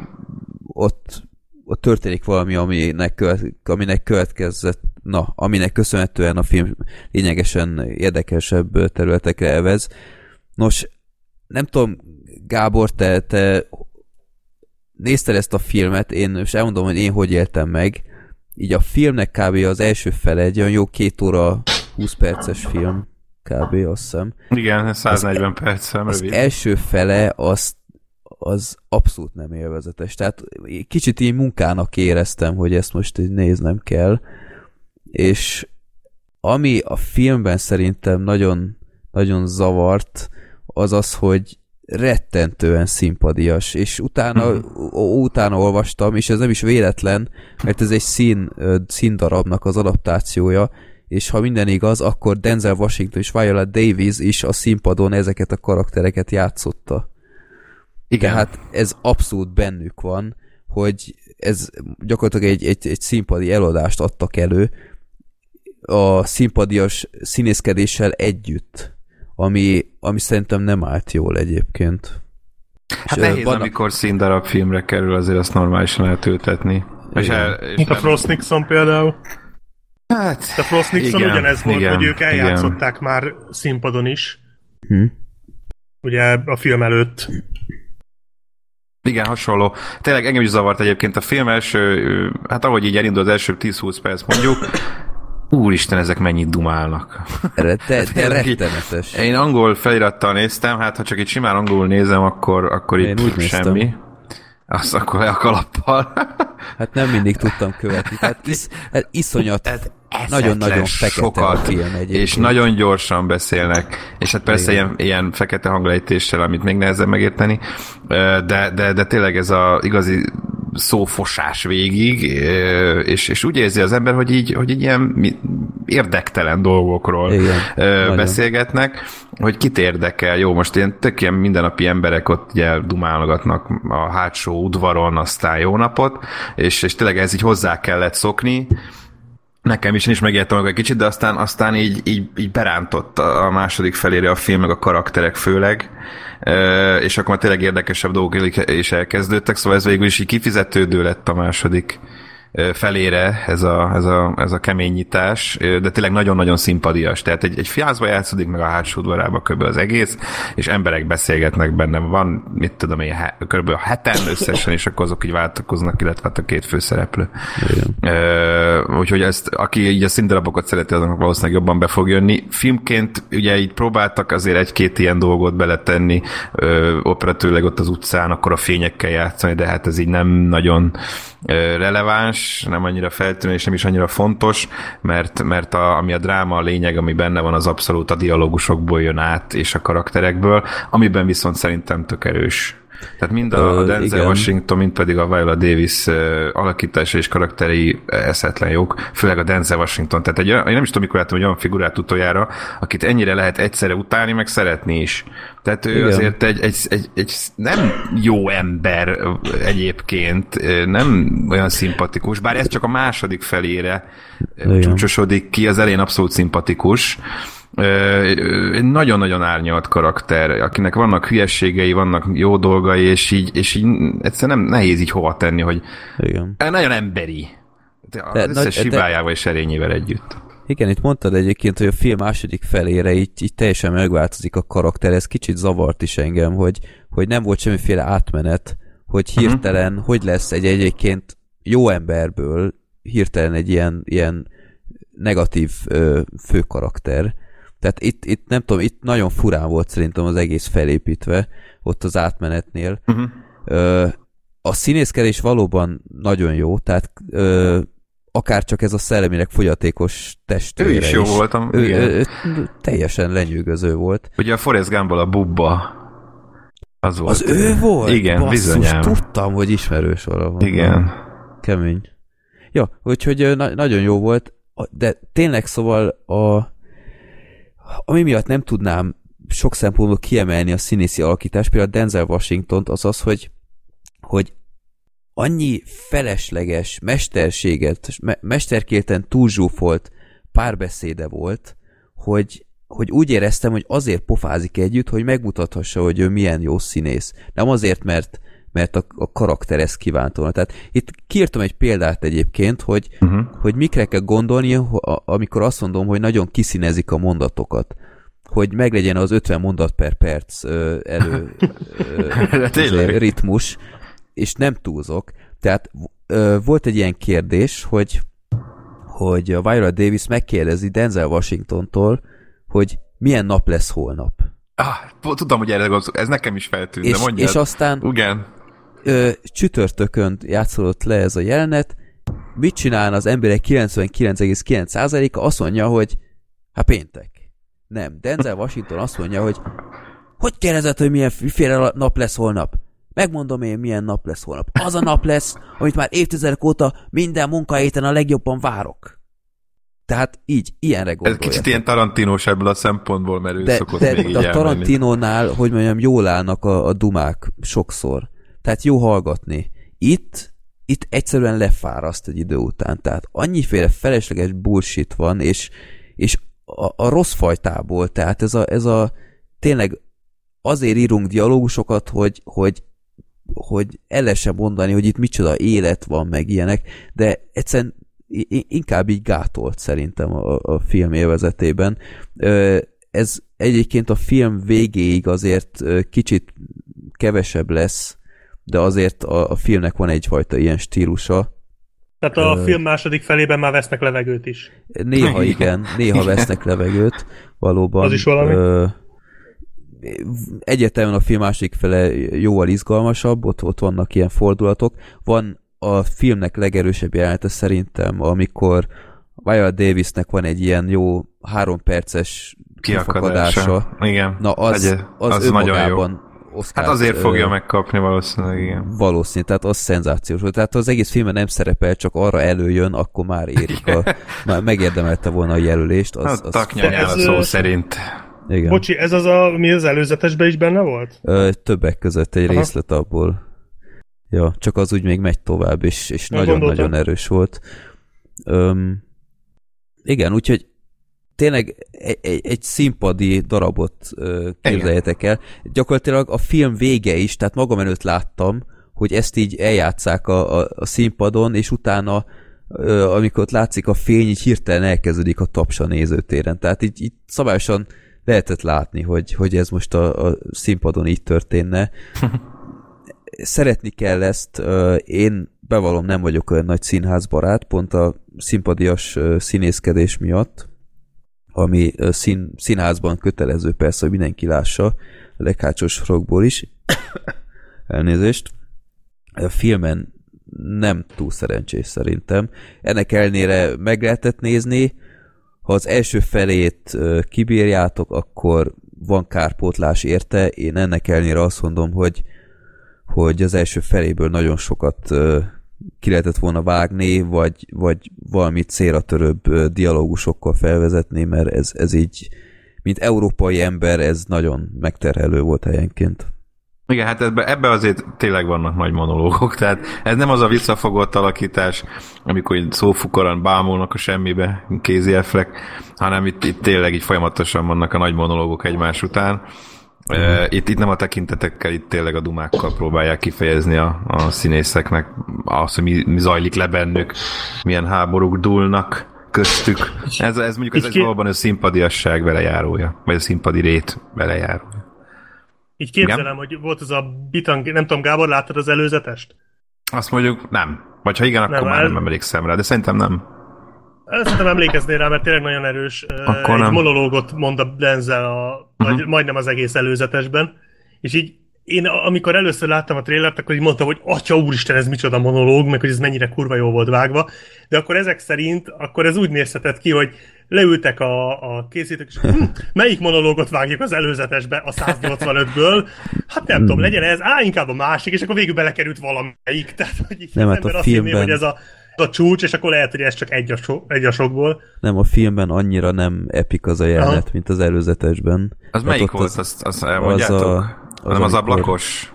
ott, ott történik valami, aminek, követ, aminek következett, na, aminek köszönhetően a film lényegesen érdekesebb területekre evez. Nos, nem tudom, Gábor, te, te nézted ezt a filmet, én most elmondom, hogy én hogy éltem meg. Így a filmnek kb. az első fele egy olyan jó két óra 20 perces film, kb. azt hiszem. Igen, 140 perc, nem Az rövid. első fele az, az abszolút nem élvezetes. Tehát kicsit így munkának éreztem, hogy ezt most néznem kell. És ami a filmben szerintem nagyon nagyon zavart, az az, hogy rettentően szimpadias, és utána, utána olvastam, és ez nem is véletlen, mert ez egy szín, színdarabnak az adaptációja, és ha minden igaz, akkor Denzel Washington és Viola Davis is a színpadon ezeket a karaktereket játszotta. Igen. Tehát ez abszolút bennük van, hogy ez gyakorlatilag egy, egy, egy színpadi eladást adtak elő a színpadias színészkedéssel együtt, ami, ami szerintem nem állt jól egyébként. Hát és nehéz, van, amikor színdarab filmre kerül, azért azt normálisan eltöltetni. És el, és Mint nem... a Frost Nixon például. Hát, a Frost Nixon igen, ugyanez volt, igen, hogy ők eljátszották igen. már színpadon is. Hm. Ugye a film előtt. Igen, hasonló. Tényleg engem is zavart egyébként a film első, hát ahogy így elindul az első 10-20 perc mondjuk, Úristen, ezek mennyit dumálnak. Te, <laughs> te rettenetes. Én angol felirattal néztem, hát ha csak egy simán angolul nézem, akkor, akkor itt úgy semmi. Néztem. Azt akkor le a kalappal. <laughs> Hát nem mindig tudtam követni. Tehát is, hát iszonyat, nagyon-nagyon fekete sokat, a film egyébként. És nagyon gyorsan beszélnek, és hát persze ilyen, ilyen fekete hanglejtéssel, amit még nehezebb megérteni, de, de, de tényleg ez a igazi szófosás végig, és, és úgy érzi az ember, hogy így, hogy így ilyen érdektelen dolgokról Igen, beszélgetnek, hogy kit érdekel. Jó, most ilyen tök ilyen mindennapi emberek ott ugye dumálgatnak a hátsó udvaron, aztán jó napot, és, és tényleg ez így hozzá kellett szokni, Nekem is, én is megértem meg egy kicsit, de aztán, aztán így, így, így berántott a második felére a film, meg a karakterek főleg, és akkor már tényleg érdekesebb dolgok is elkezdődtek, szóval ez végül is így kifizetődő lett a második felére ez a, ez a, ez a keményítás, de tényleg nagyon-nagyon szimpadias. Tehát egy, egy fiázba játszódik meg a hátsó udvarába kb. az egész, és emberek beszélgetnek benne. Van, mit tudom én, kb. a heten összesen, és akkor azok így váltakoznak, illetve hát a két főszereplő. Uh, úgyhogy ezt, aki így a színdarabokat szereti, azoknak valószínűleg jobban be fog jönni. Filmként ugye így próbáltak azért egy-két ilyen dolgot beletenni, uh, operatőleg ott az utcán, akkor a fényekkel játszani, de hát ez így nem nagyon releváns, nem annyira feltűnő és nem is annyira fontos, mert, mert a, ami a dráma a lényeg, ami benne van, az abszolút a dialógusokból jön át, és a karakterekből, amiben viszont szerintem tök erős tehát mind a, a Denzel igen. Washington, mind pedig a Viola Davis alakítása és karakterei eszetlen jók, főleg a Denzel Washington. Tehát egy, én nem is tudom, mikor láttam egy olyan figurát utoljára, akit ennyire lehet egyszerre utálni, meg szeretni is. Tehát ő igen. azért egy, egy, egy, egy nem jó ember egyébként, nem olyan szimpatikus, bár ez csak a második felére igen. csúcsosodik ki, az elén abszolút szimpatikus, egy nagyon-nagyon árnyalt karakter, akinek vannak hülyességei, vannak jó dolgai, és így, és így egyszerűen nem nehéz így hova tenni, hogy Igen. nagyon emberi. De az összes nagy, hibájával de... és erényével együtt. Igen, itt mondtad egyébként, hogy a film második felére így, így teljesen megváltozik a karakter, ez kicsit zavart is engem, hogy, hogy nem volt semmiféle átmenet, hogy mhm. hirtelen, uh-huh. hogy lesz egy egyébként jó emberből hirtelen egy ilyen, ilyen negatív ö, főkarakter. Tehát itt, itt nem tudom, itt nagyon furán volt szerintem az egész felépítve, ott az átmenetnél. Uh-huh. Ö, a színészkedés valóban nagyon jó, tehát ö, akár csak ez a szellemileg fogyatékos testőre Ő is jó is. voltam. Ő, ő, ő, teljesen lenyűgöző volt. Ugye a Forrest Gumbból a Bubba az volt. Az ő volt? Igen, Basszus, bizonyám. tudtam, hogy ismerős valahol. Igen. Kemény. Ja, úgyhogy na- nagyon jó volt, de tényleg szóval a ami miatt nem tudnám sok szempontból kiemelni a színészi alakítást, például Denzel Washington az az, hogy, hogy annyi felesleges, mesterséget, me mesterkélten túlzsúfolt párbeszéde volt, hogy, hogy úgy éreztem, hogy azért pofázik együtt, hogy megmutathassa, hogy ő milyen jó színész. Nem azért, mert, mert a, a karakter ezt kívánt volna. Tehát itt kiírtam egy példát egyébként, hogy, uh-huh. hogy mikre kell gondolni, amikor azt mondom, hogy nagyon kiszínezik a mondatokat hogy meglegyen az 50 mondat per perc ö, elő ö, <laughs> ritmus, és nem túlzok. Tehát ö, volt egy ilyen kérdés, hogy hogy a Viola Davis megkérdezi Denzel Washingtontól, hogy milyen nap lesz holnap. Ah, tudom, hogy erre ez nekem is feltűnt, és, de mondjad. És aztán Igen. Ö, csütörtökön játszódott le ez a jelenet, mit csinálna az emberek 99,9%-a? Azt mondja, hogy hát péntek Nem, Denzel Washington azt mondja, hogy hogy kérdezed, hogy milyen féle nap lesz holnap? Megmondom én, milyen nap lesz holnap. Az a nap lesz, amit már évtizedek óta minden munkahéten a legjobban várok. Tehát így, ilyenre gondolja. Ez kicsit ilyen tarantinós ebből a szempontból, mert ő de, szokott de, még de a. Tarantinónál, hogy mondjam, jól állnak a, a dumák sokszor. Tehát jó hallgatni. Itt, itt egyszerűen lefáraszt egy idő után. Tehát annyiféle felesleges bullshit van, és, és a, a rossz fajtából, tehát ez a, ez a tényleg azért írunk dialógusokat, hogy, hogy hogy el lehessen mondani, hogy itt micsoda élet van, meg ilyenek, de egyszerűen inkább így gátolt szerintem a, a film élvezetében. Ez egyébként a film végéig azért kicsit kevesebb lesz, de azért a, a filmnek van egyfajta ilyen stílusa. Tehát a Ö... film második felében már vesznek levegőt is. Néha igen, néha vesznek levegőt, valóban. Az is valami? Ö, egyetemen a film másik fele jóval izgalmasabb, ott, ott vannak ilyen fordulatok. Van a filmnek legerősebb jelenete szerintem, amikor Viola Davisnek van egy ilyen jó három perces kiakadása. Igen. Na az, az, az, az nagyon jó. Oscar, hát azért fogja ö, megkapni valószínűleg, igen. Valószínű, tehát az szenzációs volt. Tehát az egész filmben nem szerepel, csak arra előjön, akkor már érik a... már megérdemelte volna a jelölést. Az, hát, az taknyanyál a szó szerint. Igen. Bocsi, ez az a, mi az előzetesben is benne volt? Ö, többek között egy Aha. részlet abból. Ja, csak az úgy még megy tovább, és, és nagyon-nagyon erős volt. Öm, igen, úgyhogy tényleg egy, egy, egy színpadi darabot ö, képzeljetek el. Gyakorlatilag a film vége is, tehát magam előtt láttam, hogy ezt így eljátszák a, a, a színpadon, és utána amikor ott látszik a fény, így hirtelen elkezdődik a tapsa nézőtéren. Tehát így, így szabályosan lehetett látni, hogy, hogy ez most a, a színpadon így történne. <laughs> Szeretni kell ezt, én bevallom, nem vagyok olyan nagy színházbarát, pont a színpadias színészkedés miatt, ami szín, színházban kötelező persze, hogy mindenki lássa, a leghátsós sorokból is. <coughs> Elnézést. A filmen nem túl szerencsés szerintem. Ennek ellenére meg lehetett nézni, ha az első felét kibírjátok, akkor van kárpótlás érte. Én ennek ellenére azt mondom, hogy, hogy az első feléből nagyon sokat ki lehetett volna vágni, vagy, vagy valami célra törőbb dialógusokkal felvezetni, mert ez, ez így, mint európai ember, ez nagyon megterhelő volt helyenként. Igen, hát ebbe, ebbe azért tényleg vannak nagy monológok, tehát ez nem az a visszafogott alakítás, amikor szófukoran bámulnak a semmibe, kézi efflek, hanem itt, itt tényleg így folyamatosan vannak a nagy monológok egymás után. Uh, itt, itt nem a tekintetekkel, itt tényleg a dumákkal próbálják kifejezni a, a színészeknek azt, hogy mi, mi zajlik le bennük, milyen háborúk dúlnak köztük. Ez, ez mondjuk ez, ez valóban a szimpadiasság velejárója, vagy a színpadi rét velejárója. Így képzelem, igen? hogy volt az a bitang, nem tudom, Gábor, láttad az előzetest? Azt mondjuk nem. Vagy ha igen, akkor nem, már el... nem emlékszem rá, de szerintem nem. Szerintem emlékeznél rá, mert tényleg nagyon erős. Akkor egy nem. monológot mond a Denzel a, uh-huh. majdnem az egész előzetesben, és így én amikor először láttam a trélert, akkor így mondtam, hogy atya úristen, ez micsoda monológ, meg hogy ez mennyire kurva jó volt vágva, de akkor ezek szerint, akkor ez úgy nézhetett ki, hogy leültek a, a készítők, és <laughs> hm, melyik monológot vágjuk az előzetesbe a 185-ből? Hát nem tudom, legyen ez, á, inkább a másik, és akkor végül belekerült valamelyik. Tehát, hogy nem, hát a filmben... Hinné, hogy ez a, a csúcs, és akkor lehet, hogy ez csak egy a, so, egy a sokból. Nem, a filmben annyira nem epik az a jelenet, Aha. mint az előzetesben. Az hát melyik volt, az, azt, azt elmondjátok? Az a, az, nem az ablakos?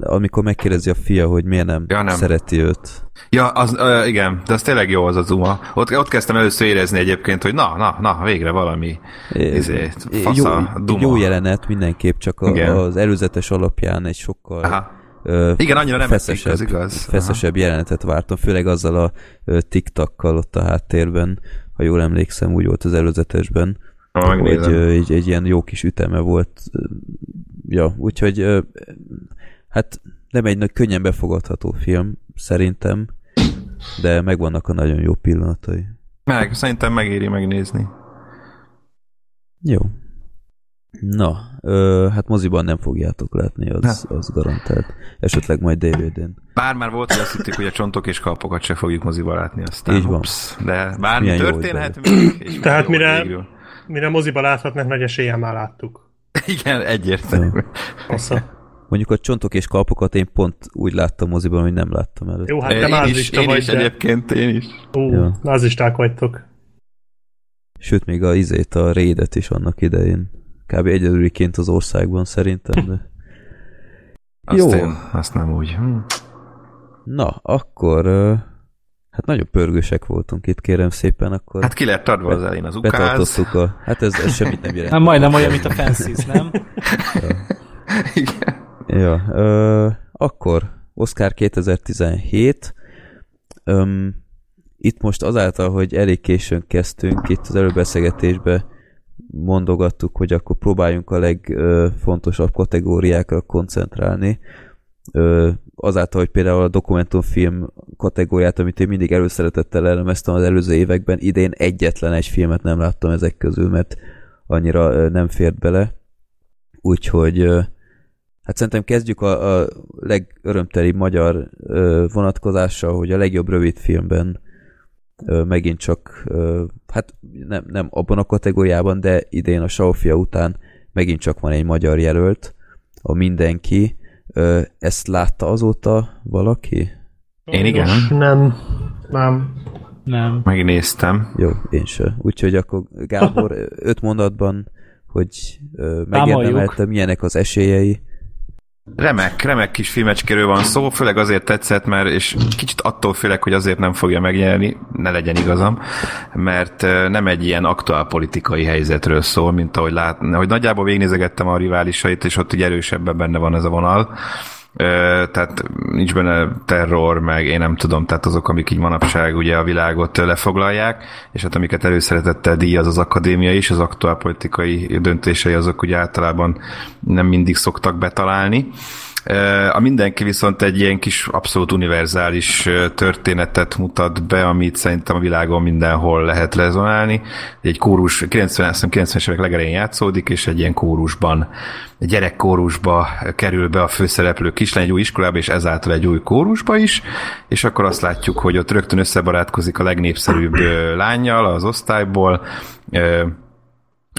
Amikor megkérdezi a fia, hogy miért nem, ja, nem. szereti őt. Ja, az, ö, igen, de az tényleg jó az a Zuma. Ott, ott kezdtem először érezni egyébként, hogy na, na, na, végre valami izé, fasza, jó, Duma. Jó jelenet mindenképp, csak a, az előzetes alapján egy sokkal Aha. Ö, Igen, annyira nem feszesebb, az igaz. Feszesebb Aha. jelenetet vártam, főleg azzal a tiktakkal ott a háttérben, ha jól emlékszem, úgy volt az előzetesben, ha, hogy egy, egy ilyen jó kis üteme volt. Ja, úgyhogy hát nem egy nagy könnyen befogadható film, szerintem, de megvannak a nagyon jó pillanatai. Meg, szerintem megéri megnézni. Jó. Na, ö, hát moziban nem fogjátok látni, az, az garantált. Esetleg majd DVD-n. Bár már volt, hogy azt hitték, hogy a csontok és kalpokat se fogjuk moziban látni, aztán Így van. Ups, de bármi Milyen történhet még, <laughs> Tehát mire, végül. Mire moziba láthatnak, nagy eséllyel már láttuk. <laughs> Igen, egyértelmű. Persze. Mondjuk a csontok és kalpokat én pont úgy láttam moziban, hogy nem láttam előtt. Jó, hát te én is, mázlista én vagy, is de... egyébként, én is. Ú, Ja. mázlisták vagytok. Sőt, még a izét, a rédet is annak idején. Kb. egyedüliként az országban szerintem, de... Azt, Jó. Én, azt nem úgy. Hm. Na, akkor... Hát nagyon pörgősek voltunk itt, kérem szépen, akkor Hát ki lett adva az elén az ukáz. betartoztuk a... Hát ez, ez semmit nem jelent. Hát majdnem olyan, mint a Fences, nem? <laughs> Igen. Ja, ö, akkor Oscar 2017. Öm, itt most azáltal, hogy elég későn kezdtünk, itt az előbeszélgetésbe mondogattuk, hogy akkor próbáljunk a legfontosabb kategóriákra koncentrálni. Azáltal, hogy például a dokumentumfilm kategóriát, amit én mindig előszeretettel elemeztem az előző években, idén egyetlen egy filmet nem láttam ezek közül, mert annyira nem fért bele. Úgyhogy Hát szerintem kezdjük a, a legörömtelibb magyar vonatkozással, hogy a legjobb rövidfilmben ö, megint csak, hát nem, nem abban a kategóriában, de idén a Sofia után megint csak van egy magyar jelölt, a Mindenki. Ezt látta azóta valaki? Én igen. Nem. Nem. Nem. Jó, Megnéztem. én se. Úgyhogy akkor Gábor, <laughs> öt mondatban, hogy megérdemelte, milyenek az esélyei. Remek, remek kis filmecskéről van szó, főleg azért tetszett, mert, és kicsit attól félek, hogy azért nem fogja megnyerni, ne legyen igazam, mert nem egy ilyen aktuál politikai helyzetről szól, mint ahogy lát, hogy nagyjából végignézegettem a riválisait, és ott ugye erősebben benne van ez a vonal. Tehát nincs benne terror, meg én nem tudom, tehát azok, amik így manapság ugye a világot lefoglalják, és hát amiket előszeretettel díjaz az akadémia is, az aktuál politikai döntései azok ugye általában nem mindig szoktak betalálni. A mindenki viszont egy ilyen kis abszolút univerzális történetet mutat be, amit szerintem a világon mindenhol lehet lezonálni. Egy kórus, 90, azt hiszem 90-es évek legelején játszódik, és egy ilyen kórusban, gyerekkórusba kerül be a főszereplő kislány egy új iskolába, és ezáltal egy új kórusba is, és akkor azt látjuk, hogy ott rögtön összebarátkozik a legnépszerűbb lányjal az osztályból,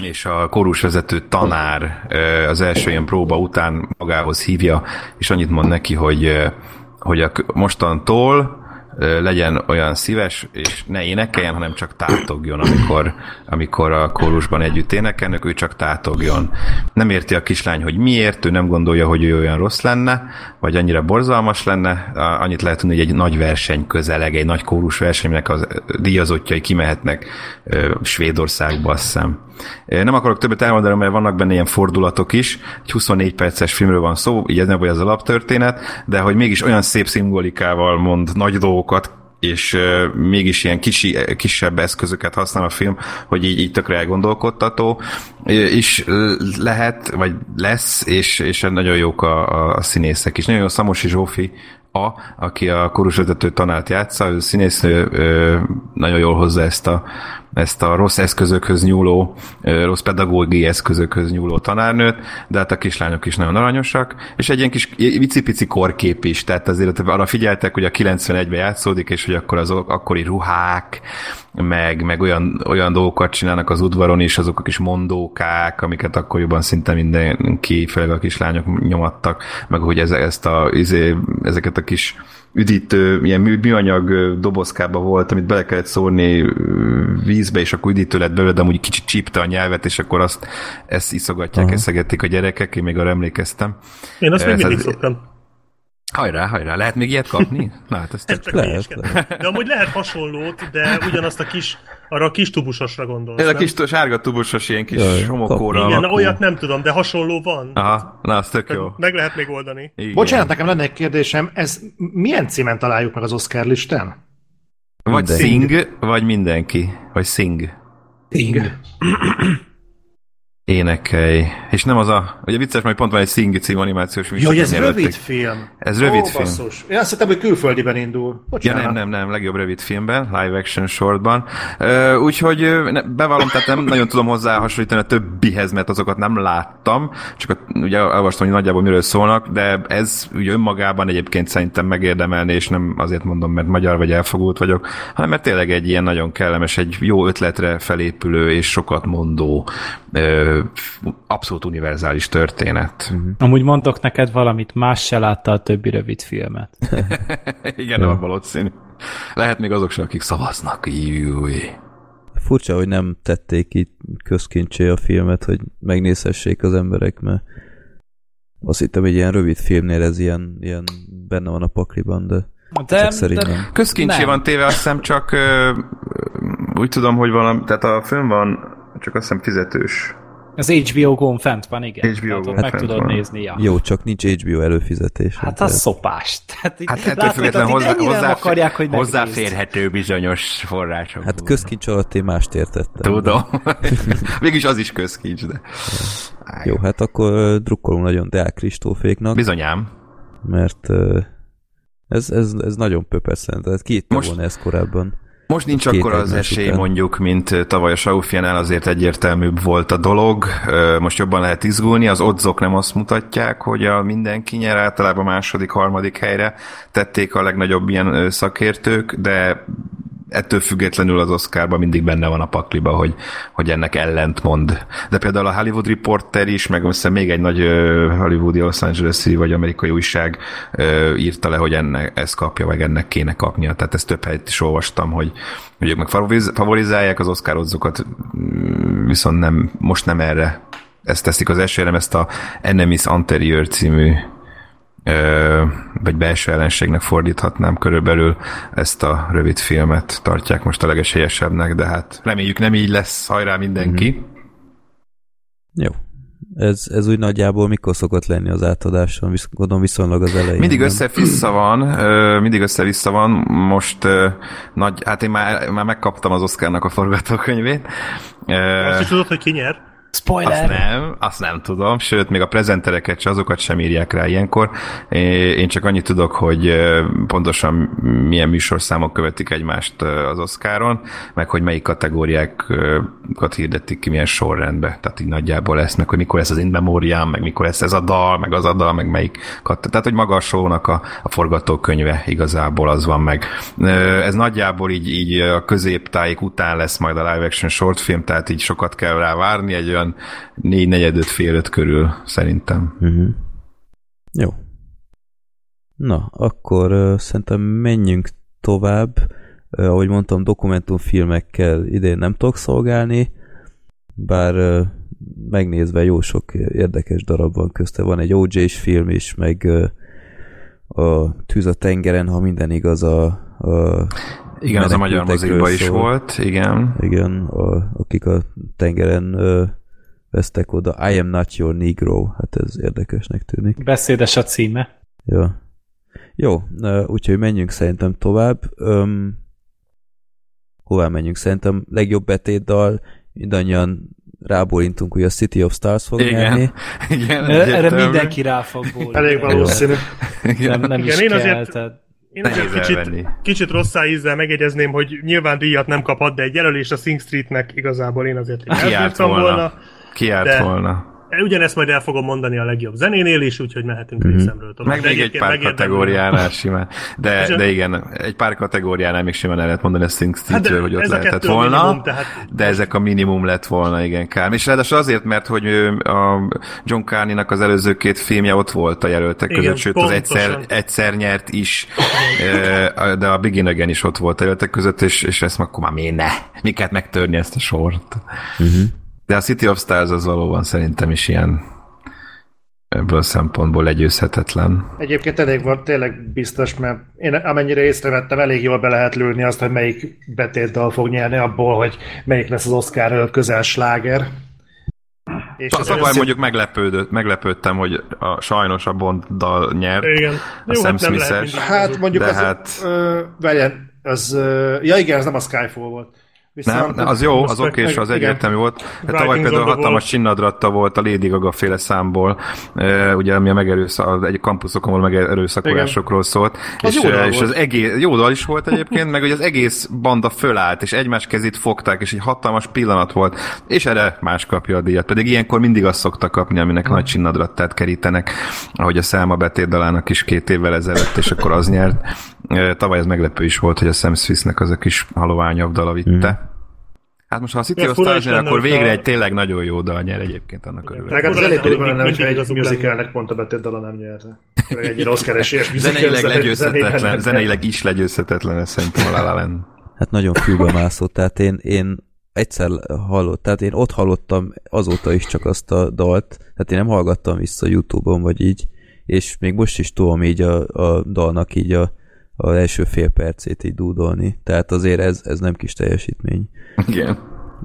és a kórusvezető tanár az első ilyen próba után magához hívja, és annyit mond neki, hogy, hogy a, mostantól legyen olyan szíves, és ne énekeljen, hanem csak tátogjon, amikor, amikor a kórusban együtt énekelnek, ő csak tátogjon. Nem érti a kislány, hogy miért, ő nem gondolja, hogy ő olyan rossz lenne, vagy annyira borzalmas lenne, annyit lehet tudni, hogy egy nagy verseny közeleg, egy nagy kórusverseny, aminek az díjazottjai kimehetnek Svédországba, azt hiszem. Nem akarok többet elmondani, mert vannak benne ilyen fordulatok is. Egy 24 perces filmről van szó, így ez nem vagy az alaptörténet, de hogy mégis olyan szép szimbolikával mond nagy dolgokat, és ö, mégis ilyen kicsi, kisebb eszközöket használ a film, hogy így, így tökre elgondolkodtató is lehet, vagy lesz, és, és nagyon jók a, a, a színészek is. Nagyon jó Szamosi Zsófi a, aki a korusvezető tanárt játsza, ő színésznő nagyon jól hozza ezt a, ezt a rossz eszközökhöz nyúló, rossz pedagógiai eszközökhöz nyúló tanárnőt, de hát a kislányok is nagyon aranyosak, és egy ilyen kis icipici korkép is, tehát azért arra figyeltek, hogy a 91-ben játszódik, és hogy akkor az akkori ruhák, meg, meg olyan, olyan dolgokat csinálnak az udvaron is, azok a kis mondókák, amiket akkoriban szinte mindenki, főleg a kislányok nyomattak, meg hogy ez, ezt a, izé, ezeket a kis üdítő, ilyen mű- műanyag dobozkába volt, amit bele kellett szórni vízbe, és akkor üdítő lett belőle, de amúgy kicsit csípte a nyelvet, és akkor azt ezt iszogatják, Aha. eszegették a gyerekek, én még arra emlékeztem. Én azt még Ez- mindig ez- szoktam. Hajrá, hajrá, lehet még ilyet kapni? <laughs> Na, hát csak Lehet, hülyeskedem. De amúgy lehet hasonlót, de ugyanazt a kis, arra a kis tubusosra gondolsz. Ez a kis sárga tubusos ilyen kis Jaj, homokóra Igen, alakú. olyat nem tudom, de hasonló van. Aha, na, az tök jó. Meg lehet még oldani. Igen. Bocsánat, nekem lenne egy kérdésem, ez milyen címen találjuk meg az Oscar listán? Vagy Mindenki. Sing, vagy mindenki. Vagy Sing. Sing. Énekelj. És nem az a... Ugye vicces, majd pont van egy Sing című animációs műsor. hogy ez jelölték. rövid film. Ez rövid Ó, film. basszus. Én azt hittem, hogy külföldiben indul. Ja, nem, nem, nem, legjobb rövid filmben, live action shortban. Úgyhogy ne- bevallom, tehát nem nagyon tudom hozzá hasonlítani a többihez, mert azokat nem láttam, csak a, ugye elolvastam, hogy nagyjából miről szólnak, de ez ugye önmagában egyébként szerintem megérdemelni, és nem azért mondom, mert magyar vagy elfogult vagyok, hanem mert tényleg egy ilyen nagyon kellemes, egy jó ötletre felépülő és sokat mondó, ö, abszolút univerzális történet. Amúgy mondok neked valamit, más se látta a többi rövid filmet. <laughs> Igen, nem valószínű. Lehet még azok sem, akik szavaznak. Júj. Furcsa, hogy nem tették így közkincsé a filmet, hogy megnézhessék az emberek, mert azt hittem, hogy ilyen rövid filmnél ez ilyen, ilyen benne van a pakliban, de De, csak szerint nem. Közkincsé Nem. van téve, azt hiszem csak ö, úgy tudom, hogy valami, tehát a film van, csak azt hiszem fizetős. az HBO Go-n fent van, igen. HBO Tehát ott Go-n meg fent tudod van. nézni, ja. Jó, csak nincs HBO előfizetés. Hát az szopás. Tehát <laughs> Hát ettől látod, függetlenül tehát így hozzá, hozzá, akarják, hogy hozzáférhető bizonyos források. Hát közkincs alatt én mást értettem. Tudom. <laughs> Mégis az is közkincs, de... Jó, hát akkor drukkolunk nagyon Deák Kristóféknak, Bizonyám. mert ez, ez, ez nagyon pöpes szerintem. Hát ki itt Most- volna ez korábban? Most nincs akkor az esély után. mondjuk, mint tavaly a Saufianál, azért egyértelműbb volt a dolog. Most jobban lehet izgulni, az odzok nem azt mutatják, hogy a mindenki nyer, általában második, harmadik helyre tették a legnagyobb ilyen szakértők, de ettől függetlenül az Oscarban mindig benne van a pakliba, hogy, hogy ennek ellent mond. De például a Hollywood Reporter is, meg azt hiszem még egy nagy hollywoodi Los Angeles-i vagy amerikai újság írta le, hogy ennek, ezt kapja, meg ennek kéne kapnia. Tehát ezt több helyet is olvastam, hogy, hogy ők meg favoriz- favorizálják az Oscar oddzokat, mm, viszont nem, most nem erre ezt teszik az hanem ezt a Enemies Anterior című vagy belső ellenségnek fordíthatnám körülbelül ezt a rövid filmet tartják most a legesélyesebbnek, de hát reméljük nem így lesz, hajrá mindenki. Mm-hmm. Jó. Ez, ez úgy nagyjából mikor szokott lenni az átadáson? Visz, gondolom viszonylag az elején. Mindig össze-vissza van, mindig össze-vissza van, most nagy, hát én már, már megkaptam az Oscarnak a forgatókönyvét. Azt is tudod, hogy ki nyer? Spoiler! Azt nem, azt nem tudom, sőt, még a prezentereket se, azokat sem írják rá ilyenkor. Én csak annyit tudok, hogy pontosan milyen műsorszámok követik egymást az Oscaron, meg hogy melyik kategóriákat hirdetik ki milyen sorrendbe. Tehát így nagyjából lesz, meg hogy mikor lesz az In Memoriam, meg mikor lesz ez a dal, meg az a dal, meg melyik Tehát, hogy maga a show-nak a, a forgatókönyve igazából az van meg. Ez nagyjából így, így a középtájék után lesz majd a live action short film, tehát így sokat kell rá várni, egy olyan négy negyedöt fél öt körül szerintem. Uh-huh. Jó. Na, akkor uh, szerintem menjünk tovább. Uh, ahogy mondtam, dokumentumfilmekkel idén nem tudok szolgálni, bár uh, megnézve jó sok érdekes darab van közte. Van egy OJ-s film is, meg uh, a Tűz a tengeren, ha minden igaz, a, a Igen, az a magyar mozikban is volt, igen. Igen, a, akik a tengeren vesztek oda. I am not your negro. Hát ez érdekesnek tűnik. Beszédes a címe. Jó. Jó, úgyhogy menjünk szerintem tovább. Öm, hová menjünk? Szerintem legjobb betétdal mindannyian rábólintunk, hogy a City of Stars fog Igen. nyerni. <laughs> igen Erre egyértelmű. mindenki rá fog bólni. Elég valószínű. Nem, nem Igen, is én kell. azért- Tehát Én azért kicsit, elvenni. kicsit rosszá ízzel megjegyezném, hogy nyilván díjat nem kaphat, de egy jelölés a Sing Streetnek igazából én azért elbírtam volna. volna. Kiárt De- volna. Ugyanezt majd el fogom mondani a legjobb zenénél is, úgyhogy mehetünk Mhm. mm-hmm. részemről tovább. Meg De még egy pár kategóriánál <laughs> simán. De, de igen, egy pár kategóriánál még simán el lehet mondani a Sing Hát de hogy ott lehetett volna. minimum, tehát- De ezek a minimum lett volna, igen, kár. És ráadásul azért, mert hogy a John Carney-nak az előző két filmje ott volt a jelöltek Igen, között, sőt az pontosan. egyszer, egyszer nyert is, de a Begin Again is ott volt a jelöltek között, és, és ezt akkor már miért ne? Miket megtörni ezt a sort? Uh-huh. De a City of Stars az valóban szerintem is ilyen ebből a szempontból legyőzhetetlen. Egyébként elég volt tényleg biztos, mert én amennyire észrevettem, elég jól be lehet lőni azt, hogy melyik betétdal fog nyerni abból, hogy melyik lesz az Oscar közel sláger. És ez Tavaly össze- mondjuk meglepődött, meglepődtem, hogy a, sajnos a Bonddal nyert. Igen. A Jó, Sam hát nem lehet Hát mondjuk De az, hát- ö, vegyen, az, ö, ja igen, ez nem a Skyfall volt. Nem, nem, az jó, az oké, és az egyértelmű volt. Hát tavaly például hatalmas csinnadratta volt a Lady Gaga féle számból, ugye, ami a megerőszak, egy kampuszokon való megerőszakolásokról szólt. Az és, jó és az egész, jó dal is volt egyébként, meg hogy az egész banda fölállt, és egymás kezét fogták, és egy hatalmas pillanat volt, és erre más kapja a díjat. Pedig ilyenkor mindig azt szokta kapni, aminek hmm. nagy csinnadrattát kerítenek, ahogy a Selma betétdalának is két évvel ezelőtt, és akkor az nyert. Tavaly ez meglepő is volt, hogy a Sam Smithnek az a kis haloványabb dala vitte. Hmm. Hát most ha a City of Stars nyer, akkor végre a... egy tényleg nagyon jó dal nyer egyébként annak örülök. Meg hát az elég tudjuk lenne, hogyha egy musicalnek pont a betét dala nem nyerte. Egy rossz keresés. <laughs> Zeneileg legyőzhetetlen, zeneileg is legyőzhetetlen, ez szerintem a La La Hát nagyon fülbe mászott, tehát én, én egyszer hallott, tehát én ott hallottam azóta is csak azt a dalt, tehát én nem hallgattam vissza Youtube-on, vagy így, és még most is tudom így a, a dalnak így a az első fél percét így dúdolni. Tehát azért ez, ez nem kis teljesítmény. Igen.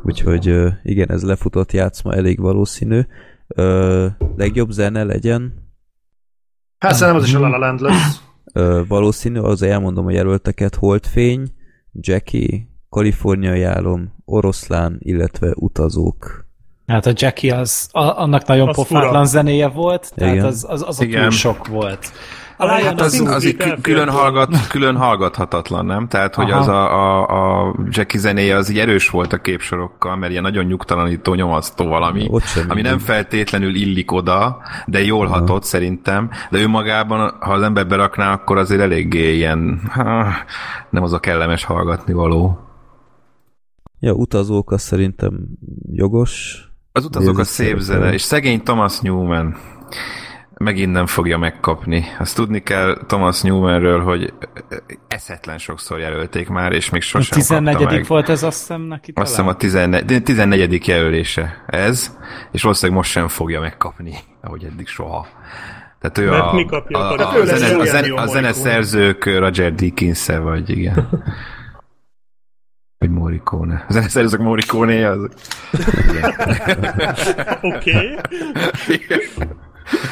Úgyhogy igen, ez lefutott játszma elég valószínű. Ö, legjobb zene legyen? Hát szerintem az is a La La Land lesz. Ö, valószínű, az elmondom a jelölteket, Holdfény, Jackie, Kaliforniai álom, Oroszlán, illetve Utazók. Hát a Jackie az, a, annak nagyon az pofátlan fura. zenéje volt, tehát Igen. az, az, az a túl sok volt. A Lion hát az, az, így külön, hallgat, külön hallgathatatlan, nem? Tehát, hogy Aha. az a, a, a Jackie zenéje az így erős volt a képsorokkal, mert ilyen nagyon nyugtalanító, nyomasztó valami, ami nem feltétlenül illik oda, de jól Aha. hatott szerintem, de ő magában, ha az ember berakná, akkor azért eléggé ilyen, ha, nem az a kellemes hallgatni való. Ja, utazók az szerintem jogos. Az utazók a szép zene, és szegény Thomas Newman megint nem fogja megkapni. Azt tudni kell Thomas Newmanről, hogy eszetlen sokszor jelölték már, és még sosem A 14. meg. volt ez azt hiszem neki talán? Azt hiszem a 14. 14. jelölése ez, és valószínűleg most sem fogja megkapni, ahogy eddig soha. Tehát ő a, mi kapja, a, a, a, zene, a, zene, a zeneszerzők Roger dickens vagy igen. Vagy Morricone. A zeneszerzők Morricone az. Oké.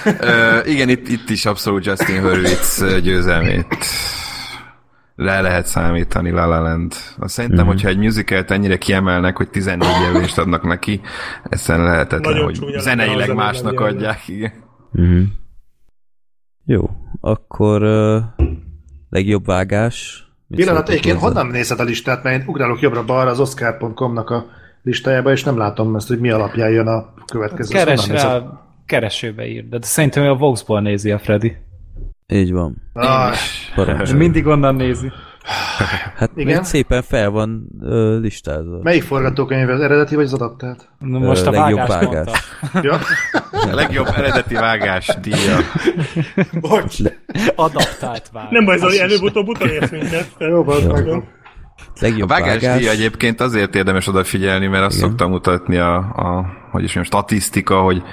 Uh, igen, itt, itt is abszolút Justin Hurwitz győzelmét le lehet számítani La La Land. Azt szerintem, mm-hmm. hogyha egy musicalt ennyire kiemelnek, hogy 14 jelölést adnak neki, ezen lehetetlen, Nagyon hogy zeneileg másnak adják, igen. Mm-hmm. Jó, akkor uh, legjobb vágás. Pillanat, egyébként honnan nézed a listát, mert én ugrálok jobbra-balra az oscar.com-nak a listájába, és nem látom ezt, hogy mi alapján jön a következő. Keres rá, keresőbe ír, de szerintem a Voxból nézi a Freddy. Így van. Ah, mindig onnan nézi. Hát Igen? még szépen fel van ö, listázva. Melyik forgatókönyv az eredeti vagy az adaptált? Most a legjobb vágás. ja? <laughs> A legjobb eredeti vágás díja. Bocs. Adaptált vágás. Nem baj, Zoli, előbb-utóbb utolérsz minket. Jó, ja. Legjobb a vágás, vágás. egyébként azért érdemes odafigyelni, mert azt Igen. szoktam mutatni a, a hogy is mondjam, statisztika, hogy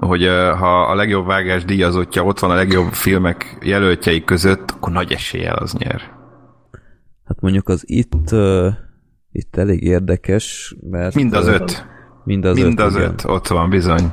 hogy ha a legjobb vágás díjazottja ott van a legjobb filmek jelöltjei között, akkor nagy eséllyel az nyer. Hát mondjuk az itt, uh, itt elég érdekes, mert... Mind az öt. Mind az Mind öt, az öt, ott van, bizony.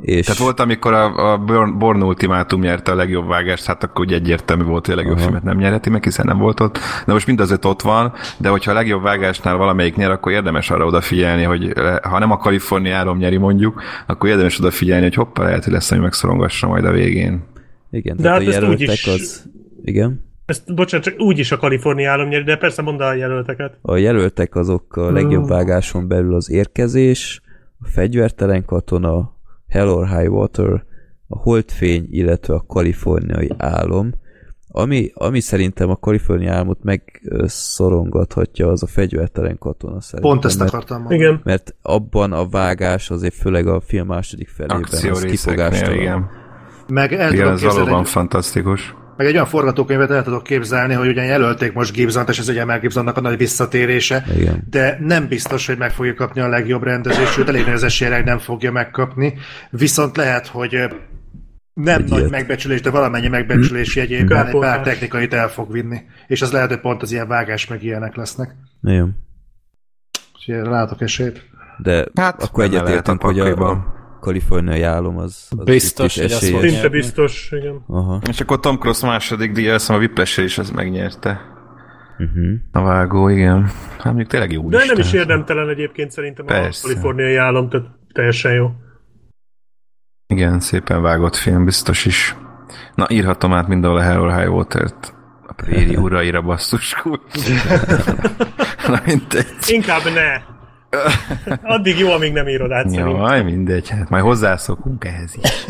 És... Tehát volt, amikor a, a Born Ultimátum nyerte a legjobb vágást, hát akkor ugye egyértelmű volt, hogy a legjobb Aha. filmet nem nyerheti meg, hiszen nem volt ott. De most mind az öt ott van, de hogyha a legjobb vágásnál valamelyik nyer, akkor érdemes arra odafigyelni, hogy ha nem a Kalifornia árom nyeri mondjuk, akkor érdemes odafigyelni, hogy hoppá, lehet, hogy lesz, hogy megszorongassa majd a végén. Igen, de hát a jelöltek is... az... Igen? Ezt, bocsánat, csak úgy is a Kalifornia állam nyeri, de persze mondd a jelölteket. A jelöltek azok a legjobb vágáson belül az érkezés, a fegyvertelen katona, Hell or High Water, a Holdfény, illetve a Kaliforniai álom. Ami, ami szerintem a kaliforniai álmot megszorongathatja, az a fegyvertelen katona szerintem. Pont ezt akartam mondani. Igen. Mert abban a vágás azért főleg a film második felében az kifogástalan. Igen. Meg el igen, ez valóban fantasztikus. Meg egy olyan forgatókönyvet el tudok képzelni, hogy ugyan jelölték most gibson és ez ugye Mel Gibsonnak a nagy visszatérése, Igen. de nem biztos, hogy meg fogja kapni a legjobb rendezést, sőt elég nehéz nem fogja megkapni. Viszont lehet, hogy nem egy nagy ilyet. megbecsülés, de valamennyi megbecsülés jegyében egy pár technikait el fog vinni. És az lehet, hogy pont az ilyen vágás meg ilyenek lesznek. Igen. Úgyhogy látok esélyt. De hát, akkor egyetértünk, hogy a, a kaliforniai álom az, az biztos, hogy az Szinte biztos, igen. Aha. És akkor Tom Cruise második díja, azt a Whiplash is az megnyerte. Uh-huh. A vágó, igen. Hát mondjuk tényleg jó De Isten. nem is érdemtelen egyébként szerintem Persze. a kaliforniai állam, tehát teljesen jó. Igen, szépen vágott film, biztos is. Na, írhatom át mindenhol a Harold High Water-t. A préri <laughs> uraira basszus. <laughs> <laughs> Na, mindegy. Inkább ne. <laughs> Addig jó, amíg nem írod át szerintem. Jaj, mindegy, hát majd hozzászokunk ehhez is.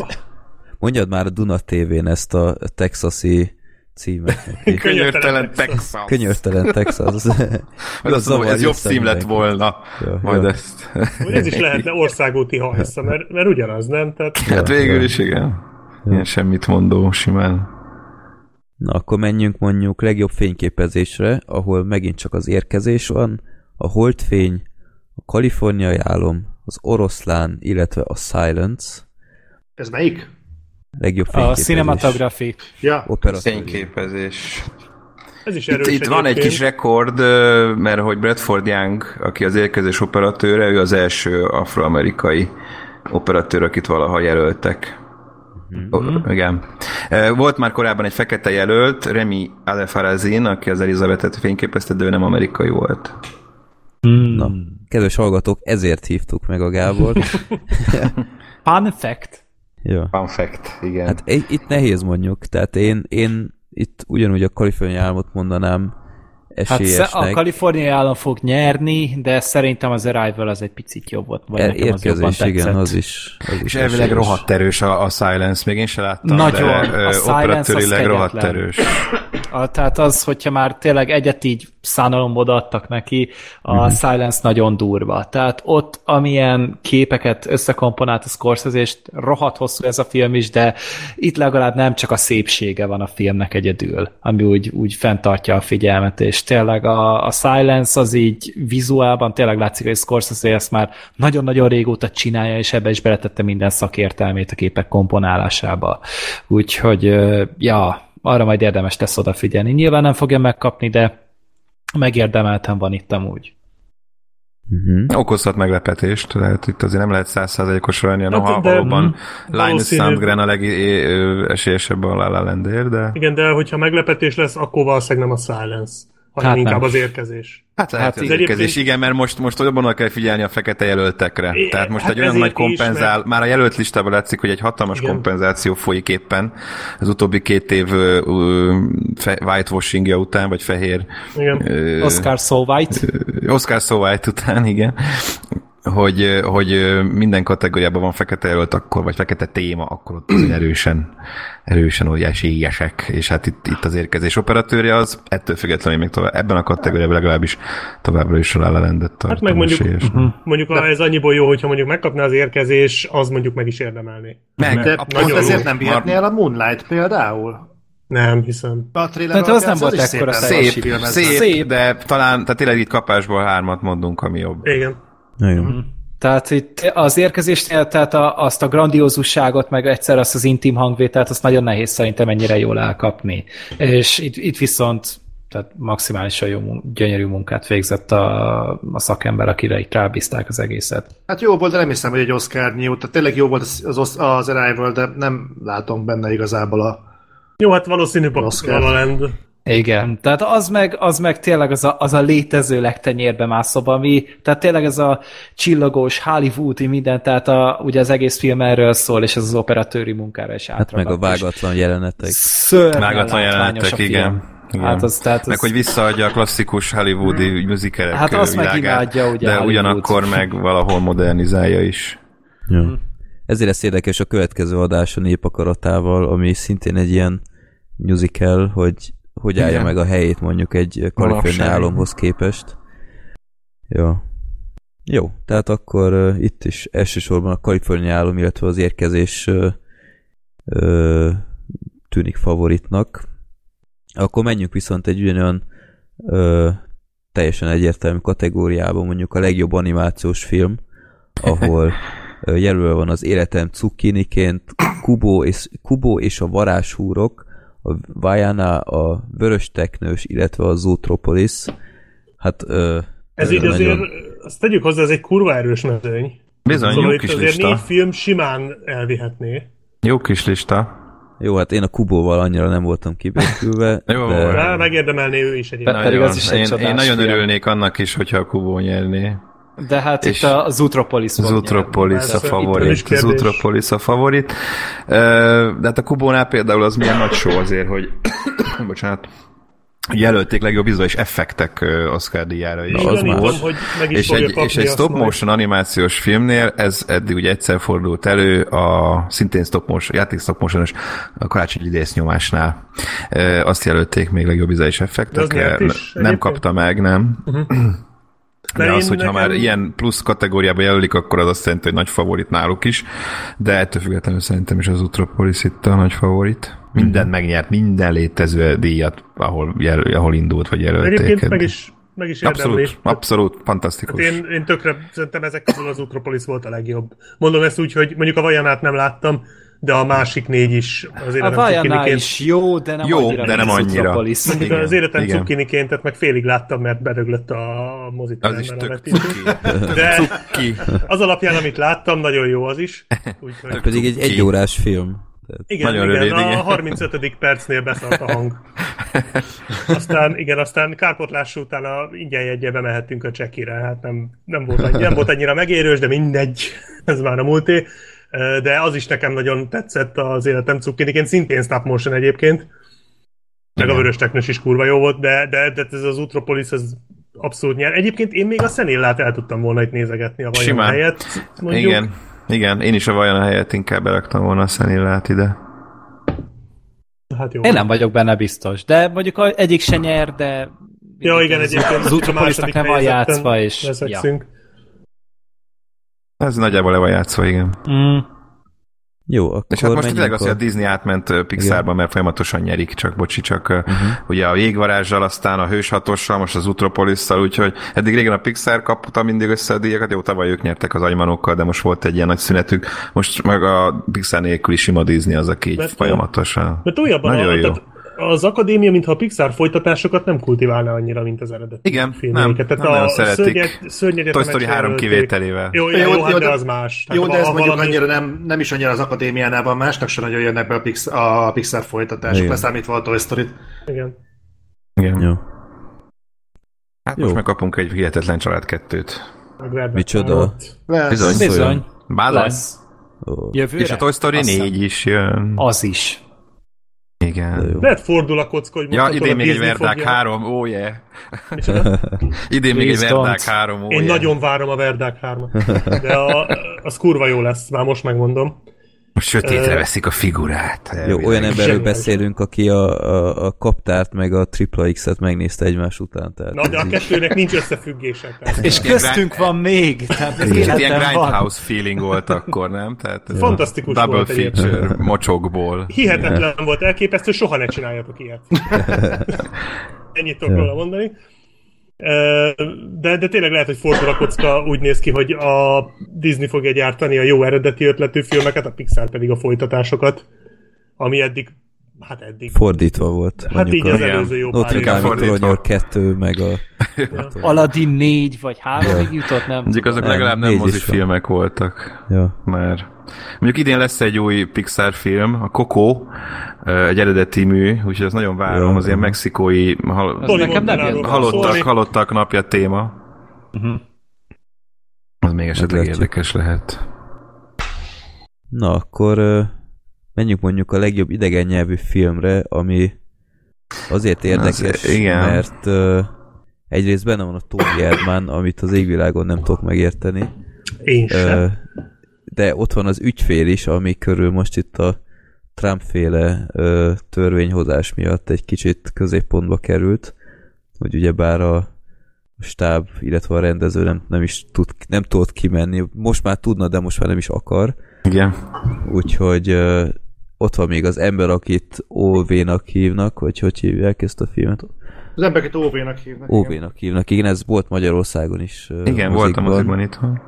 Mondjad már a Duna TV-n ezt a texasi címet. <laughs> Könyörtelen Texas. Könyörtelen Texas. <laughs> Mert azt mondom, ez jobb cím lett volna. Ja, Majd ja. ezt. Ez is lehetne országúti hajsza, mert, mert ugyanaz, nem? Tehát Hát végül is igen. Ilyen semmit mondó, simán. Na, akkor menjünk mondjuk legjobb fényképezésre, ahol megint csak az érkezés van, a holdfény, a kaliforniai álom, az oroszlán, illetve a silence. Ez melyik? Legjobb A fényképezés. cinematography. Ja, Operatív. Fényképezés. ez is Itt, erős itt van egy kis rekord, mert hogy Bradford Young, aki az érkezés operatőre, ő az első afroamerikai operatőr, akit valaha jelöltek. Oh, igen. Volt már korábban egy fekete jelölt, Remy Alefarazin, aki az Elizabetet fényképezte, de ő nem amerikai volt. Na, kedves hallgatók, ezért hívtuk meg a Gábor. <laughs> Fun fact. ja. Fun fact, igen. Hát itt nehéz mondjuk, tehát én, én itt ugyanúgy a kaliforniai álmot mondanám Hát esélyesnek. a kaliforniai állam fog nyerni, de szerintem az Arrival az egy picit jobb volt. Vagy Er- nekem az érkezés, igen, az is. Az is és elvileg esélyes. rohadt erős a, a Silence, még én se láttam, Nagyon. de A ö, Silence operatőrileg rohadt erős. <laughs> A, tehát az, hogyha már tényleg egyet így szánalomból adtak neki, a Mhm. uh-huh. Silence nagyon durva. Tehát ott, amilyen képeket összekomponált a Scorsese, és rohadt hosszú ez a film is, de itt legalább nem csak a szépsége van a filmnek egyedül, ami úgy, úgy fenntartja a figyelmet, és tényleg a, a Silence az így vizuálban tényleg látszik, hogy Scorsese ezt már nagyon-nagyon régóta csinálja, és ebbe is beletette minden szakértelmét a képek komponálásába. Úgyhogy, ja, arra majd érdemes lesz odafigyelni. Nyilván nem fogja megkapni, de megérdemelten van itt amúgy. Uh-huh. Okozhat meglepetést, tehát itt azért nem lehet százszázalékos lenni, Hát, noha de- valóban Linus. Sandgren a legesélyesebb a La La de Igen, de hogyha meglepetés lesz, akkor valószínűleg nem a Silence, hanem Hát inkább nem. az érkezés. Hát lehet, Hát az egyébként- érkezés, igen, mert most, most jobban kell figyelni a fekete jelöltekre. É, Tehát most hát egy olyan nagy kompenzál, is, már a jelölt listában látszik, hogy egy hatalmas Igen. kompenzáció folyik éppen az utóbbi két év ö, fe, whitewashingja után, vagy fehér Igen. ö, Oscar So White. Oscar So White után, igen, hogy, hogy minden kategóriában van fekete jelölt akkor, vagy fekete téma, akkor ott azért erősen, erősen óriásiesek, és hát itt, itt az érkezés operatőrje az ettől függetlenül még tovább, ebben a kategóriában legalábbis továbbra is a La rendet tartom Hát meg mondjuk, esélyesnek. Mhm. mondjuk de. ez annyiból jó, hogyha mondjuk megkapná az érkezés, az mondjuk meg is érdemelné. Meg, de nagyon ezért nem vihetné el a Moonlight például. Nem hiszem. A Tehát az nem volt ekkora szép, szép, Szép. de talán, tehát tényleg itt kapásból hármat mondunk, ami jobb. Igen. Nagyon Mhm. Tehát itt az érkezésnél, tehát a, azt a grandiózusságot, meg egyszer azt az intim hangvételt, azt nagyon nehéz szerintem ennyire jól elkapni. És itt, itt viszont tehát maximálisan jó, gyönyörű munkát végzett a, a szakember, akire itt rábízták az egészet. Hát jó volt, de nem hiszem, hogy egy Oscar nyílt. Tehát tényleg jó volt az, az, az Arrival, de nem látom benne igazából a... Jó, hát valószínű a. La La Land. Igen, tehát az meg, az meg tényleg az a, az a létező legtenyérbe mászóbb, ami, tehát tényleg ez a csillagos, hollywoodi minden, tehát a, ugye az egész film erről szól, és ez az operatőri munkára is Hát meg a vágatlan jelenetek. Szörnyen Vágatlan jelenetek, a film. igen. Igen. Hát az, tehát Meg az, hogy visszaadja a klasszikus hollywoodi musicalek Hát azt meg világát, imádja, ugye, de Hollywood. ugyanakkor meg <laughs> valahol modernizálja is. Jó. Ezért lesz érdekes a következő adás a népakaratával, ami szintén egy ilyen musical, hogy hogy állja Igen. meg a helyét mondjuk egy kaliforniai Manapság. álomhoz képest. Jó. Jó, tehát akkor uh, itt is elsősorban a kaliforniai álom, illetve az érkezés uh, uh, tűnik favoritnak. Akkor menjünk viszont egy ugyanolyan uh, teljesen egyértelmű kategóriába, mondjuk a legjobb animációs film, ahol jelölve van az életem cukkiniként, Kubo és, Kubo és a varázshúrok, a Vajana, a Vörös Teknős, illetve a Zootropolis. Hát ö, Ez így azért, nagyon- azt tegyük hozzá, ez egy kurva erős mezőny. Bizony, Szóval jó itt kis azért lista. négy film simán elvihetné. Jó kis lista. Jó, hát én a Kubóval annyira nem voltam kibékülve, <laughs> Jó, de... Rá megérdemelné ő is egyébként. Pedig az is egy én, én nagyon film. örülnék annak is, hogyha a Kubó nyerné. De hát És itt a Zootropolis fog Persze, a favorit. Zootropolis a favorit. De hát a Kubónál például az milyen nagy show azért, hogy <coughs> bocsánat, jelölték legjobb vizuális effektek Oscar díjára is. Az gyanítom, más. hogy meg is És egy, és egy stop majd. motion animációs filmnél ez eddig ugye egyszer fordult elő a szintén stop motion, játék stop motion a karácsonyi nyomásnál. E, azt jelölték még legjobb vizuális az effektekre. Nem kapta meg, nem. De Mert az, hogyha nekem- már ilyen plusz kategóriába jelölik, akkor az azt jelenti, hogy nagy favorit náluk is. De ettől függetlenül szerintem is az Utropolis itt a nagy favorit. Minden megnyert, minden létező díjat, ahol, jel, ahol indult, vagy jelölték. Egyébként meg is, meg is érdemli. Abszolút, abszolút, fantasztikus. Hát én, én tökre szerintem ezek közül az Utropolis volt a legjobb. Mondom ezt úgy, hogy mondjuk a Vajanát nem láttam, de a másik négy is az A életem Vajanál cukkiniként. is jó, de nem Jó, annyira, de nem annyira. Igen, az életem igen. cukkiniként, tehát meg félig láttam, mert bedöglött a Az is a tök cuki. De Cuki. az alapján, amit láttam, nagyon jó az is. Úgyhogy, Pedig egy egyórás film. Tehát igen, nagyon igen, rövid, a igen. 35. percnél beszart a hang. Aztán, igen, aztán kárpotlás után a ingyen jegyebe mehettünk a csekire. Hát nem, nem, volt annyi, nem volt annyira megérős, de mindegy, ez már a múlté. De az is nekem nagyon tetszett az életem cukkiniként, szintén stop motion egyébként. Meg a vörös teknős is kurva jó volt, de, de, de ez az Utropolis, ez abszolút nyer. Egyébként én még a Szenillát el tudtam volna itt nézegetni a vajon Simán. helyett. Mondjuk. Igen, igen, én is a vajon helyett inkább beraktam volna a Szenillát ide. Hát jó. Én nem vagyok benne biztos, de mondjuk egyik se nyer, de... Ja, igen, egyébként Az Utropolisnak nem van játszva, és... Ja. Ez nagyjából le van játszva, igen. Mm. Jó, akkor És hát most tényleg az, hogy a Disney átment Pixarba, mert folyamatosan nyerik, csak bocsi, csak uh-huh. ugye a jégvarázsal, aztán a hős hatossal, most az Utropolisszal, úgyhogy eddig régen a Pixar kapta mindig össze a díjakat, jó, tavaly ők nyertek az agymanokkal, de most volt egy ilyen nagy szünetük, most meg a Pixar nélküli sima Disney az, aki így Mert- folyamatosan. Mert újabban Nagyon a, jó. tehát az akadémia, mintha a Pixar folytatásokat nem kultiválna annyira, mint az eredeti Igen, filmjeiket. nem, Tehát nem a nagyon szeretik. szörnyet, szörnyegyetemet Toy Story sem 3 jelölték. kivételével. Jó, jó, Jó, jó, jó, hát de de- az más. Jó, Tehát de ez mondjuk valami- annyira nem, nem is annyira az akadémiánál van, másnak sem nagyon jönnek be a Pixar, a Pixar folytatások, Igen. leszámítva a Toy Story-t. Igen. Igen. Jó. Hát Jó. most megkapunk egy hihetetlen család kettőt. Micsoda? Lesz. Bizony. Bizony, Bázony. lesz. Jövőre? És a Toy Story Azt hiszem. 4 is jön. Az is. Igen. Lehet fordul a kocka, hogy Ja, <laughs> idén még egy Verdák fogja- 3, ó oh yeah. Idén még egy Verdák don't. 3, ó Én yeah. nagyon várom a Verdák 3 De a, az kurva jó lesz, már most megmondom. Most sötétre Ö, veszik a figurát. Jó, olyan emberről beszélünk, aki a, a, a kaptárt meg a tripla X-et megnézte egymás után. Tehát Na, de a kettőnek nincs összefüggése. Tehát. És köztünk van még. Tehát Kicsit ilyen. Grindhouse feeling volt akkor, nem? Tehát ez <laughs> Fantasztikus Double volt feature, egyébként. mocsokból. Hihetetlen <laughs> volt, elképesztő, soha ne csináljatok ilyet. <laughs> Ennyit tudok róla mondani. De, de tényleg lehet, hogy fordul a kocka, úgy néz ki, hogy a Disney fogja gyártani a jó eredeti ötletű filmeket, a Pixar pedig a folytatásokat, ami eddig, hát eddig. fordítva volt. Hát így az a előző jó pár Notre Dame. Toronyok 2, meg a... Aladdin 4 vagy 3 jutott, nem Mondjuk azok Nem, legalább nem mozifilmek voltak. Ja. Már. Mondjuk idén lesz egy új Pixar film, a Coco, egy eredeti mű, úgyhogy ez nagyon várom, Ja, az ilyen mexikói hal- Az nekem nem jött. Montenáról halottak, halottak napja téma. Uh-huh. Az még esetleg érdekes lehet. Na, akkor menjünk mondjuk a legjobb idegen nyelvű filmre, ami azért érdekes, Az- igen. mert ö, egyrészt benne van a Tony Erdmann, amit az égvilágon nem tudok megérteni, Én sem. de ott van az ügyfél is, ami körül most itt a Trump-féle törvényhozás miatt egy kicsit középpontba került, hogy ugyebár a stáb, illetve a rendező nem, nem is tud, nem tudott kimenni. Most már tudna, de most már nem is akar. Igen. Úgyhogy ott van még az ember, akit OV-nak hívnak, vagy hogy hívják ezt a filmet? Az embereket OV-nak hívnak. OV-nak hívnak, igen, ez volt Magyarországon is. Igen, voltam mozikban itthon.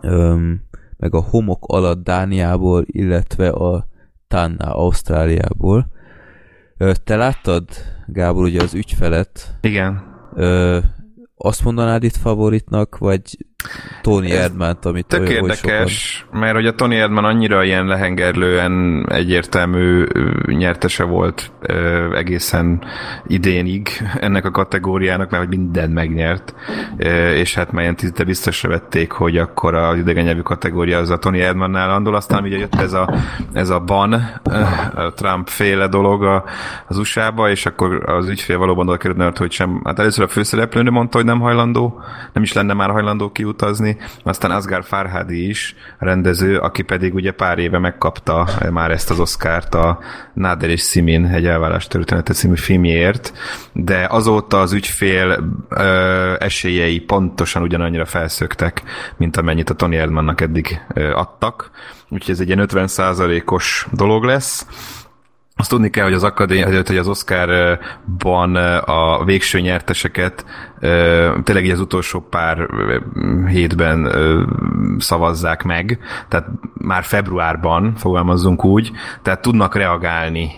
Öm, meg a homok alatt Dániából, illetve a Tanna Ausztráliából. Ö, te láttad, Gábor, ugye az ügyfelet, Igen. ö, azt mondanád itt favoritnak, vagy Tony Erdmant, amit Tök érdekes, mert hogy a Tony Erdman annyira ilyen lehengerlően egyértelmű nyertese volt ö, egészen idénig ennek a kategóriának, mert hogy minden megnyert, Ö, és hát már ilyen tízde biztosra vették, hogy akkor az idegen nyelvű kategória az a Tony Erdmannál andol, aztán ugye jött ez a, ez a ban, a Trump féle dolog a, az USA-ba, és akkor az ügyfél valóban oda került, hogy sem, hát először a főszereplőnő mondta, hogy nem hajlandó, nem is lenne már hajlandó kiutazni, aztán Asghar Farhadi is, rendező, aki pedig ugye pár éve megkapta már ezt az Oscárt a Nader és Simin egy elvállás története című filmjéért, de azóta az ügyfél ö, esélyei pontosan ugyanannyira felszöktek, mint amennyit a Tony Erdmannnak eddig ö, adtak, úgyhogy ez egy ilyen 50%-os dolog lesz. Azt tudni kell, hogy az akadémia, hogy az Oscarban a végső nyerteseket tényleg így az utolsó pár hétben szavazzák meg, tehát már februárban fogalmazzunk úgy, tehát tudnak reagálni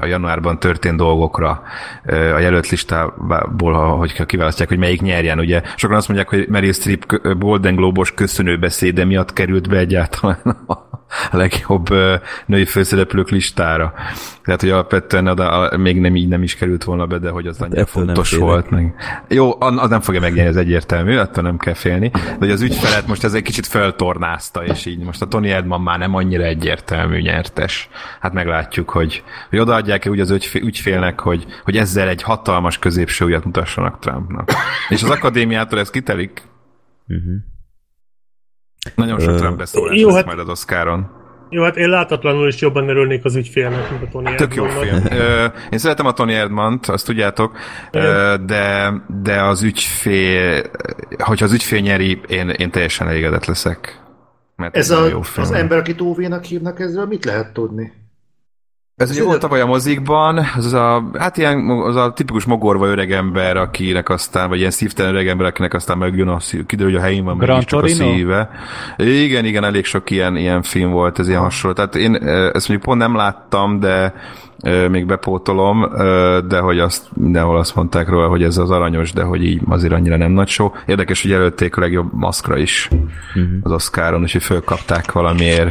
a januárban történt dolgokra a jelölt listából, hogy kiválasztják, hogy melyik nyerjen. Ugye sokan azt mondják, hogy Meryl Streep Golden Globos köszönőbeszéde miatt került be egyáltalán a a legjobb női főszereplők listára. Tehát, hogy alapvetően oda, a, még nem így nem is került volna be, de hogy az annyira ettől nem fontos volt. Meg. Jó, az nem fogja megnyerni, ez egyértelmű, attól nem kell félni. De hogy az ügyfelet most ez egy kicsit feltornázta, és így most a Tony Edman már nem annyira egyértelmű nyertes. Hát meglátjuk, hogy, hogy odaadják-e úgy az ügyfé- ügyfélnek, hogy, hogy ezzel egy hatalmas középső ujjat mutassanak Trumpnak. És az akadémiától ez kitelik. Uh-huh. Nagyon sok Trump beszólás jó, hát- majd az Oscaron. Jó, hát én látatlanul is jobban örülnék az ügyfélnek, mint a Tony Tök jó film. Én szeretem a Tony Erdmant, azt tudjátok, de, de az ügyfél, hogyha az ügyfél nyeri, én, én teljesen elégedett leszek. Mert Ez nagyon a, jó film. az ember, akit Óvénak hívnak, ezzel mit lehet tudni? Ez ugye volt tavaly a mozikban, az, a, hát ilyen, az a tipikus mogorva öreg ember, akinek aztán, vagy ilyen szívtelen öreg ember, akinek aztán megjön a szív, kiderül, hogy a helyén van, meg is csak a szíve. Igen, igen, elég sok ilyen, ilyen film volt, ez ilyen hasonló. Tehát én ezt mondjuk pont nem láttam, de még bepótolom, de hogy azt mindenhol azt mondták róla, hogy ez az aranyos, de hogy így azért annyira nem nagy show. Érdekes, hogy jelölték a legjobb maszkra is Mhm. az Oscaron, és hogy fölkapták valamiért.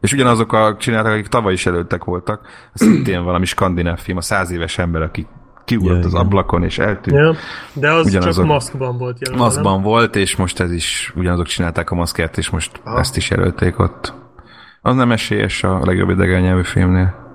És ugyanazok a csináltak, akik tavaly is előttek voltak, szintén valami skandináv film, a száz éves ember, aki kiugrott Ja, az igen. ablakon és eltűnt. Ja, de az Ugyanazok. csak maszkban volt jelen. Maszkban volt, és most ez is, ugyanazok csinálták a maszkert, és most Aha. ezt is jelölték ott. Az nem esélyes a legjobb idegen nyelvű filmnél.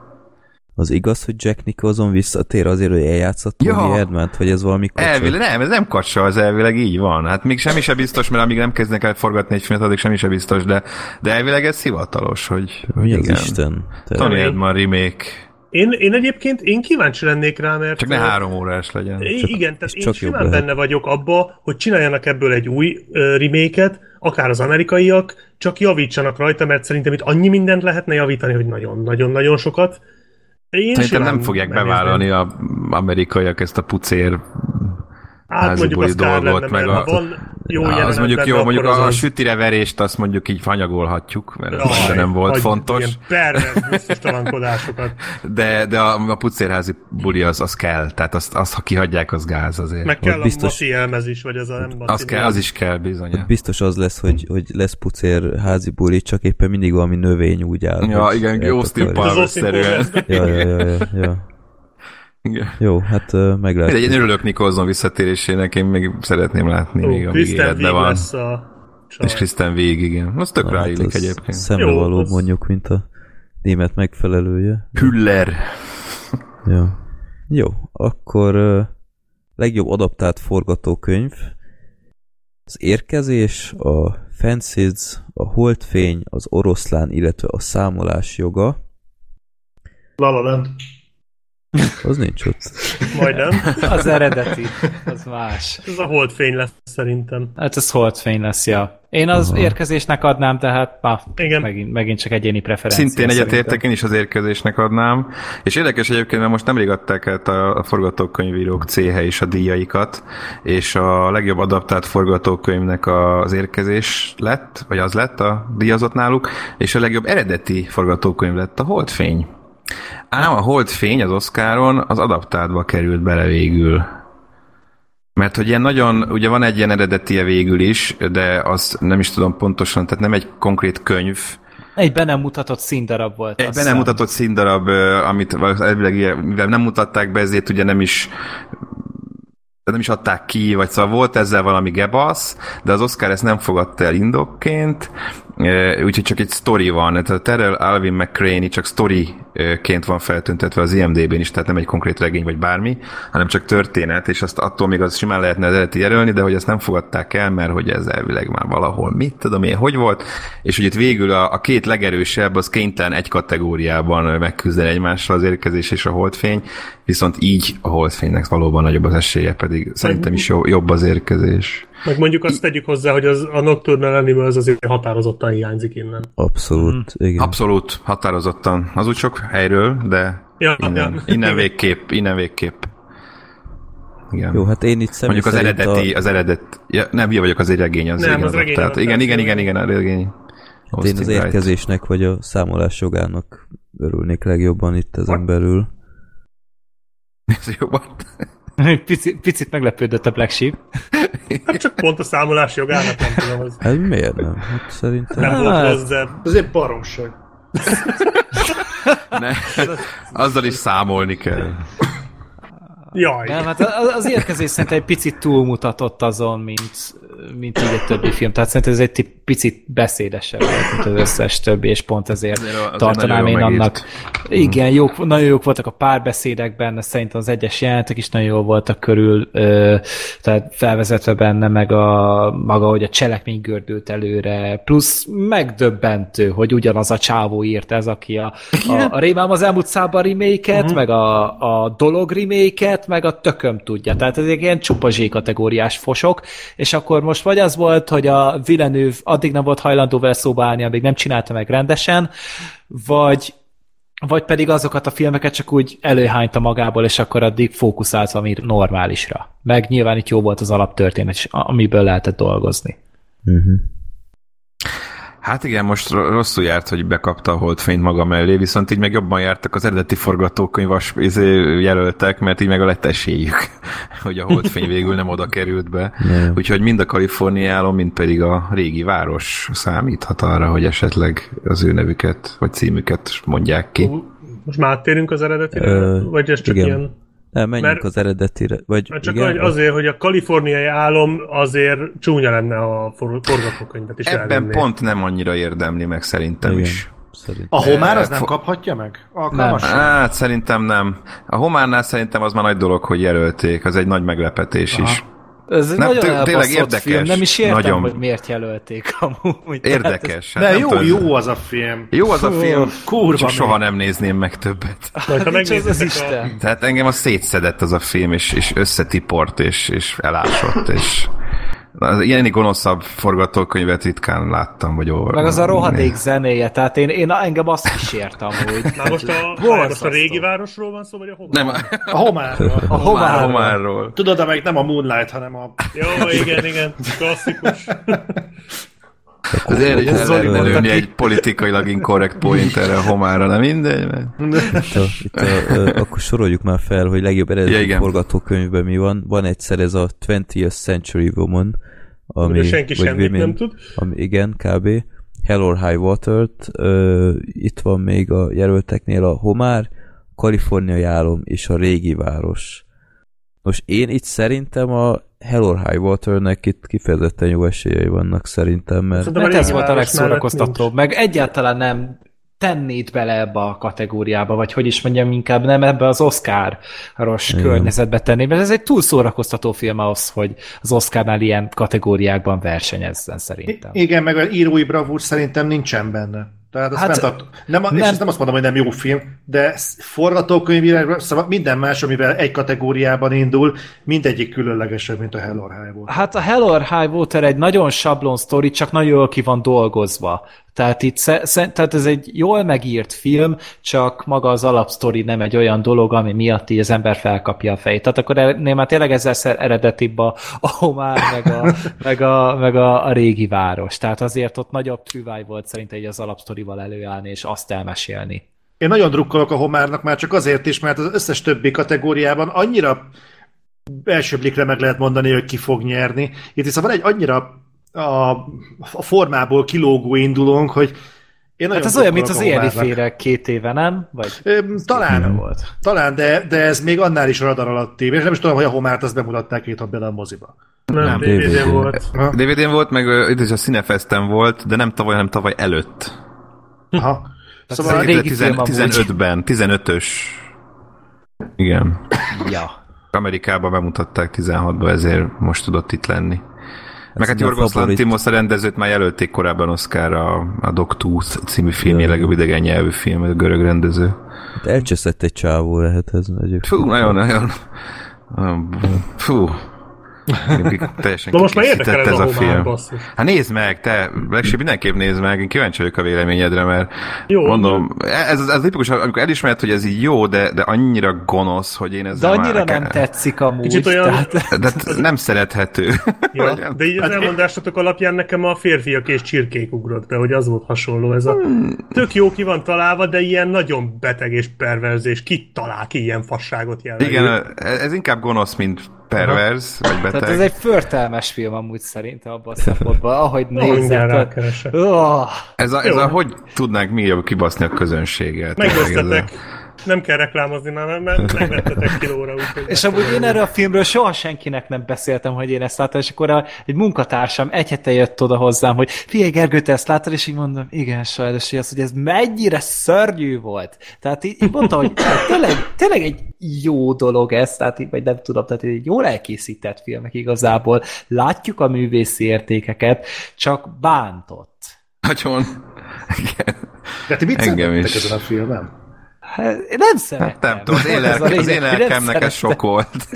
Az igaz, hogy Jack Nicholson visszatér azért, hogy eljátszott Tony Ja. Erdmant, vagy ez valami kocsa? Elvileg, nem, ez nem kacsa, az elvileg így van. Hát még semmi se biztos, mert amíg nem kezdnek el forgatni egy filmet, addig semmi se biztos, de, de elvileg ez hivatalos, hogy, hogy Mi az igen. Isten? Te- Tony Erdman remake. Én, én egyébként én kíváncsi lennék rá, mert... Csak ne három órás legyen. Csak, igen, tehát én csak simán lehet. benne vagyok abba, hogy csináljanak ebből egy új uh, remake akár az amerikaiak, csak javítsanak rajta, mert szerintem itt annyi mindent lehetne javítani, hogy nagyon-nagyon-nagyon sokat. Én Szerintem nem fogják bevállalni a amerikaiak ezt a pucér Hát mondjuk az dolgot, lenne, meg a- van jó jelenet az mondjuk jó, mondjuk az a, a az- sütire verést azt mondjuk így hanyagolhatjuk, mert ez Jaj, de nem volt fontos, Ilyen <laughs> de, de a, a pucérházi buli az, az kell, tehát azt, azt, ha kihagyják, az gáz azért. Meg kell biztos- a Mati elmez is, vagy az a nem az, kell, az is kell bizony. Biztos az lesz, hogy, hogy lesz pucér házi buli, csak éppen mindig valami növény úgy áll. Ja, igen. Az Austin. Ja, ja, ja, ja, ja. Igen. Jó, hát uh, Mindegy, meglátjuk. én örülök Nicholson visszatérésének, én még szeretném látni, még Ó, amíg Kristen életben van. lesz a csaj. És Kristen Wiig, igen. Az tök Na, hát ráillik az egyébként. Szemre Jó, való az- mondjuk, mint a német megfelelője. Hüller. Ja. Jó, akkor uh, legjobb adaptált forgatókönyv. Az érkezés, a Fences, a Holdfény, az oroszlán, illetve a számolás joga. La La Land. Az nincs ott. Majdnem. Az eredeti, az más. Ez a holdfény lesz szerintem. Hát ez holdfény lesz, ja. Én az Aha. érkezésnek adnám, tehát pa, Igen. megint, megint csak egyéni preferencia. Szintén egyetértek, én is az érkezésnek adnám. És érdekes egyébként, mert most nemrég adták át a, a forgatókönyvírók céhe is a díjaikat, és a legjobb adaptált forgatókönyvnek az érkezés lett, vagy az lett a díjazott náluk, és a legjobb eredeti forgatókönyv lett a Holdfény. Ám a Holdfény az Oscaron az adaptáltba került bele végül. Mert hogy ilyen nagyon, ugye van egy ilyen eredetie végül is, de azt nem is tudom pontosan, tehát nem egy konkrét könyv, egy be nem mutatott színdarab volt. Egy be nem mutatott színdarab, amit elvileg mivel nem mutatták be, ezért ugye nem is nem is adták ki, vagy szóval volt ezzel valami gebasz, de az Oscar ezt nem fogadta el indokként, úgyhogy csak egy story van, tehát a Terrell Alvin McCraney csak storyként van feltüntetve az IMDB-n is, tehát nem egy konkrét regény vagy bármi, hanem csak történet, és azt attól még az simán lehetne az eredeti jelölni, de hogy ezt nem fogadták el, mert hogy ez elvileg már valahol mit tudom én, hogy volt, és hogy itt végül a, a két legerősebb az kénytelen egy kategóriában megküzdeni egymással az érkezés és a holdfény, viszont így a holdfénynek valóban nagyobb az esélye, pedig szerintem is jobb az érkezés. Meg mondjuk azt tegyük hozzá, hogy az, a Nocturnal Animals azért határozottan hiányzik innen. Abszolút, mm. igen. Abszolút, határozottan. Az úgy sok helyről, de ja, innen, ja. innen végképp, innen végképp. Igen. Jó, hát én itt Mondjuk az eredeti, a... az eredet, ja, nem, jó vagyok, az egy regény, az nem, az regény Tehát, igen, igen, igen, igen, a regény. Hát én az érkezésnek vagy a számolás jogának örülnék legjobban itt ezen belül. <laughs> Ez jobban. <laughs> Picit, picit meglepődött a Black Sheep. <laughs> Hát csak pont a számolás jogának nem tudom. Az... Hát miért nem? Hát szerintem... Nem volt hát... hozzá. Azért baromság. <laughs> ne, azzal is számolni kell. Jaj. Nem, hát az érkezés szerintem egy picit túlmutatott azon, mint, mint így egy többi film. Tehát szerintem ez egy picit beszédesebb mint az összes többi, és pont ezért azért tartanám én megírt. annak. Igen, jók, nagyon jók voltak a párbeszédek benne, szerintem az egyes jelentek is nagyon jól voltak körül, ö, tehát felvezetve benne, meg a maga, hogy a cselekmény gördült előre, plusz megdöbbentő, hogy ugyanaz a csávó írt ez, aki a, a, a Rémám az elmúlt szában remake uh-huh. meg a, a Dolog remake meg a tököm tudja. Tehát ez egy ilyen csupa kategóriás fosok, és akkor most vagy az volt, hogy a Villeneuve addig nem volt hajlandó vele szóba állni, amíg nem csinálta meg rendesen, vagy vagy pedig azokat a filmeket csak úgy előhányta magából, és akkor addig fókuszált valami normálisra. Meg nyilván itt jó volt az alaptörténet, amiből lehetett dolgozni. Uh-huh. Hát igen, most rosszul járt, hogy bekapta a holdfényt maga mellé, viszont így meg jobban jártak az eredeti forgatókönyvas izé, jelöltek, mert így meg a lett esélyük, <laughs> hogy a holdfény végül nem oda került be. Nem. Úgyhogy mind a kaliforniálom, mind pedig a régi város számíthat arra, hogy esetleg az ő nevüket, vagy címüket mondják ki. Most már áttérünk az eredetire? Ö, vagy ez csak igen. ilyen nem, menjünk Mert, az eredetire. Vagy csak igen, azért, hogy a kaliforniai álom azért csúnya lenne a forgatókönyvet is Ebben elvenné. pont nem annyira érdemli meg szerintem igen. is. Szerintem. A homár az nem kaphatja meg? Nem. Hát szerintem nem. A homárnál szerintem az már nagy dolog, hogy jelölték. Az egy nagy meglepetés Aha. is. Ez egy nem, nagyon tényleg érdekes. Film. Nem is értem, nagyon... hogy miért jelölték amúgy. Érdekes. Hát, de jó, tudom. jó az a film. Jó az a film, Kurva csak soha nem nézném meg többet. <laughs> ha az Isten. Tehát engem a szétszedett az a film, és, és összetiport, és, és elásott, és ilyen gonoszabb forgatókönyvet ritkán láttam, vagy olvastam. Meg az a rohadék zenéje, tehát én, én engem azt kísértem, hogy... <laughs> Na most a, most a régi városról van szó, vagy a homár? Nem, a homárról. A homárról. homárról. Tudod, amelyik nem a Moonlight, hanem a... Jó, igen, igen, klasszikus. <laughs> Azért ez Zoli lőni egy politikailag inkorrekt point erre a homára, nem mindegy? Mert... Itt a, itt a, a, akkor soroljuk már fel, hogy legjobb eredeti ja, forgatókönyvben mi van. Van egyszer ez a 20th Century Woman, ami, De senki vagy semmit women, nem tud. Ami, igen, kb. Hell or High Water-t. Uh, itt van még a jelölteknél a Homár, Kaliforniai álom és a régi város. Most én itt szerintem a Hell or High Water-nek itt kifejezetten jó esélyei vannak szerintem, mert... Szerintem hát ez volt a legszórakoztatóbb, meg egyáltalán nem tennéd bele ebbe a kategóriába, vagy hogy is mondjam, inkább nem ebbe az Oscar-ros környezetbe tenni, mert ez egy túl szórakoztató film ahhoz, hogy az Oscarnál ilyen kategóriákban versenyezzen szerintem. I- igen, meg az írói bravúr szerintem nincsen benne. Tehát hát, fenntart, nem, nem, és ezt nem azt mondom, hogy nem jó film, de forgatókönyvileg, szóval minden más, amivel egy kategóriában indul, mindegyik különlegesebb, mint a Hell or High Water. Hát a Hell or High Water egy nagyon sablon sztori, csak nagyon jól ki van dolgozva. Tehát itt tehát ez egy jól megírt film, csak maga az alapsztori nem egy olyan dolog, ami miatt így az ember felkapja a fejét. Tehát akkor ennél már tényleg ezzel eredetibb a, a homár, meg a, <laughs> meg, a, meg a, a régi város. Tehát azért ott nagyobb trüváj volt szerintem egy az alapsztorival előállni, és azt elmesélni. Én nagyon drukkolok a homárnak már csak azért is, mert az összes többi kategóriában annyira első blikre meg lehet mondani, hogy ki fog nyerni. Itt viszont van egy annyira a, a formából kilógó indulónk, hogy én hát ez olyan, mint az éli félre két éve, nem? Vagy talán, volt. talán de, de ez még annál is radar alatt tévé, és nem is tudom, hogy a homárt azt bemutatták két napban a moziba. Nem, nem DVD-n volt. DVD-n volt, meg itt is a Cinefesten volt, de nem tavaly, hanem tavaly előtt. Aha. Szóval régi 15-ben, 15-ös. Igen. Ja. Amerikában bemutatták 16-ban, ezért most tudott itt lenni. Meg hát Jorgos Lantimos a rendezőt már jelölték korábban Oscar a, a Dogtooth című filmje, legjobb idegen nyelvű film, a görög rendező. Hát elcseszett egy csávó lehet ez. Fú, nagyon, nagyon. Fú, Teljesen Na most már érdekel ez, ez a, a film. Basszus. Hát nézd meg, te, legsőbb mindenképp nézd meg, én kíváncsi vagyok a véleményedre, mert jó, mondom, ez, ez, ez tipikus, amikor elismered, hogy ez így jó, de, de annyira gonosz, hogy én ezzel De annyira már, nem tetszik amúgy. Kicsit olyan... Tehát... De nem szerethető. <laughs> Ja, de így az hát elmondásatok alapján nekem a férfiak és csirkék ugrott be, hogy az volt hasonló. Ez a hmm. tök jó ki van találva, de ilyen nagyon beteg és perverzés. Ki talál ki ilyen fasságot jelenleg? Igen, ez inkább gonosz, mint perverz, vagy beteg. Tehát ez egy förtelmes film amúgy szerintem abban a szempontban, ahogy nézett. Oh. Ez, a, ez a, hogy tudnánk mi jobb kibaszni a közönséget? Megvesztetek nem kell reklámozni már, mert megvettetek kilóra. Úgy, és amúgy én erről a filmről soha senkinek nem beszéltem, hogy én ezt láttam, és akkor a, egy munkatársam egy hete jött oda hozzám, hogy figyelj Gergő, te ezt láttad, és így mondom, igen, sajnos, hogy, az, hogy ez mennyire szörnyű volt. Tehát így, így mondta, hogy tényleg, tényleg egy jó dolog ez, tehát így, vagy nem tudom, tehát egy jól elkészített filmek igazából. Látjuk a művészi értékeket, csak bántott. Nagyon. Igen. De ti mit Engem is. ezen a filmen? Hát, én nem szeretem. Hát nem tudom, az én, lelke, az én lelkem neked sok volt.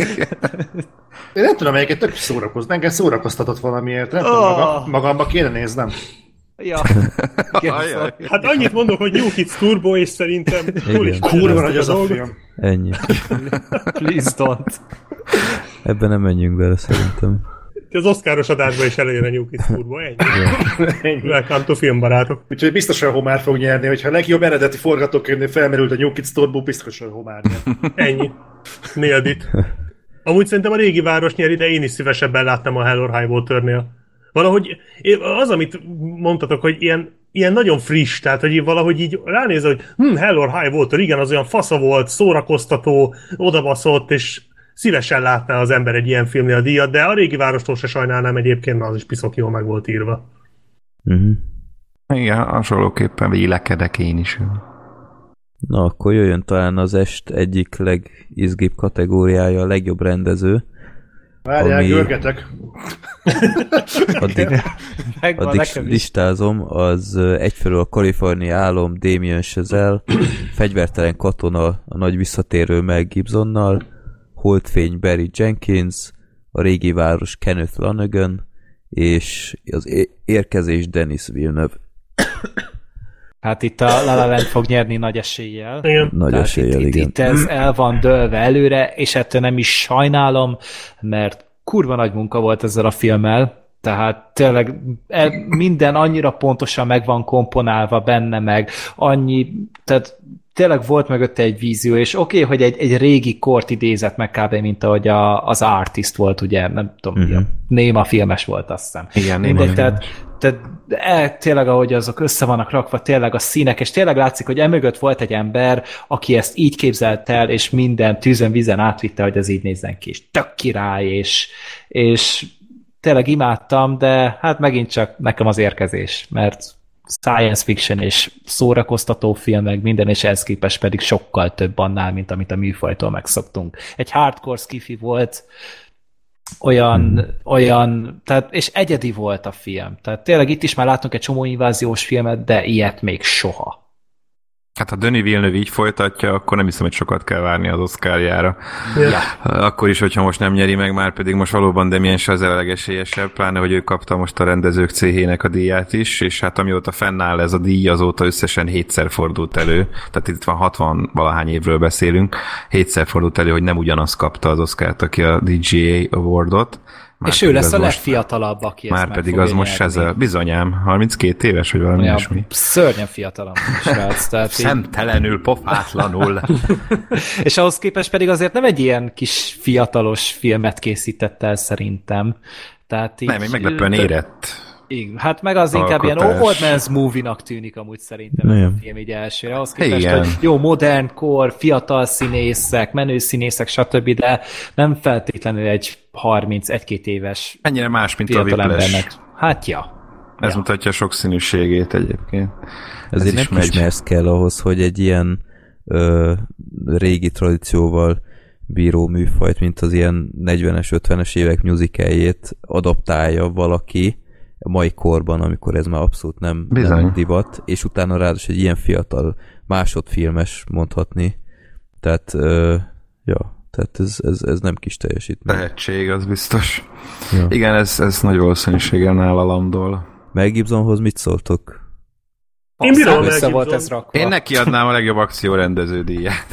Én nem tudom, melyiket tök szórakozott. Engem szórakoztatott valamiért. Nem oh. tudom, maga, magamba kéne néznem. Ja. <laughs> hát annyit mondok, hogy New Kids Turbo, és szerintem túl is Kurva nagy az a film. Ennyi. Please don't. Ebben nem menjünk bele, szerintem az oszkáros adásban is előjön a New Kids Turbo, ennyi. ennyi. Welcome to filmbarátok. Úgyhogy biztosan Homár fog nyerni, hogyha a legjobb eredeti forgatókönyvnél felmerült a New Kids Turbo, biztosan Homár nyer. ennyi. Nailed it. Amúgy szerintem a régi város nyeri, de én is szívesebben láttam a Hell or High Water-nél. Valahogy az, amit mondtatok, hogy ilyen, ilyen nagyon friss, tehát hogy valahogy így ránézel, hogy hm, Hell or High Water, igen, az olyan fasza volt, szórakoztató, odabaszott, és szívesen látná az ember egy ilyen filmnél a díjat, de a régi várostól se sajnálnám egyébként, mert az is piszok jól meg volt írva. Uh-huh. Igen, hasonlóképpen vélekedek én is. Na, akkor jöjjön talán az est egyik legizgibb kategóriája, a legjobb rendező. Várjál, ami... görgetek. <laughs> addig, addig listázom, az egyfelől a Kalifornia álom Damien Chazelle, <clears throat> fegyvertelen katona a nagy visszatérő meg Gibsonnal, Holdfény Barry Jenkins, a régi város Kenneth Lanagan, és az érkezés Dennis Villeneuve. <coughs> Hát itt a La La Land fog nyerni nagy eséllyel. Igen. Nagy Tehát eséllyel, itt, igen. Itt ez el van dőlve előre, és ettől nem is sajnálom, mert kurva nagy munka volt ezzel a filmmel, tehát tényleg e, minden annyira pontosan meg van komponálva benne, meg annyi, tehát tényleg volt mögötte egy vízió, és oké, okay, hogy egy, egy régi kort idézett meg kb. mint ahogy a, az Artist volt, ugye, nem tudom, uh-huh. Néma filmes volt, azt hiszem. Igen, Mindegy, tehát, tehát e, tényleg, ahogy azok össze vannak rakva, tényleg a színek, és tényleg látszik, hogy emögött volt egy ember, aki ezt így képzelt el, és minden tűzön, vízen átvitte, hogy ez így nézzen ki, és tök király, és, és tényleg imádtam, de hát megint csak nekem az érkezés, mert science fiction és szórakoztató film, meg minden, és ehhez képest pedig sokkal több annál, mint amit a műfajtól megszoktunk. Egy hardcore skifi volt, olyan, hmm. olyan, tehát, és egyedi volt a film. Tehát tényleg itt is már látunk egy csomó inváziós filmet, de ilyet még soha. Hát ha Döni Villeneuve így folytatja, akkor nem hiszem, hogy sokat kell várni az Oscarjára. Ja. Akkor is, hogyha most nem nyeri meg, már pedig most valóban Demien se az legesélyesebb, pláne, hogy ő kapta most a rendezők céhének a díját is, és hát amióta fennáll ez a díj, azóta összesen hétszer fordult elő, tehát itt van 60 valahány évről beszélünk, hétszer fordult elő, hogy nem ugyanaz kapta az Oscárt, aki a DGA Awardot, Már És ő lesz az a most- legfiatalabb, aki Már pedig az most ez a bizonyám, 32 éves, vagy valami ilyesmi. szörnyen fiatalabb srác. Tehát Szemtelenül, pofátlanul. <laughs> és ahhoz képest pedig azért nem egy ilyen kis fiatalos filmet készített el szerintem. Tehát így, Nem, egy meglepően érett. Igen, hát meg az inkább ilyen Alkotás. old man's movie-nak tűnik amúgy szerintem ez a Igen. film így elsőre. Ahhoz képest, Igen. hogy jó, modern kor, fiatal színészek, menő színészek, stb., de nem feltétlenül egy 31-2 éves Ennyire más, mint a embernek. Hát ja. Ez Ja. mutatja a sokszínűségét egyébként. Ezért is nem megy. kismersz kell ahhoz, hogy egy ilyen ö, régi tradícióval bíró műfajt, mint az ilyen 40-es, 50-es évek musicaljét adaptálja valaki a mai korban, amikor ez már abszolút nem, Bizony. nem divat, és utána ráadásul egy ilyen fiatal másodfilmes mondhatni. Tehát, ö, ja, tehát ez, ez, ez nem kis teljesítmény. Tehetség, az biztos. Ja. Igen, ez, ez nagy valószínűséggel nála landol. Mel Gibsonhoz mit szóltok? Én bírom össze volt ez rakva. Én neki adnám a legjobb akciórendező díjat.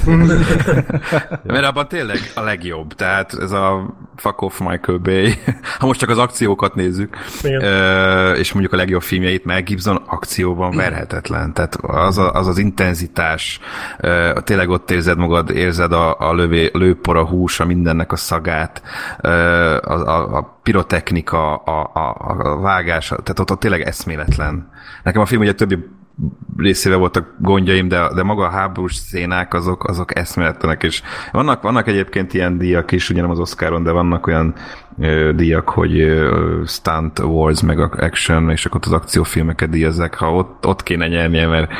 <laughs> Mert abban tényleg a legjobb. Tehát ez a fuck off Michael Bay. <laughs> Ha most csak az akciókat nézzük, Igen. ö, és mondjuk a legjobb filmjeit, Mel Gibson akcióban verhetetlen. Tehát az a, az, az intenzitás, ö, tényleg ott érzed magad, érzed a, a lövé, lőpor, a hús, a mindennek a szagát, ö, a, a, a pirotechnika, a, a, a vágás, tehát ott, ott tényleg eszméletlen. Nekem a film ugye többi részével voltak gondjaim, de, de maga a háborús szénák azok, azok eszméletlenek, és vannak, vannak egyébként ilyen díjak is, ugye nem az Oscaron, de vannak olyan ö, díjak, hogy ö, stunt wars, meg a action, és akkor az akciófilmeket díjazzák, ha ott, ott kéne nyernie, mert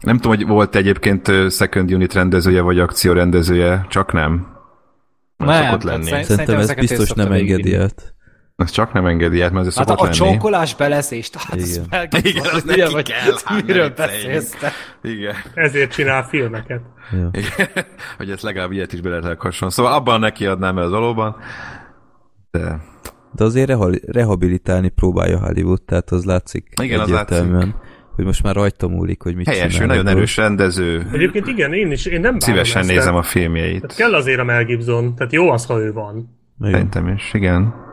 nem tudom, hogy volt egyébként second unit rendezője, vagy akciórendezője, csak nem. Nem, Nem, szokott tehát lenni. szerint- Szerintem ez biztos nem engedi át. Ez csak nem engedi át, mert ez Hát a, szokott a lenni. csonkolás belezést, hát ez Igen. meg, Igen, az neki vagy, kell, hát miről vicceljünk. beszélsz te? Igen. Ezért csinál filmeket. Ja. Igen, <laughs> hogy ezt legalább ilyet is belerakasson. Szóval abban neki adnám el az valóban, de De azért reha- rehabilitálni próbálja Hollywood, tehát az látszik Igen, az egyértelműen, hogy most már rajta múlik, hogy mit helyes, csinál. nagyon erős rendező, Egyébként igen, én is, én nem szívesen ezt, nézem a filmjeit. Tehát kell azért a Mel Gibson, tehát jó az, ha ő van. Igen. Szerintem is, igen.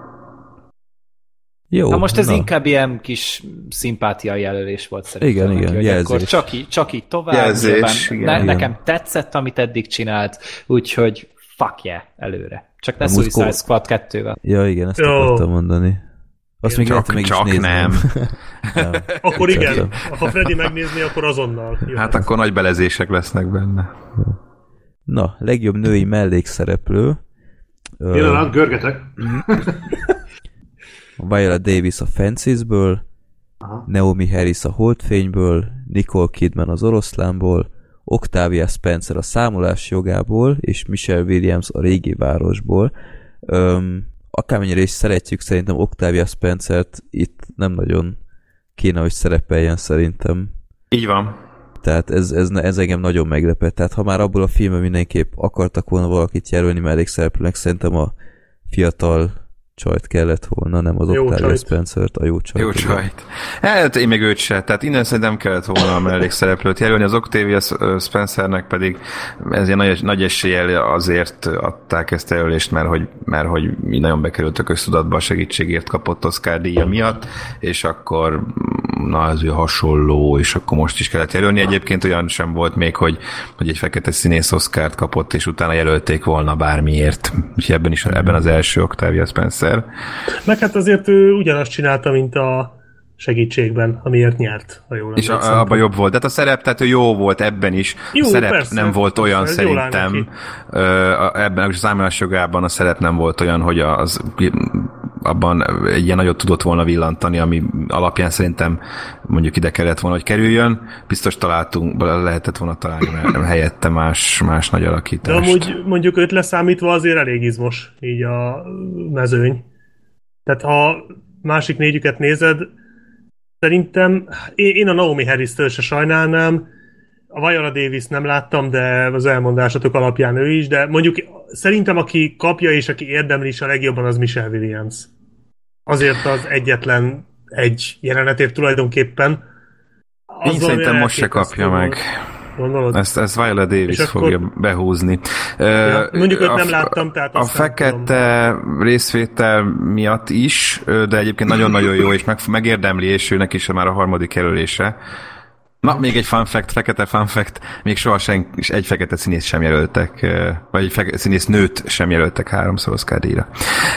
Jó, Na most ez na. inkább ilyen kis szimpátia jelölés volt szerintem. Igen, neki, igen, hogy jelzés. Akkor csak, így, csak így tovább. Jelzés, nyilván igen. ne, Igen. nekem tetszett, amit eddig csinált, úgyhogy fuck yeah, előre. Csak ne Suicide ko- Squad 2-vel. Ja, igen, ezt Jó. akartam mondani. Azt még Csak- meg csak nem. <laughs> nem. <laughs> Akkor igen, ha Freddy megnézni, akkor azonnal. Jó. Hát akkor nagy belezések lesznek benne. Na, legjobb női mellékszereplő. Pillanat, görgetek. Viola Davis a Fences-ből, Aha. Naomi Harris a Holdfényből, Nicole Kidman az Oroszlánból, Octavia Spencer a Számolás jogából, és Michelle Williams a Régi Városból. Öm, akármennyire is szeretjük, szerintem Octavia Spencert itt nem nagyon kéne, hogy szerepeljen szerintem. Így van. Tehát ez, ez, ez engem nagyon meglepett. Tehát ha már abból a filmben mindenképp akartak volna valakit jelölni mellékszereplőnek, szerintem a fiatal csajt kellett volna, nem az Jó Octavia csajt. Spencert, a jó csajt. Jó igen. csajt. Hát én még őt se. Tehát innen szerintem nem kellett volna a mellékszereplőt jelölni. Az Octavia Spencernek pedig ez ilyen nagy, nagy eséllyel azért adták ezt a jelölést, mert hogy, mert hogy mi nagyon bekerült a köztudatba a segítségért kapott Oscar díja miatt, és akkor na ez ő hasonló, és akkor most is kellett jelölni. Egyébként olyan sem volt még, hogy, hogy egy fekete színész Oscárt kapott, és utána jelölték volna bármiért. Úgyhogy ebben is, ebben az első Octavia Spencer. Meg hát azért ő ugyanazt csinálta, mint a segítségben, amiért nyert, ha jól És a, abban jobb volt. Tehát a szerep, tehát ő jó volt ebben is. Jó, a szerep persze, nem volt persze, olyan áll szerintem. Ö, ebben a számolás jogában a szerep nem volt olyan, hogy az abban egy ilyen nagyot tudott volna villantani, ami alapján szerintem mondjuk ide kellett volna, hogy kerüljön. Biztos találtunk, lehetett volna találni mert <coughs> helyette más, más nagy De alakítást. amúgy mondjuk őt leszámítva azért elég izmos így a mezőny. Tehát ha másik négyüket nézed, szerintem én, a Naomi Harris-től se sajnálnám, a Viola Davis nem láttam, de az elmondásatok alapján ő is, de mondjuk szerintem aki kapja és aki érdemli is a legjobban az Michelle Williams. Azért az egyetlen egy jelenetért tulajdonképpen. Én szerintem most se kapja meg. Gondolod? Ezt, ezt Viola Davis És akkor- fogja behúzni. Ja, mondjuk őt nem láttam, tehát A fekete részvétel miatt is, de egyébként nagyon-nagyon jó, és meg, megérdemli, és őnek is már a harmadik jelölése. Na, még egy fun fact, fekete fun fact, még soha sen, egy fekete színész sem jelöltek, vagy egy fekete színész nőt sem jelöltek háromszor Oscar díjra.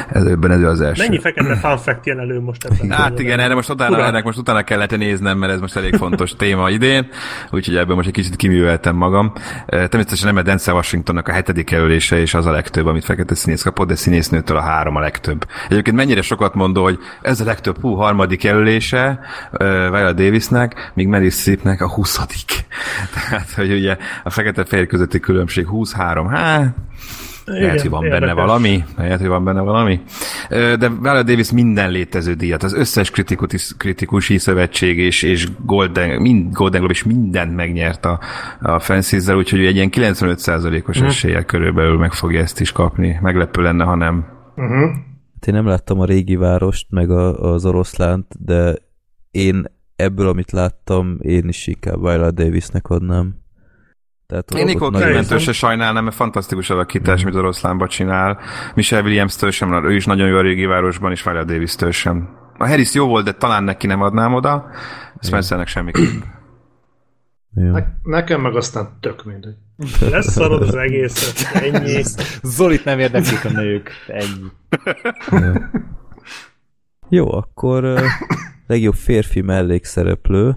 Ez ebben ez az első. Mennyi fekete fun fact jön elő most ebben? Hát igen, erre most utána, Ura. ennek most utána kellett néznem, mert ez most elég fontos téma idén, úgyhogy ebből most egy kicsit kiműveltem magam. Természetesen nem a Denzel Washingtonnak a hetedik jelölése, és az a legtöbb, amit fekete színész kapott, de színésznőtől a három a legtöbb. Egyébként mennyire sokat mondó, hogy ez a legtöbb, hú, harmadik jelölése uh, Viola Davisnek, míg Meryl Streepnek a huszadik. <laughs> Tehát, hogy ugye a fekete-fehér közötti különbség 23, hát lehet, hogy van benne érdekes. valami, lehet, hogy van benne valami. De Viola Davis minden létező díjat, az összes kritikus, kritikusi szövetség és, és Golden, mind, Golden Globe és mindent megnyert a, a Francis-zel, úgyhogy egy ilyen 95%-os Mhm. eséllyel körülbelül meg fogja ezt is kapni. Meglepő lenne, ha nem. Hát én nem láttam a régi várost, meg a, az oroszlánt, de én ebből, amit láttam, én is inkább Viola Davisnek adnám. Tehát Én Nicole Kidman-től se sajnálnám, mert fantasztikus alakítás, amit oroszlánba csinál. Michelle Williams-től sem, ő is nagyon jó a régi városban, és Viola Davis-től sem. A Harris jó volt, de talán neki nem adnám oda. Spencernek semmiképp. Ne- nekem meg aztán tök mindegy. Leszarod az egészet, ennyi. <laughs> Zolit nem érdeklik a nők. Ennyi. Jó, akkor legjobb férfi mellékszereplő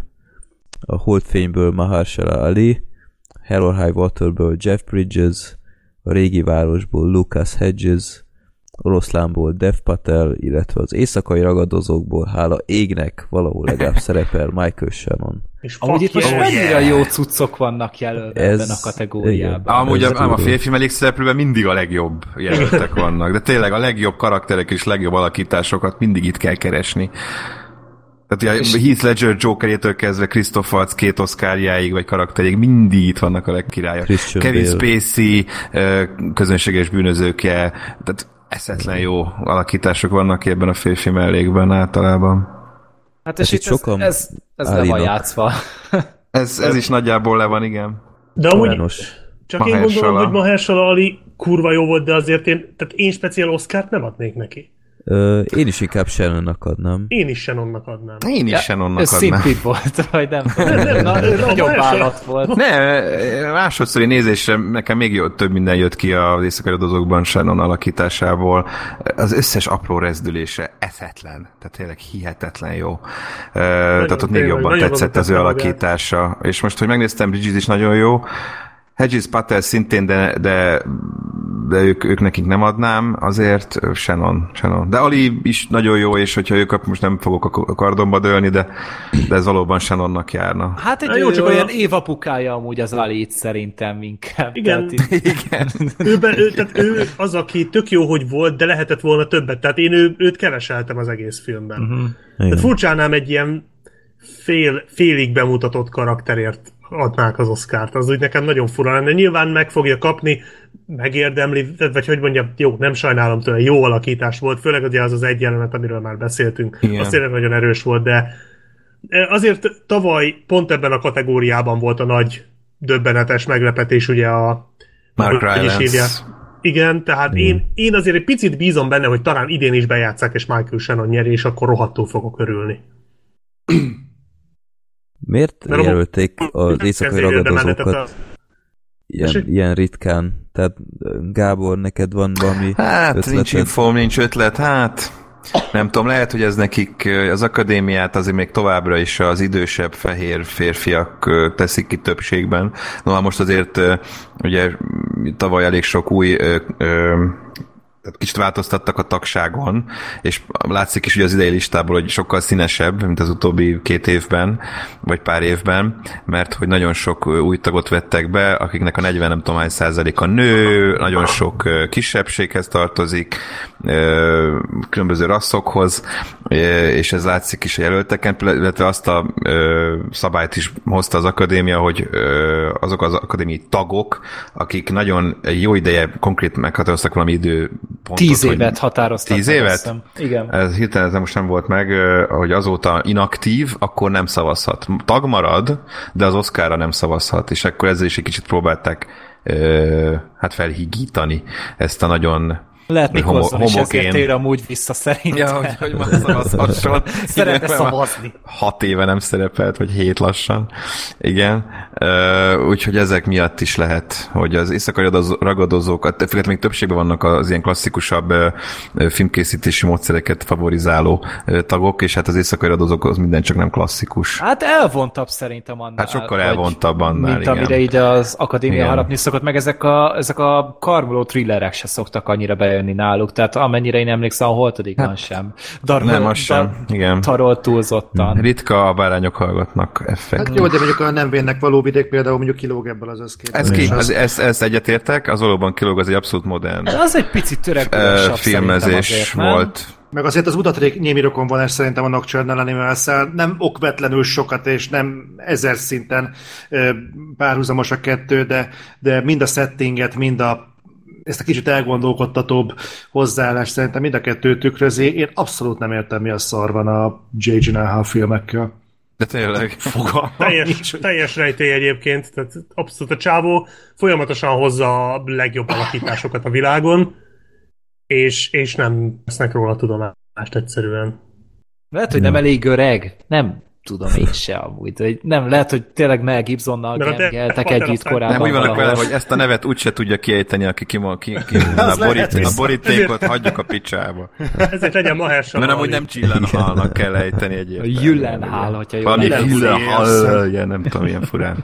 a Holdfényből Mahershala Ali, Hell or High Waterből Jeff Bridges, a régi városból Lucas Hedges, Oroszlánból Dev Patel, illetve az éjszakai ragadozókból hála égnek valahol legalább <laughs> szerepel Michael Shannon. És Amúgy itt most yeah. mennyire jó cuccok vannak jelölve Ez- ebben a kategóriában. Amúgy Ez a, a férfi mellékszereplőben mindig a legjobb jelöltek vannak, de tényleg a legjobb karakterek és legjobb alakításokat mindig itt kell keresni. Tehát ugye Heath Ledger Jokerétől kezdve Christoph Waltz két oszkárjáig, vagy karakterig, mindig itt vannak a legkirályok. Christian Kevin Bale. Spacey, közönséges bűnözőkje, tehát eszetlen jó alakítások vannak ebben a férfi mellékben általában. Hát és Hát itt itt ez, sokan ez, ez le van játszva. <laughs> Ez, ez is nagyjából le van, igen. De amúgy Sajnos. csak én Mahershala. gondolom, hogy Mahershala Ali kurva jó volt, de azért én, tehát én speciál Oscárt nem adnék neki. Ö, én is inkább Shannonnak adnám. Én is Shannonnak adnám. Én is ja, onnak Ez adnám. szimpid volt, vagy nem <laughs> nem, nem, nagyobb állat volt. Ne, másodszori nézésre nekem még jó, több minden jött ki az éjszakai radozókban Shannon alakításából. Az összes apró rezdülése eszetlen. Tehát tényleg hihetetlen jó. Uh, tehát ott még jobban nagyon tetszett az ő alakítása. És most, hogy megnéztem, Bridges is nagyon jó. Hedges Patel szintén, de, de, de ők, ők nekik nem adnám, azért Shannon, Shannon. De Ali is nagyon jó, és hogyha ő kap, most nem fogok a kardomba dőlni, de, de ez valóban Shannonnak járna. Hát egy jó, jó, csak olyan a- évapukája amúgy az Alit szerintem inkább. Igen. Tehát itt- <laughs> Igen. Ő, be, ő, tehát ő az, aki tök jó, hogy volt, de lehetett volna többet. Tehát én ő, őt keveseltem az egész filmben. Uh-huh. Tehát furcsánám egy ilyen fél, félig bemutatott karakterért adnák az Oscárt. Az úgy nekem nagyon fura lenne. Nyilván meg fogja kapni, megérdemli, vagy hogy mondjam, jó, nem sajnálom tőle, jó alakítás volt, főleg ugye az az egy jelenet, amiről már beszéltünk. Igen. Az tényleg nagyon erős volt, de azért tavaly pont ebben a kategóriában volt a nagy döbbenetes meglepetés, ugye a Mark Rylance. Igen, tehát én, én azért egy picit bízom benne, hogy talán idén is bejátszák, és Michael Shannon nyeri, és akkor rohadtul fogok örülni. Miért Mert a- jelölték az éjszakai ragadozókat a- ilyen, ilyen ritkán? Tehát Gábor, neked van valami Hát, ötleted? nincs infóm, nincs ötlet, hát nem tudom, lehet, hogy ez nekik az akadémiát azért még továbbra is az idősebb fehér férfiak teszik ki többségben. No, hát most azért ugye tavaly elég sok új tehát kicsit változtattak a tagságon, és látszik is ugye az idei listából, hogy sokkal színesebb, mint az utóbbi két évben, vagy pár évben, mert hogy nagyon sok új tagot vettek be, akiknek a 40 nem tudom hány százaléka nő, nagyon sok kisebbséghez tartozik, különböző rasszokhoz, és ez látszik is a jelölteken, illetve azt a szabályt is hozta az akadémia, hogy azok az akadémiai tagok, akik nagyon jó ideje konkrét meghatároztak valami idő pontot. Tíz évet határoztak. Tíz évet? hiszem. Igen. Ez hirtelen ez most nem volt meg, hogy azóta inaktív, akkor nem szavazhat. Tag marad, de az Oscarra nem szavazhat, és akkor ezzel is egy kicsit próbálták hát felhigítani ezt a nagyon Lehet Homo- Nikolson is ezért tér amúgy vissza szerintem. Ja, hogy, hogy <laughs> már szavazhasson. Szeretne Igen, szavazni. Hat éve nem szerepelt, vagy hét lassan. Igen. Úgyhogy ezek miatt is lehet, hogy az éjszakai ragadozó- ragadozókat, függetlenül még többségben vannak az ilyen klasszikusabb filmkészítési módszereket favorizáló tagok, és hát az éjszakai ragadozók az minden csak nem klasszikus. Hát elvontabb szerintem annál. Hát sokkal elvontabb annál, Mint igen. amire ide az akadémia Igen. harapni szokott, meg ezek a, ezek a karmoló thrillerek se szoktak annyira bejönni náluk, tehát amennyire én emlékszem, a holtodikban sem. Darol, Hát, nem, az sem. Igen. Tarol túlzottan. Ritka a bárányok hallgatnak effekt. Hát jó, de mondjuk a nem vénnek való vidék például mondjuk kilóg ebből az összkép. Ez, ki, ez, ez, ez egyetértek, az valóban kilóg, az egy abszolút modern Az egy picit ö, törekvősabb filmezés azért, nem? volt. Meg azért az utatrék némi rokon van ez szerintem a Nocturnal animals nem okvetlenül sokat, és nem ezer szinten párhuzamos a kettő, de, de mind a settinget, mind a ezt a kicsit elgondolkodtatóbb hozzáállást szerintem mind a kettő tükrözi. Én abszolút nem értem, mi a szar van a J. Gyllenhaal filmekkel. De tényleg, <laughs> fogalmam Teljes, teljes rejtély egyébként, tehát abszolút a csávó folyamatosan hozza a legjobb alakításokat a világon, és, és nem vesznek róla tudomást egyszerűen. Lehet, hogy nem elég öreg. Nem tudom én se amúgy. Hogy nem, lehet, hogy tényleg Mel Gibsonnal gemgeltek együtt korábban Nem, úgy vannak vele, hogy ezt a nevet úgyse tudja kiejteni, aki ki, ki, ki <laughs> a, borít, a borítékot hagyjuk a picsába. Ezért legyen Mahershala Mert amúgy nem csillanhalnak kell ejteni A egyébként. Jüllenhál, hogyha jól Valami ilyen nem tudom, ilyen furán.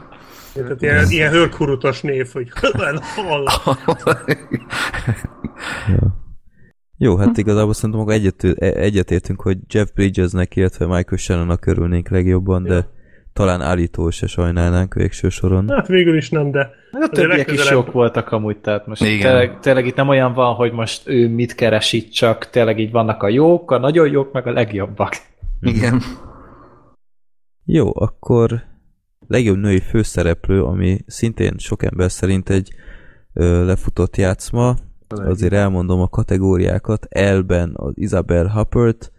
Tehát ilyen, ilyen hörkurutos név, hogy hall. <laughs> Jó, hát igazából szerintem akkor egyet, egyetértünk, hogy Jeff Bridgesnek, illetve Michael Shannonnak örülnénk legjobban, de talán állító se sajnálnánk végső soron. Hát végül is nem, de A azért többiek is legközelebb- jók voltak amúgy, tehát most Igen. tényleg, tényleg itt nem olyan van, hogy most ő mit keres itt, csak tényleg így vannak a jók, a nagyon jók, meg a legjobbak. <laughs> Igen. Jó, akkor legjobb női főszereplő, ami szintén sok ember szerint egy ö, lefutott játszma, azért elmondom a kategóriákat. Elben az Isabel Huppert,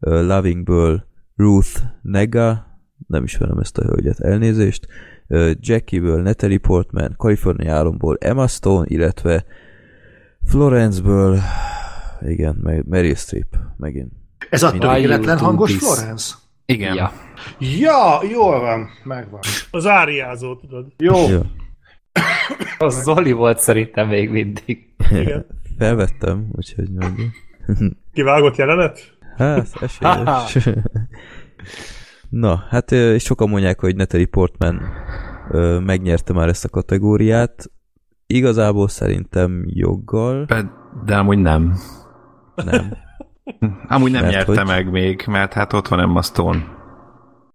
Lovingből Ruth Nega, nem ismerem ezt a hölgyet, elnézést, Jackieből Natalie Portman, California álomból Emma Stone, illetve Florenceből igen, Meryl Streep megint. Ez a Why you tökéletlen do hangos this? Florence? Igen. Ja. Ja, jól van, megvan. Az áriázó, tudod. Jó, Jó. <coughs> Az Zoli volt szerintem még mindig. Igen. Felvettem, úgyhogy majd... <laughs> Kivágott jelenet? Hát, esélyes. <laughs> Na, hát és sokan mondják, hogy Natalie Portman ö, megnyerte már ezt a kategóriát. Igazából szerintem joggal De, de amúgy nem. nem. Amúgy nem Mert nyerte hogy- meg még, mert hát ott van Emma Stone.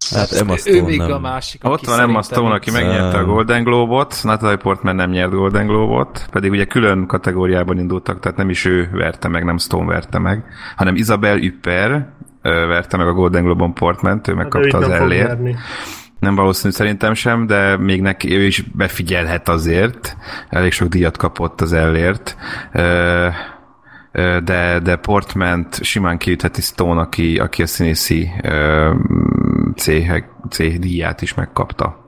Hát Emma ő Stone még nem. a másik, Ott van Emma Stone, aki megnyerte a. Golden Globe-ot, Natalie Portman nem nyert Golden Globe-ot, pedig ugye külön kategóriában indultak, tehát nem is ő verte meg, nem Stone verte meg, hanem Isabel Üpper verte meg a Golden Globe-on Portman-t, ő Hát ő megkapta itt az ellért. Nem valószínű szerintem sem, de még neki ő is befigyelhet azért. Elég sok díjat kapott az ellért. De, de Portment simán kiütheti Stone, aki, aki a színészi céhek, céh díját is megkapta.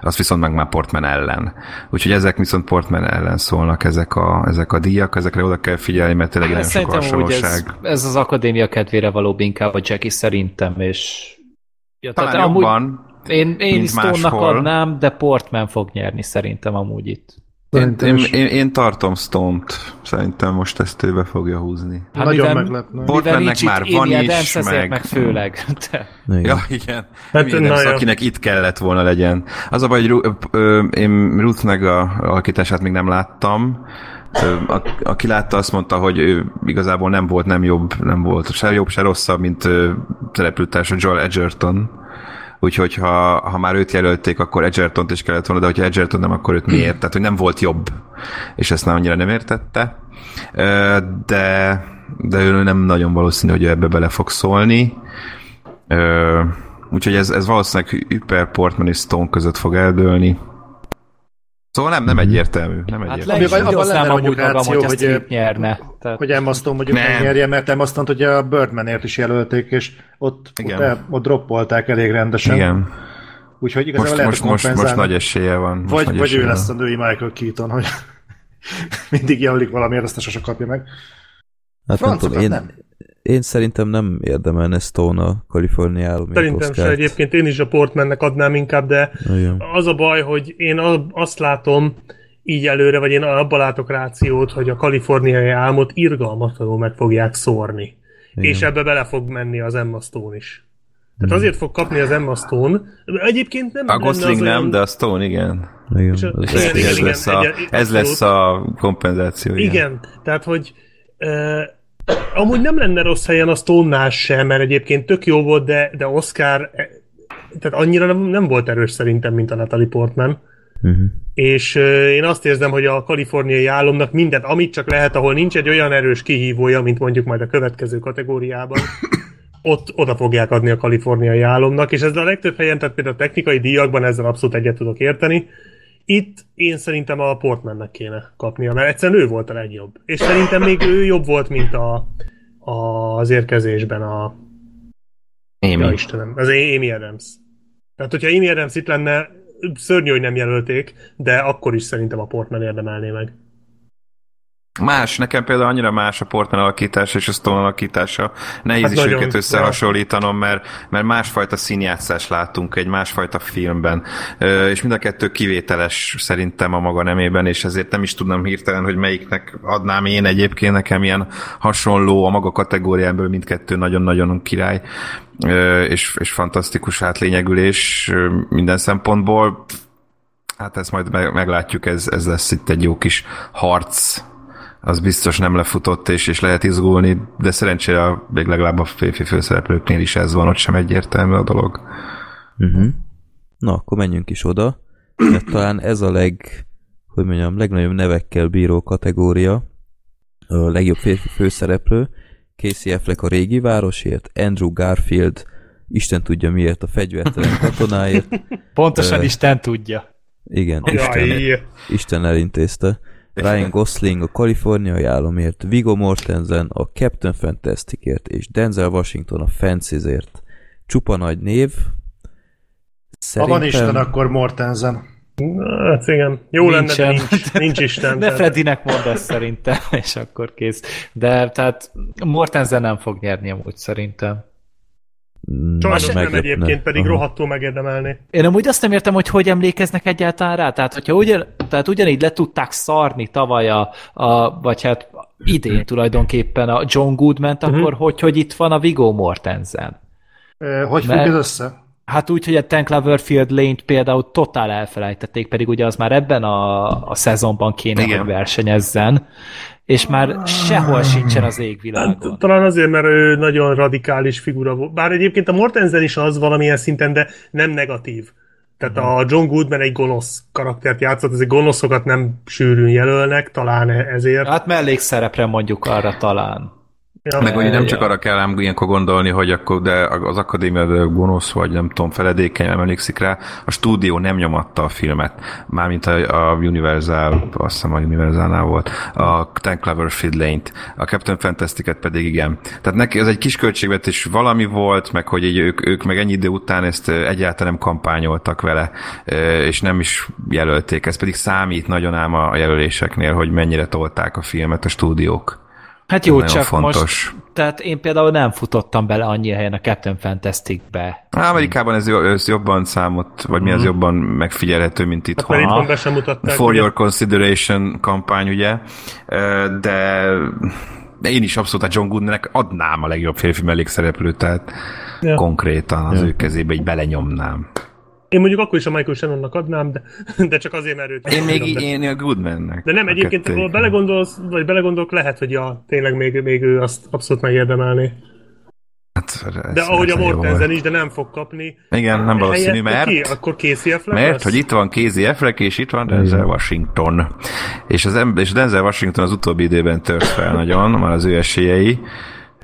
Azt viszont meg már Portman ellen. Úgyhogy ezek viszont Portman ellen szólnak ezek a, ezek a díjak, ezekre oda kell figyelni, mert tényleg sok Hát úgy ez, hasonlóság. ez az akadémia kedvére valóbb inkább a Jackie szerintem, és ja, Talán tehát amúgy jobban, én, én mint is adnám, de Portman fog nyerni szerintem amúgy itt. Én, én, én, én tartom Stone-t. Szerintem most ezt ő be fogja húzni. Hát Nagyon mivel- meglepne. Portmannek már van is, Adams, ezért meg- meg főleg. <laughs> De, Igen. Ja, igen. Hát, Adams, akinek itt kellett volna legyen. Az a baj, hogy Ru- ö, én Ruthnek a alakítását még nem láttam. Ö, a, aki látta, azt mondta, hogy ő igazából nem volt nem jobb, nem volt se jobb, se rosszabb, mint ö, szereplőtársa Joel Edgerton. Úgyhogy ha, ha már őt jelölték, akkor Edgertont is kellett volna, de hogyha Edgerton nem, akkor őt miért? Tehát, hogy nem volt jobb. És ezt nem annyira nem értette. De, de ő nem nagyon valószínű, hogy ebbe bele fog szólni. Úgyhogy ez, ez valószínűleg Hyper Portman és Stone között fog eldőlni. Szóval nem, nem egyértelmű. Nem Hát egyértelmű. is Abban lenne mondjuk ráció, hogy hogy, nyerne. Tehát, Hogy Emma Stone mondjuk Nem. megnyerje, mert Emma Stone-t ugye a Birdmanért is jelölték, és ott, ott, Igen. el, ott droppolták elég rendesen. Igen. Úgyhogy igazából Most, lehet most, most, most nagy esélye van. Most Vagy, nagy vagy esélye ő van. lesz a női Michael Keaton, hogy <laughs> mindig jelölik valamiért, aztán sose kapja meg. Hát nem tudom, én, nem. Én szerintem nem érdemelne Stone a Kaliforniáról, Szerintem se egyébként én is a Portmannek adnám inkább, de Igen. az a baj, hogy én azt látom így előre, vagy én abban látok rációt, hogy a kaliforniai álmot irgalmatlanul meg fogják szórni. Igen. És ebbe bele fog menni az Emma Stone is. Tehát azért fog kapni az Emma Stone. Egyébként nem A Gosling nem, olyan- de a Stone igen. Igen, És a- igen, Ez, igen, ez, igen, lesz, a, egy- ez lesz a kompenzáció. Igen. Igen, tehát hogy uh, amúgy nem lenne rossz helyen a Stone-nál sem, mert egyébként tök jó volt, de, de Oscar eh, tehát annyira nem, nem volt erős szerintem, mint a Natalie Portman. Uh-huh. És uh, én azt érzem, hogy a kaliforniai álomnak mindent, amit csak lehet, ahol nincs egy olyan erős kihívója, mint mondjuk majd a következő kategóriában, ott oda fogják adni a kaliforniai álomnak, és ez a legtöbb helyen, tehát például a technikai díjakban ezzel abszolút egyet tudok érteni. Itt én szerintem a Portmannek kéne kapnia, mert egyszerűen ő volt a legjobb. És szerintem még ő jobb volt, mint a, a, az érkezésben a... Amy. Ja, Istenem, az Amy Adams. Tehát, hogyha Amy Adams itt lenne, szörnyű, hogy nem jelölték, de akkor is szerintem a Portman érdemelné meg. Más, nekem például annyira más a Portman alakítása és a Stone alakítása. Nehéz Hát is őket összehasonlítanom, mert, mert másfajta színjátszást látunk egy másfajta filmben. És mind a kettő kivételes szerintem a maga nemében, és ezért nem is tudnám hirtelen, hogy melyiknek adnám én egyébként. Nekem ilyen hasonló a maga kategóriából mindkettő nagyon-nagyon király és, és fantasztikus átlényegülés minden szempontból. Hát ezt majd meg- meglátjuk, ez, ez lesz itt egy jó kis harc az biztos nem lefutott, és, és lehet izgulni, de szerencsére a, még legalább a férfi főszereplőknél is ez van, ott sem egyértelmű a dolog. Uh-huh. Na, akkor menjünk is oda, mert talán ez a leg, hogy mondjam, legnagyobb nevekkel bíró kategória, a legjobb férfi főszereplő, Casey Affleck a régi városért, Andrew Garfield, Isten tudja miért, a fegyvertelen <laughs> katonáért, pontosan Ö, Isten tudja. igen, Isten, Isten elintézte, Ryan Gosling a kaliforniai államért, Viggo Mortensen a Captain Fantasticért, és Denzel Washington a Fencisért. Csupa nagy név. Ha van Isten, akkor Mortensen. hát igen. Jó lenne, de Nincsen. nincs, nincs Isten. De tehát- Fredinek mond ezt szerintem, <laughs> és akkor kész. De tehát Mortensen nem fog nyerni amúgy szerintem. Mm, Sajnos nem meglepne. egyébként, pedig Aha. rohadtul megérdemelni. Én amúgy azt nem értem, hogy hogy emlékeznek egyáltalán rá. Tehát, hogyha ugyan, tehát ugyanígy le tudták szarni tavaly a, a vagy hát idén tulajdonképpen a John Goodman-t, Mhm. akkor hogy, hogy itt van a Viggo Mortensen? Hogy függ Mert- ez össze? Hát úgy, hogy a Ten Cloverfield Lane-t például totál elfelejtették, pedig ugye az már ebben a, a szezonban kéne, Igen. hogy versenyezzen, és már sehol sincsen az Hát, égvilágon. talán azért, mert ő nagyon radikális figura volt. Bár egyébként a Mortensen is az valamilyen szinten, de nem negatív. Tehát a John Goodman egy gonosz karaktert játszott, ezért gonoszokat nem sűrűn jelölnek, talán ezért. Hát mellékszerepre mondjuk arra talán. Ja, Meg hogy nem csak arra kell ám ilyenkor gondolni, hogy akkor de az akadémia gonosz, vagy nem tudom, feledékeny, nem emlékszik rá, a stúdió nem nyomatta a filmet. Mármint a, a Universal, azt hiszem a Universalnál volt, a Ten Cloverfield Lane-t, a Captain Fantastic-et pedig igen. Tehát neki ez egy kis költségvetés valami volt, meg hogy így ők, ők meg ennyi idő után ezt egyáltalán nem kampányoltak vele, és nem is jelölték. Ez pedig számít nagyon ám a jelöléseknél, hogy mennyire tolták a filmet a stúdiók. Hát jó, csak fontos. most, tehát én például nem futottam bele annyi helyen a Captain Fantastic-be. Á, Amerikában ez, ez jobban számot, vagy mi az jobban megfigyelhető, mint itthon. mert Hát, itthon be sem mutatták. For ugye? Your Consideration kampány, ugye? De de én is abszolút a John Goodnek adnám a legjobb férfi mellékszereplőt, tehát ja. konkrétan az ja. ő kezébe így belenyomnám. Én mondjuk akkor is a Michael Shannonnak adnám, de, de csak azért, mert őt Én még de, én a Goodmannek. de nem, egyébként, ha belegondolsz, vagy belegondolok, lehet, hogy ja, tényleg még, még ő azt abszolút megérdemelni. Hát, De ahogy a Mortensen is, de nem fog kapni. Igen, nem valószínű, mert... Ki? Akkor Casey Affleck Mert, lesz? hogy itt van Casey Affleck, és itt van Denzel Washington. És, az és Denzel Washington az utóbbi időben tört fel nagyon, már az ő esélyei.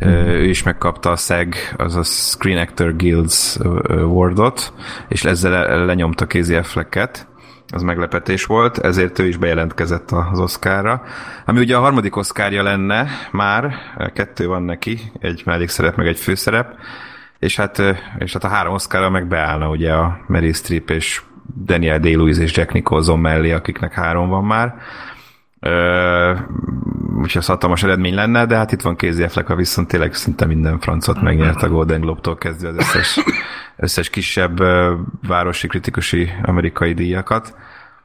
Mm. Ő is megkapta a SEG, az a Screen Actor Guilds Awardot, és ezzel le- lenyomta Casey Afflecket. az meglepetés volt, ezért ő is bejelentkezett az Oscarra. Ami ugye a harmadik Oscarja lenne már, kettő van neki, egy mellékszerep, meg egy főszerep, és hát, és hát a három Oscarra meg beállna ugye a Meryl Streep és Daniel Day-Lewis és Jack Nicholson mellé, akiknek három van már. Úgyhogy az hatalmas eredmény lenne, de hát itt van Casey Affleck, viszont tényleg szinte minden francot megnyert a Golden Globe-tól kezdve az összes, összes kisebb városi kritikusi amerikai díjakat.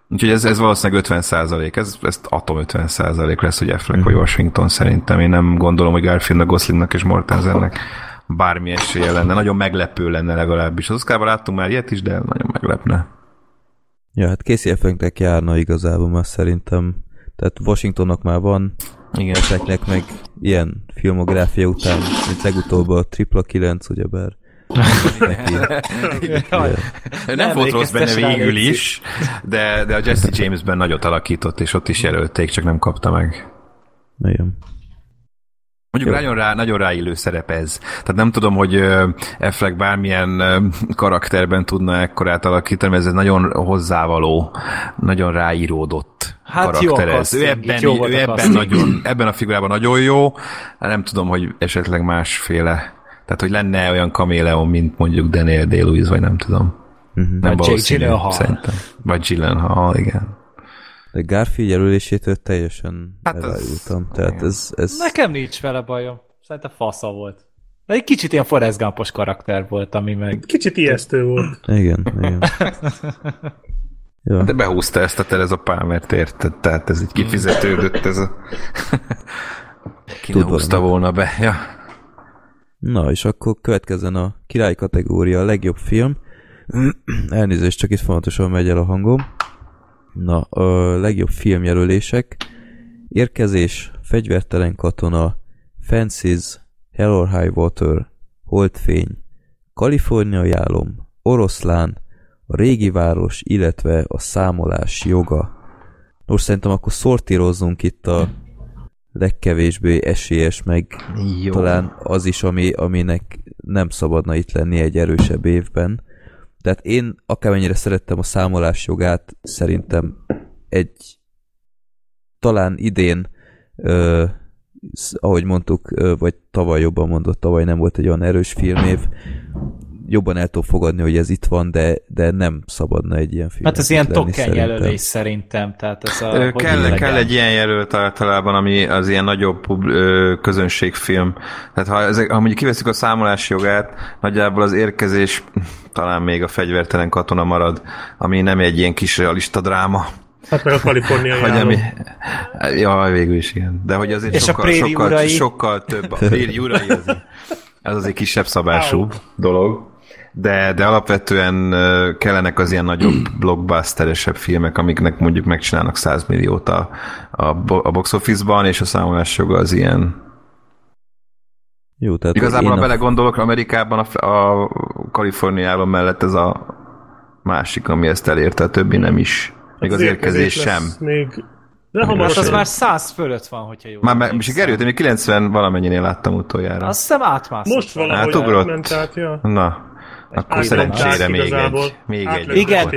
Úgyhogy ez, ez valószínűleg 50 százalék, ez, ez atom 50 százalék lesz, hogy Affleck mm. vagy Washington szerintem. Én nem gondolom, hogy Garfieldnak, Goslingnak és Mortensennek bármi esélye lenne. Nagyon meglepő lenne legalábbis. Az Oscarban láttunk már ilyet is, de nagyon meglepne. Ja, hát Casey Afflecknek járna igazából már szerintem. Tehát Washingtonnak már van, igen, Afflecknek meg ilyen filmográfia után, mint legutóbb a Tripla 9, ugyebár. Neki, nem, nem volt rossz benne végül is, de, de a Jesse Jamesben nagyot alakított, és ott is jelölték, csak nem kapta meg. Igen. Mondjuk nagyon, rá, nagyon ráillő szerep ez. Tehát nem tudom, hogy Affleck bármilyen karakterben tudna ekkorát alakítani, ez egy nagyon hozzávaló, nagyon ráíródott hát jó ez. Ő ebben, jó ő ebben, nagyon, ebben a figurában nagyon jó, nem tudom, hogy esetleg másféle. Tehát, hogy lenne olyan kaméleon, mint mondjuk Daniel Day-Lewis, vagy nem tudom. Uh-huh. Nem vagy Jake Gyllenhaal. Szerintem. Vagy Gyllenhaal, igen. De Garfield jelölésétől teljesen hát elájultam. Ez... Tehát ez, ez... Nekem nincs vele bajom. Szerintem fasza volt. De egy kicsit ilyen Forrest Gumpos karakter volt, ami meg... Kicsit ijesztő volt. Igen, igen. <laughs> ja. De behúzta ezt a Tereza Palmert, érted? Tehát ez így kifizetődött, ez a... Ki húzta volna be, ja. Na, és akkor következzen a király kategória, a legjobb film. <clears throat> Elnézést, csak itt fontosan megy el a hangom. Na, a legjobb filmjelölések. Érkezés, Fegyvertelen katona, Fences, Hell or High Water, Holdfény, Kaliforniai álom, Oroszlán, a régi város, illetve a számolás joga. Most szerintem akkor szortírozzunk itt a legkevésbé esélyes, meg Jó. talán az is, ami, aminek nem szabadna itt lenni egy erősebb évben. Tehát én akármennyire szerettem a számolás jogát, szerintem egy talán idén, ö, ahogy mondtuk, ö, vagy tavaly jobban mondott, tavaly nem volt egy olyan erős filmév, jobban el tudom fogadni, hogy ez itt van, de, de nem szabadna egy ilyen film. Hát ez ilyen token jelölés szerintem. Tehát ez a, kell, kell egy ilyen jelölt általában, ami az ilyen nagyobb ö, közönségfilm. Tehát ha, ezek, ha mondjuk kiveszik a számolási jogát, nagyjából az érkezés <laughs> talán még a fegyvertelen katona marad, ami nem egy ilyen kis realista dráma. Hát meg a kaliforniai hogy ami, Ja, végül is igen. De hogy azért És sokkal, sokkal, sokkal több. A préri urai az, az azért kisebb szabású dolog de, de alapvetően kellenek az ilyen nagyobb <clears throat> blockbusteresebb filmek, amiknek mondjuk megcsinálnak 100 milliót a, a, a box office-ban, és a számolás joga az ilyen jó, tehát Igazából, ha a... belegondolok, Amerikában a, a Kaliforniában mellett ez a másik, ami ezt elérte, a többi nem is. Még az, az érkezés sem. Még de hamar az már 100 fölött van, hogyha jó. Már meg, sikerült, én még 90 valamennyinél láttam utoljára. Azt hiszem átmászott. Most valahogy hát, átment át, ja. Na, akkor szerencsére még egy. Még egy. Igen,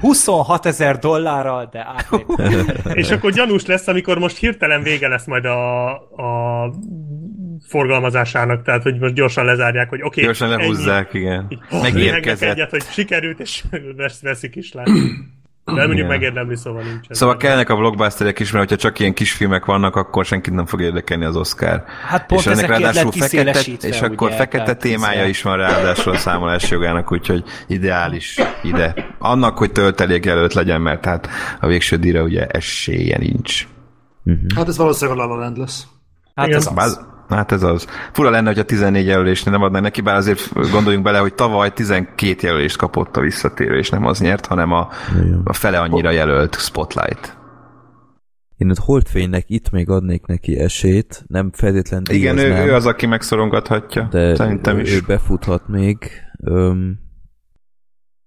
26 ezer dollárral, de <laughs> És akkor gyanús lesz, amikor most hirtelen vége lesz majd a, a forgalmazásának, tehát hogy most gyorsan lezárják, hogy oké. Okay, gyorsan lehúzzák, ennyi. igen. Megérkezett. Egyet, hogy sikerült, és <laughs> veszik is le. De mondjuk megérdemli, szóval nincs. Szóval kellnek a blockbusterek is, mert hogyha csak ilyen kis filmek vannak, akkor senkit nem fog érdekelni az Oscar. Hát pont és ennek ráadásul fekete, és akkor ugye, fekete témája is van ráadásul a számolás jogának, úgyhogy ideális ide. Annak, hogy töltelék előtt legyen, mert hát a végső díjra ugye esélye nincs. Uh-huh. Hát ez valószínűleg a La La Land lesz. Hát ez az. Hát ez az. Fura lenne, hogy a 14 jelölésnél nem adnak neki, bár azért gondoljunk bele, hogy tavaly 12 jelölést kapott a visszatérő, és nem az nyert, hanem a, a fele annyira jelölt Spotlight. Én ott Holdfénynek itt még adnék neki esélyt, nem feltétlenül Igen, ő, ő az, aki megszorongathatja. De Szerintem is. ő befuthat még. Öm,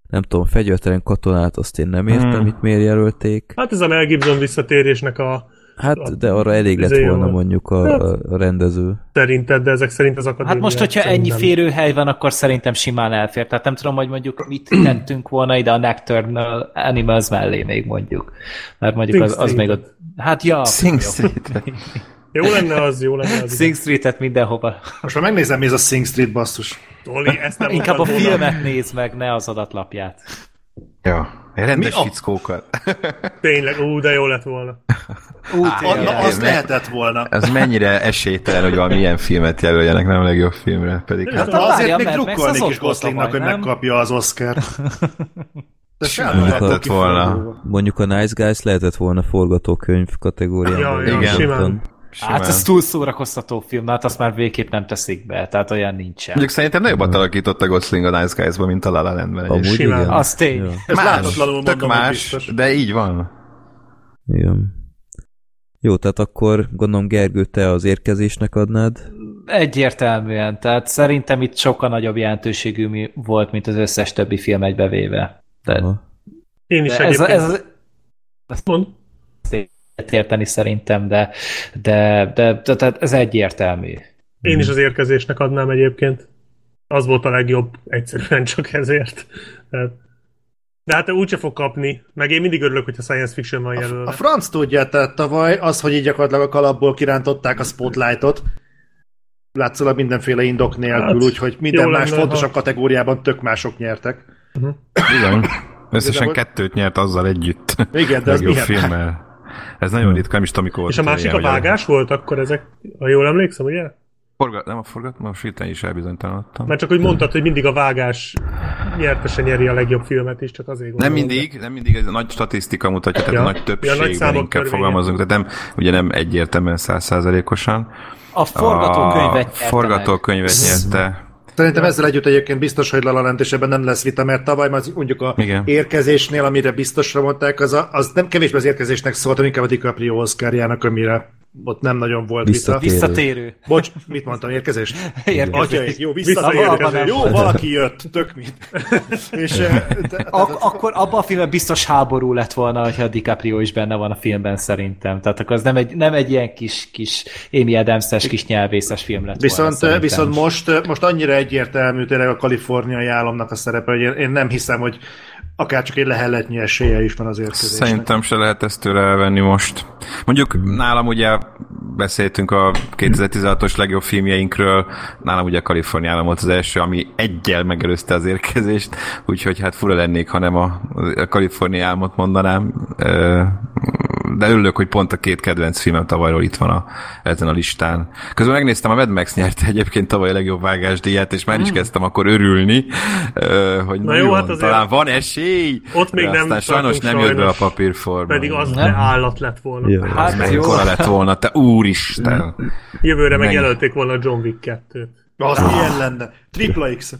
nem tudom, fegyvertelen katonát azt én nem értem, hmm. itt miért jelölték. Hát ez a Mel Gibson visszatérésnek a Hát, de arra elég lett izé volna mondjuk a, Hát- a rendező. Szerinted, de ezek szerint az akadémia. Hát most, hogyha ennyi szerintem- férőhely van, akkor szerintem simán elfér. Tehát nem tudom, hogy mondjuk mit <clears throat> tettünk volna ide a Nocturnal Animals mellé még mondjuk. Mert mondjuk az, az még ott... Hát ja. Sing jó. Street. <laughs> Jó lenne az, jó lenne az. Sing Street-et mindenhova. Most már megnézem, mi ez a Sing Street basszus. Oli, ezt nem Inkább a filmet nézd meg, ne az adatlapját. Ja, rendes Mi a- fickókat. <laughs> Tényleg, ú, de jó lett volna. Ú, Na, tényleg. az lehetett volna. Ez mennyire esélytelen, hogy valami ilyen filmet jelöljenek, nem a legjobb filmre, pedig Hát hát azért még drukkolnék is Goslingnak, hogy megkapja az Oscar. <laughs> De sem lehetett volna. Mondjuk a Nice Guys lehetett volna forgatókönyv kategóriában. Ja, ja, simán. Hát ez túl szórakoztató film, hát azt már végképp nem teszik be, tehát olyan nincsen. Mondjuk szerintem nagyobbat alakított a Gosling a Nice Guys-ba, mint a La La Landben. Amúgy. Simán. igen. Az tény. Ja, Ez Más, tök mondom, hogy más, de így van. igen. Jó, tehát akkor gondolom Gergő, te az érkezésnek adnád. Egyértelműen, tehát szerintem itt sokkal nagyobb jelentőségű mi volt, mint az összes többi film egybevéve. De, Aha. Én is de ez, egyébként. ez, Ezt mond. Érteni szerintem, de, de, de, de, de ez egyértelmű. Én is az érkezésnek adnám egyébként. Az volt a legjobb, egyszerűen csak ezért. Tehát, de hát úgyse fog kapni. Meg én mindig örülök, hogyha science fiction van A jelölve. franc tudja, tehát tavaly az, hogy így gyakorlatilag a kalapból kirántották a spotlightot, látszólag mindenféle indok nélkül, Hát, úgyhogy minden más lenne, fontosabb ha- kategóriában tök mások nyertek. Igen. Összesen Igazából- kettőt nyert azzal együtt. Igen, de az filmmel. Ez nagyon ritka, nem is tudom, mikor És a másik a ilyen, vágás volt, akkor ezek, ha jól emlékszem, ugye? Forgat, nem a forgat, most hirtelen is elbizonytalanodtam. Mert csak hogy mondtad, hogy mindig a vágás nyertese nyeri a legjobb filmet is, csak azért Nem gondolom. mindig, nem mindig, ez a nagy statisztika mutatja, tehát Ja. a nagy Ja, többségben nagy számok inkább fogalmazunk, tehát nem, ugye nem egyértelműen százszázalékosan. A forgatókönyvet A nyerte forgatókönyvet nyerte. Szerintem ezzel együtt egyébként biztos, hogy ebben nem lesz vita, mert tavaly már mondjuk a Igen. érkezésnél, amire biztosra mondták, az, a, az nem kevésbé az érkezésnek szólt, hanem inkább a DiCaprio Oscarjának, amire ott nem nagyon volt vita. Visszatérő. Visszatérő. Bocs, mit mondtam, érkezést? Érkezés. <laughs> Atyaik, jó, visszatérő. Jó, valaki jött, tök mit. <laughs> És, eh, de, Ak- akkor abban a filmben biztos háború lett volna, ha a DiCaprio is benne van a filmben szerintem. Tehát akkor az nem egy, nem egy ilyen kis, kis Amy adams kis nyelvészes film lett Viszont, volna, viszont most, most annyira egyértelmű tényleg a kaliforniai államnak a szerepe, hogy én, én nem hiszem, hogy akár csak egy lehelletnyi esélye is van az érkezésnek. Szerintem se lehet ezt tőle elvenni most. Mondjuk nálam ugye beszéltünk a 2016-os legjobb filmjeinkről, nálam ugye a Kaliforniában volt az első, ami egyel megelőzte az érkezést, úgyhogy hát fura lennék, ha nem a, a Kalifornia álmot mondanám. De örülök, hogy pont a két kedvenc filmem tavalyról itt van a, ezen a listán. Közben megnéztem, a Mad Max nyerte egyébként tavaly a legjobb vágásdíjat, és már is kezdtem akkor örülni, hogy Na jó, hát azért- talán van esély. Ott még De nem aztán sajnos nem jött be a papírforma. Pedig az Nem? ne állat lett volna. Jó. Az Hát jó. mekkora lett volna, te úristen! Jövőre megjelölték volna a John Wick 2-t. Az milyen lenne? Tripla X.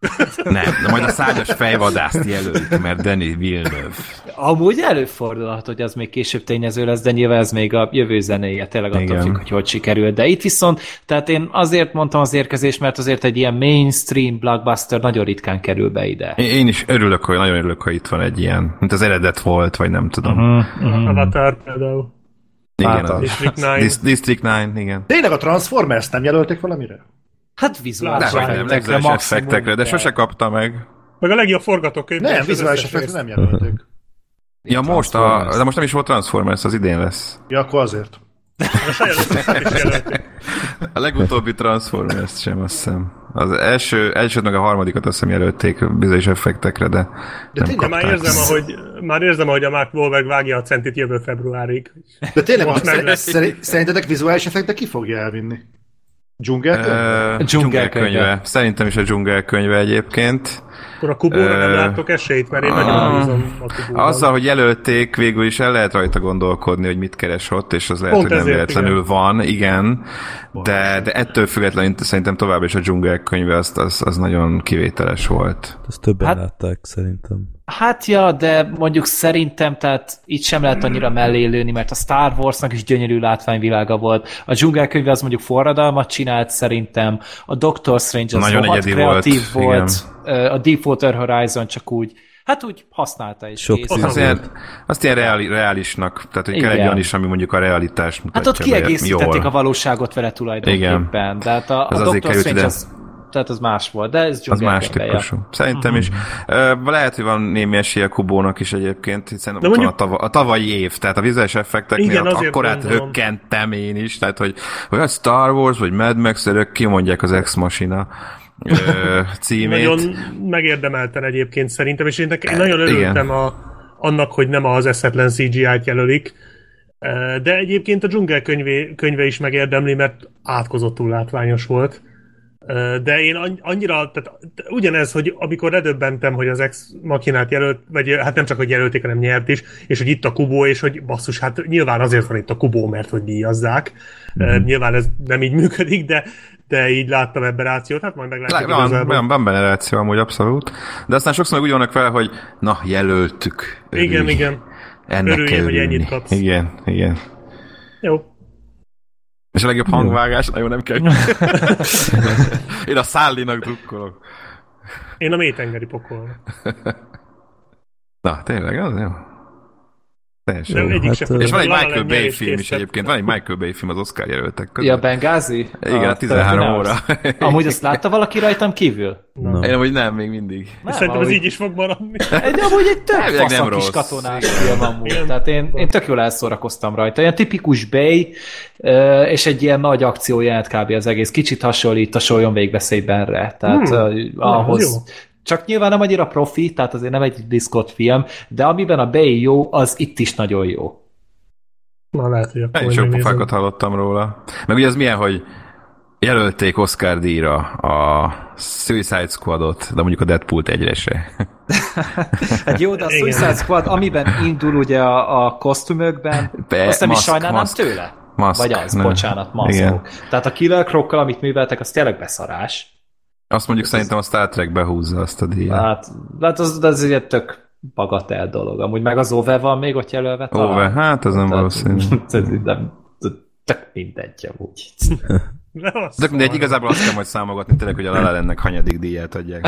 <laughs> Nem, de majd a szárnyas fejvadászt jelölik, mert Danny Villeneuve. Amúgy előfordulhat, hogy az még később tényező lesz, de nyilván ez még a jövő zenéje, tényleg attól függ, hogy hogy sikerül. De itt viszont, tehát én azért mondtam az érkezés, mert azért egy ilyen mainstream blockbuster nagyon ritkán kerül be ide. Én is örülök, hogy nagyon örülök, hogy itt van egy ilyen, mint az eredet volt, vagy nem tudom. Uh-huh. Avatar például. Igen, Hát, az. District 9. Dis- District 9, igen. Tényleg a Transformers nem jelölték valamire? Hát vizuális effektekre vizuális maximum, effektekre, de sose kapta meg. Meg a legjobb forgatókönyv. Nem, vizuális effektre nem jelölték. Ja, most, a, de most nem is volt Transformers, az idén lesz. Ja, akkor azért. <laughs> A legutóbbi Transformers sem, azt hiszem. Az első, elsőt meg a harmadikat azt hiszem jelölték bizonyos effektekre, de, de nem De már érzem, ahogy, már érzem, ahogy a Mark Wahlberg vágja a centit jövő februárig. De tényleg, Most meg lesz. szerintetek vizuális effektek ki fogja elvinni? Dzsungelkönyve. dzsungelkönyve. Szerintem is a dzsungelkönyve egyébként. Akkor a Kubóra nem Ö, látok esélyt, mert én nagyon bízom a Kubóban. Azzal, hogy jelölték, végül is el lehet rajta gondolkodni, hogy mit keres ott, és az lehet, Pont hogy nem véletlenül igen. van, igen, de, de ettől függetlenül szerintem tovább is a dzsungelkönyve az, az, az nagyon kivételes volt. Ezt többen Hát- látták szerintem. Hát ja, de mondjuk szerintem, tehát itt sem lehet annyira mellé lőni, mert a Star Warsnak is gyönyörű látványvilága volt. A dzsungelkönyve az mondjuk forradalmat csinált szerintem, a Doctor Strange az Nagyon egyedi kreatív volt, volt, volt. A Deepwater Horizon csak úgy. Hát úgy használta is. Sok Azt ilyen, azt ilyen reali, reálisnak, tehát hogy kell egy Igen. olyan is, ami mondjuk a realitást mutatja Hát ott kiegészítették a valóságot vele tulajdonképpen. De hát a, Az a azért Doctor Strange ide. az, tehát az más volt, de ez Az más típusú. Szerintem is. Ö, Lehet, hogy van némi esélye a Kubónak is egyébként, hiszen ott mondjuk- van a, tava, a tavalyi év, tehát a vizuális effekteknél Igen, gondolom. hökkentem én is, tehát hogy, hogy a Star Wars vagy Mad Max, örök kimondják az Ex Machina címét. Nagyon megérdemelten egyébként szerintem, és én nek- nagyon örültem a, annak, hogy nem az eszetlen CGI-t jelölik, de egyébként a dzsungel könyvé, könyve is megérdemli, mert átkozottul látványos volt. De én anny- annyira, tehát ugyanez, hogy amikor redöbbentem, hogy az ex machinát jelölt, vagy hát nem csak, hogy jelölték, hanem nyert is, és hogy itt a Kubó, és hogy basszus, hát nyilván azért van itt a Kubó, mert hogy díjazzák. Mm-hmm. Nyilván ez nem így működik, de, de így láttam ebben rációt, hát majd Lá- meglátjuk Van, igazából. van, van benne reakció amúgy abszolút, de aztán sokszor meg úgy vannak vele, hogy na, jelöltük. Igen, örülj. igen. Ennek Örüljél, kell hogy ennyit kapsz. Igen, igen. Jó. És a legjobb hangvágás, nagyon nem kell. <laughs> Én a szállinak drukkolok. Én a mélytengeri pokolnak. <laughs> Na, tényleg, az jó. Teljesen jó. egyik Hát, se ö, És van egy Michael Bay film is egyébként, van egy Michael Bay film az Oscar jelöltek között. Ja, Bengázi? Igen, a 13 óra. Amúgy azt látta valaki rajtam kívül? Na. Én amúgy nem, még mindig. Nem, Szerintem ez ahogy- így is fog maradni. Egy, amúgy egy tök Elvileg nem kis rossz. katonás film amúgy. Igen. Tehát én, én tök jól elszórakoztam rajta. Ilyen tipikus Bay, és egy ilyen nagy akció jelent kb. az egész. Kicsit hasonlít a Soljon végbeszédbenre. Tehát Hmm. ahhoz... Csak nyilván nem annyira profi, tehát azért nem egy diszkot film, de amiben a Bay jó, az itt is nagyon jó. Na, lehet, hogy akkor Én majd sok pofákat hallottam róla. Meg ugye ez milyen, hogy jelölték Oscar díjra a Suicide Squadot, de mondjuk a Deadpool-t egyre se. <laughs> Hát jó, de a. Suicide Squad, amiben indul ugye a, a kosztümökben, Be- azt nem is maszk, sajnálnám maszk. tőle. Maszk, Vagy az, nem. bocsánat, maszkok. Igen. Tehát a Killer amit műveltek, az tényleg beszarás. Azt mondjuk szerintem a Star Trek behúzza azt a díjat. Hát, hát az, az egy tök bagatel dolog. Amúgy meg az Ove van még ott jelölve talán. Ove, hát ez nem valószínű. <laughs> nem, tök mindegy amúgy. <laughs> Azt De mindegy, igazából azt kell majd számogatni tényleg, hogy a La Landnek hanyadik díját adják.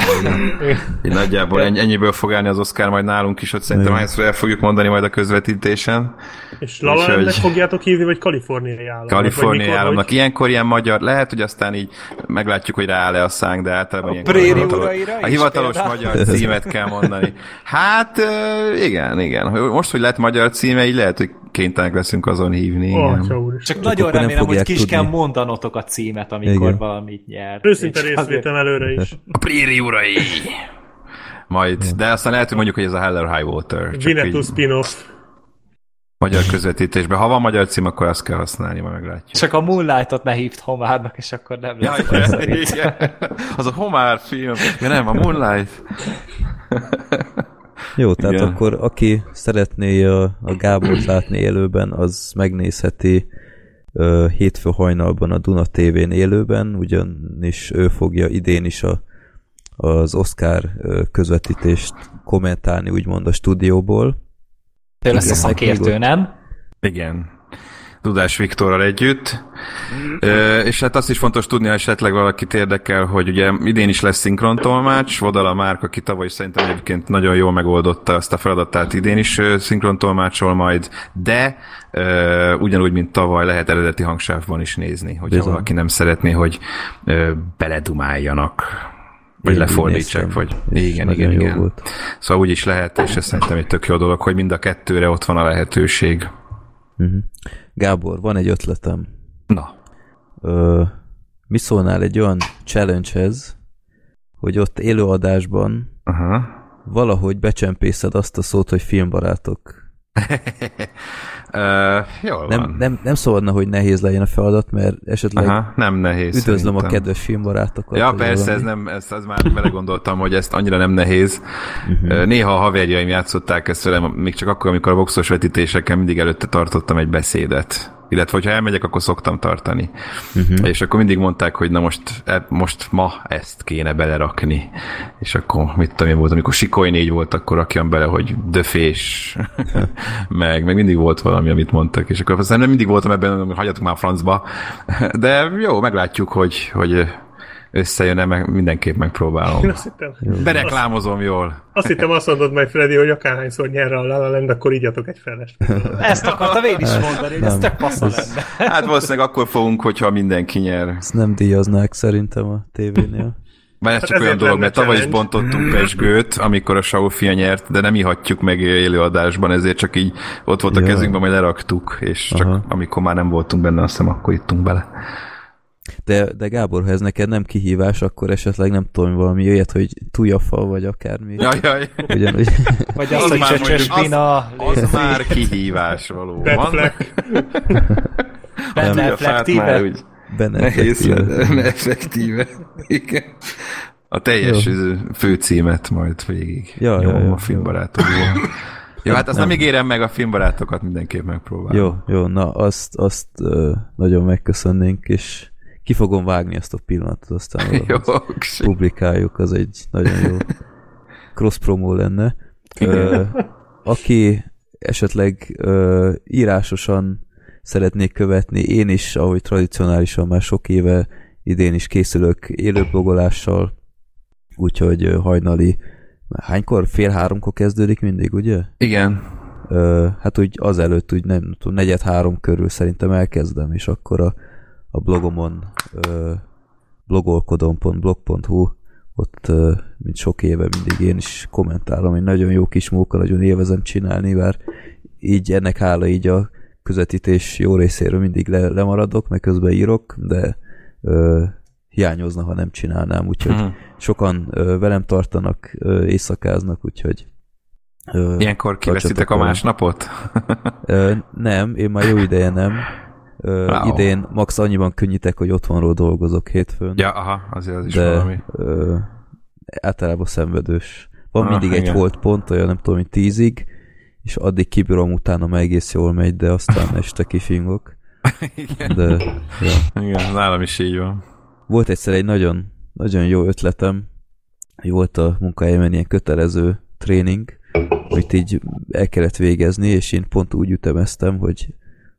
<laughs> Így nagyjából ennyi, ennyiből fog állni az Oscar majd nálunk is, hogy szerintem hányszor el fogjuk mondani majd a közvetítésen. És La La Landnek fogjátok hívni, vagy kaliforniai államnak? Vagy Kaliforniai mikor, államnak. hogy- Ilyenkor ilyen magyar, lehet, hogy aztán így meglátjuk, hogy rááll-e a szánk, de általában hivatalos- uraira a hivatalos például? magyar címet kell mondani. <laughs> Hát igen, igen. Most, hogy lett magyar címe, így lehet, hogy kénytelenek leszünk azon hívni. Ó, igen. Csak akkor nagyon remélem, hogy ki is kell mondanotok a címet, amikor Igen. valamit nyer. Őszinte részvétem előre is. A Préri urai! Majd, de aztán lehet, hogy mondjuk, hogy ez a Heller High Water. Csak Vinetú spin-off. magyar közvetítésben. Ha van magyar cím, akkor azt kell használni, majd meglátjuk. Csak a Moonlight-ot ne hívt Homárnak, és akkor nem Ja, lesz. igen, szerint. igen. Az a Homár film. Ja nem, a Moonlight. Jó, tehát Igen. akkor aki szeretné a, a Gábort látni élőben, az megnézheti ö, hétfő hajnalban a Duna TV-n élőben, ugyanis ő fogja idén is a, az Oscar közvetítést kommentálni, úgymond a stúdióból. Ő lesz a szakértő, nem? Igen. Dudás Viktorral együtt. És hát azt is fontos tudni, ha esetleg valakit érdekel, hogy ugye idén is lesz szinkrontolmács, Vodala Márk, aki tavaly szerintem egyébként nagyon jól megoldotta azt a feladatát, idén is szinkrontolmácsol majd, de ugyanúgy, mint tavaly lehet eredeti hangsávban is nézni, hogyha Bizony. valaki nem szeretné, hogy beledumáljanak, vagy néztem, vagy igen, igen, igen. volt. Szóval úgy is lehet, és ez szerintem egy tök jó dolog, hogy mind a kettőre ott van a lehetőség. Uh-huh. Gábor, van egy ötletem. Na, Ö, mi szólnál egy olyan challenge-hez, hogy ott élőadásban aha. valahogy becsempészed azt a szót, hogy filmbarátok. <laughs> Uh, jól Nem, van. nem, nem szabadna, hogy nehéz legyen a feladat, mert esetleg Aha, nem nehéz. üdvözlöm szerintem. a kedves filmbarátokat. Ja, persze, ez nem, ezt az már belegondoltam, hogy ezt annyira nem nehéz. Uh-huh. Néha a haverjaim játszották ezt velem, még csak akkor, amikor a boxos vetítéseken mindig előtte tartottam egy beszédet. Illetve, hogyha elmegyek, akkor szoktam tartani. Uh-huh. És akkor mindig mondták, hogy na most, e, most ma ezt kéne belerakni. És akkor mit tudom én volt, amikor Sikoly négy volt, akkor rakjam bele, hogy döfés. <laughs> meg, meg mindig volt valami, amit mondtak. És akkor aztán nem mindig voltam ebben, hogy hagyjatok már a francba. De jó, meglátjuk, hogy, hogy összejön-e, meg mindenképp megpróbálom. Én azt hittem, Bereklámozom jól. azt hittem azt mondod majd, Freddy, hogy akárhányszor nyer a La La Land, akkor igyatok egy felest. Ezt akartam én is mondani, hogy ez tök passza lenne. Hát valószínűleg akkor fogunk, hogyha mindenki nyer. Ezt nem díjaznák szerintem a tévénél. Bár ez Hát csak olyan dolog, mert tavaly is bontottunk pesgőt, amikor a Saufia nyert, de nem ihatjuk meg élőadásban, ezért csak így ott volt a kezünkben, majd leraktuk, és csak Aha. amikor már nem voltunk benne, azt hiszem, akkor ittunk bele. De, de Gábor, ha ez neked nem kihívás, akkor esetleg nem tudom, valami jöjjed, hogy túljafa, vagy akármi. Jaj, jaj. Ugyanúgy. <laughs> Vagy az, Az hogy már mondjuk- pina, Az már kihívás Bad valóban. flag. benne <laughs> A Benne nehéz lenne, <laughs> effektíve. Igen. A teljes Jó. főcímet majd végig Ja, ja, nyomom ja, a filmbarátokból. <laughs> Jó, hát azt nem. Nem. ígérem meg, a filmbarátokat mindenképp megpróbálom. Jó, jó, na azt, azt ö, nagyon megköszönnénk, és ki fogom vágni ezt a pillanatot, aztán <laughs> Jó, publikáljuk, az egy nagyon jó cross promo lenne. Ö, aki esetleg ö, írásosan szeretnék követni, én is, ahogy tradicionálisan már sok éve idén is készülök élőblogolással, úgyhogy hajnali hánykor? Fél háromkor kezdődik mindig, ugye? Igen. Ö, hát úgy azelőtt, úgy nem tudom, negyed három körül szerintem elkezdem, és akkor a, a blogomon ö, blogolkodom.blog.hu ott, mint sok éve mindig én is kommentálom, egy nagyon jó kis móka, nagyon élvezem csinálni, bár így ennek hála így a közvetítés jó részéről mindig le, lemaradok, meg közben írok, de ö, hiányozna, ha nem csinálnám, úgyhogy Mhm. sokan ö, velem tartanak, ö, éjszakáznak, úgyhogy ö, Ilyenkor kiveszitek a másnapot? Ö, nem, én már jó ideje nem. Ö, Wow. Idén max annyiban könnyítek, hogy otthonról dolgozok hétfőn. Ja, aha, azért az is de valami. ö, általában szenvedős. Van Ah, mindig egy igen. volt pont, olyan nem tudom, mint tízig, és addig kibírom, utána egész jól megy, de aztán este kifingok. Igen. De ja. Igen, nálam is így van. Volt egyszer egy nagyon, nagyon jó ötletem, hogy volt a munkahelyemen ilyen kötelező tréning, amit így el kellett végezni, és én pont úgy ütemeztem, hogy,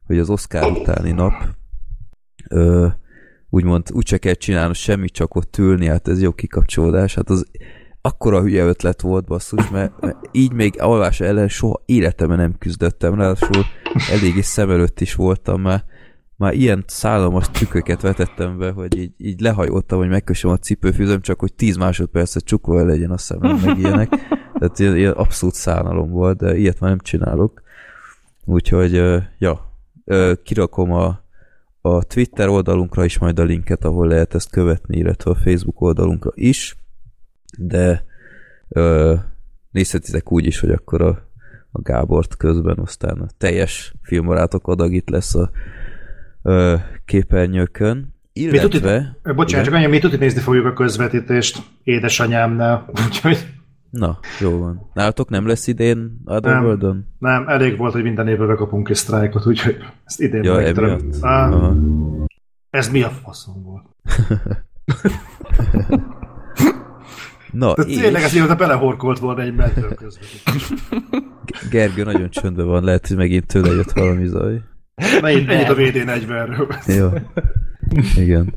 hogy az Oscar utáni nap ö, úgymond úgy se kell csinálni semmit, csak ott ülni, hát ez jó kikapcsolódás, hát az akkora hülye ötlet volt basszus, mert, mert így még alvás ellen soha életemben nem küzdöttem, ráadásul eléggé szem előtt is voltam már, már ilyen szállalmas trükköket vetettem be, hogy így, így lehajoltam, hogy megkössem a cipőfűzöm, csak hogy 10 másodpercet csukva legyen a szemem, meg ilyenek. Tehát ilyen, abszolút szállalom volt, de ilyet már nem csinálok. Úgyhogy, ja, kirakom a, a Twitter oldalunkra is majd a linket, ahol lehet ezt követni, illetve a Facebook oldalunkra is, de ö, nézhetitek úgy is, hogy akkor a, a Gábort közben, aztán a teljes filmbarátok adag itt lesz a ö, képernyőkön, Mi tuti, illetve... bocsánat, csak annyi, mi tuti nézni fogjuk a közvetítést édesanyámnál, <laughs> úgyhogy Na, jó van. Nálatok nem lesz idén Otherworldon? nem, elég volt, hogy minden évben bekapunk egy sztrájkot, úgyhogy ezt idén Ja, Aha. Ez mi a faszom volt? <laughs> Na, De és tényleg ez a belehorkolt volna egy mentő közvetítés. Gergő nagyon csöndben van, lehet, hogy megint tőle jött valami zaj. Ennyit, ennyit a VD40-ről. Jó. Igen.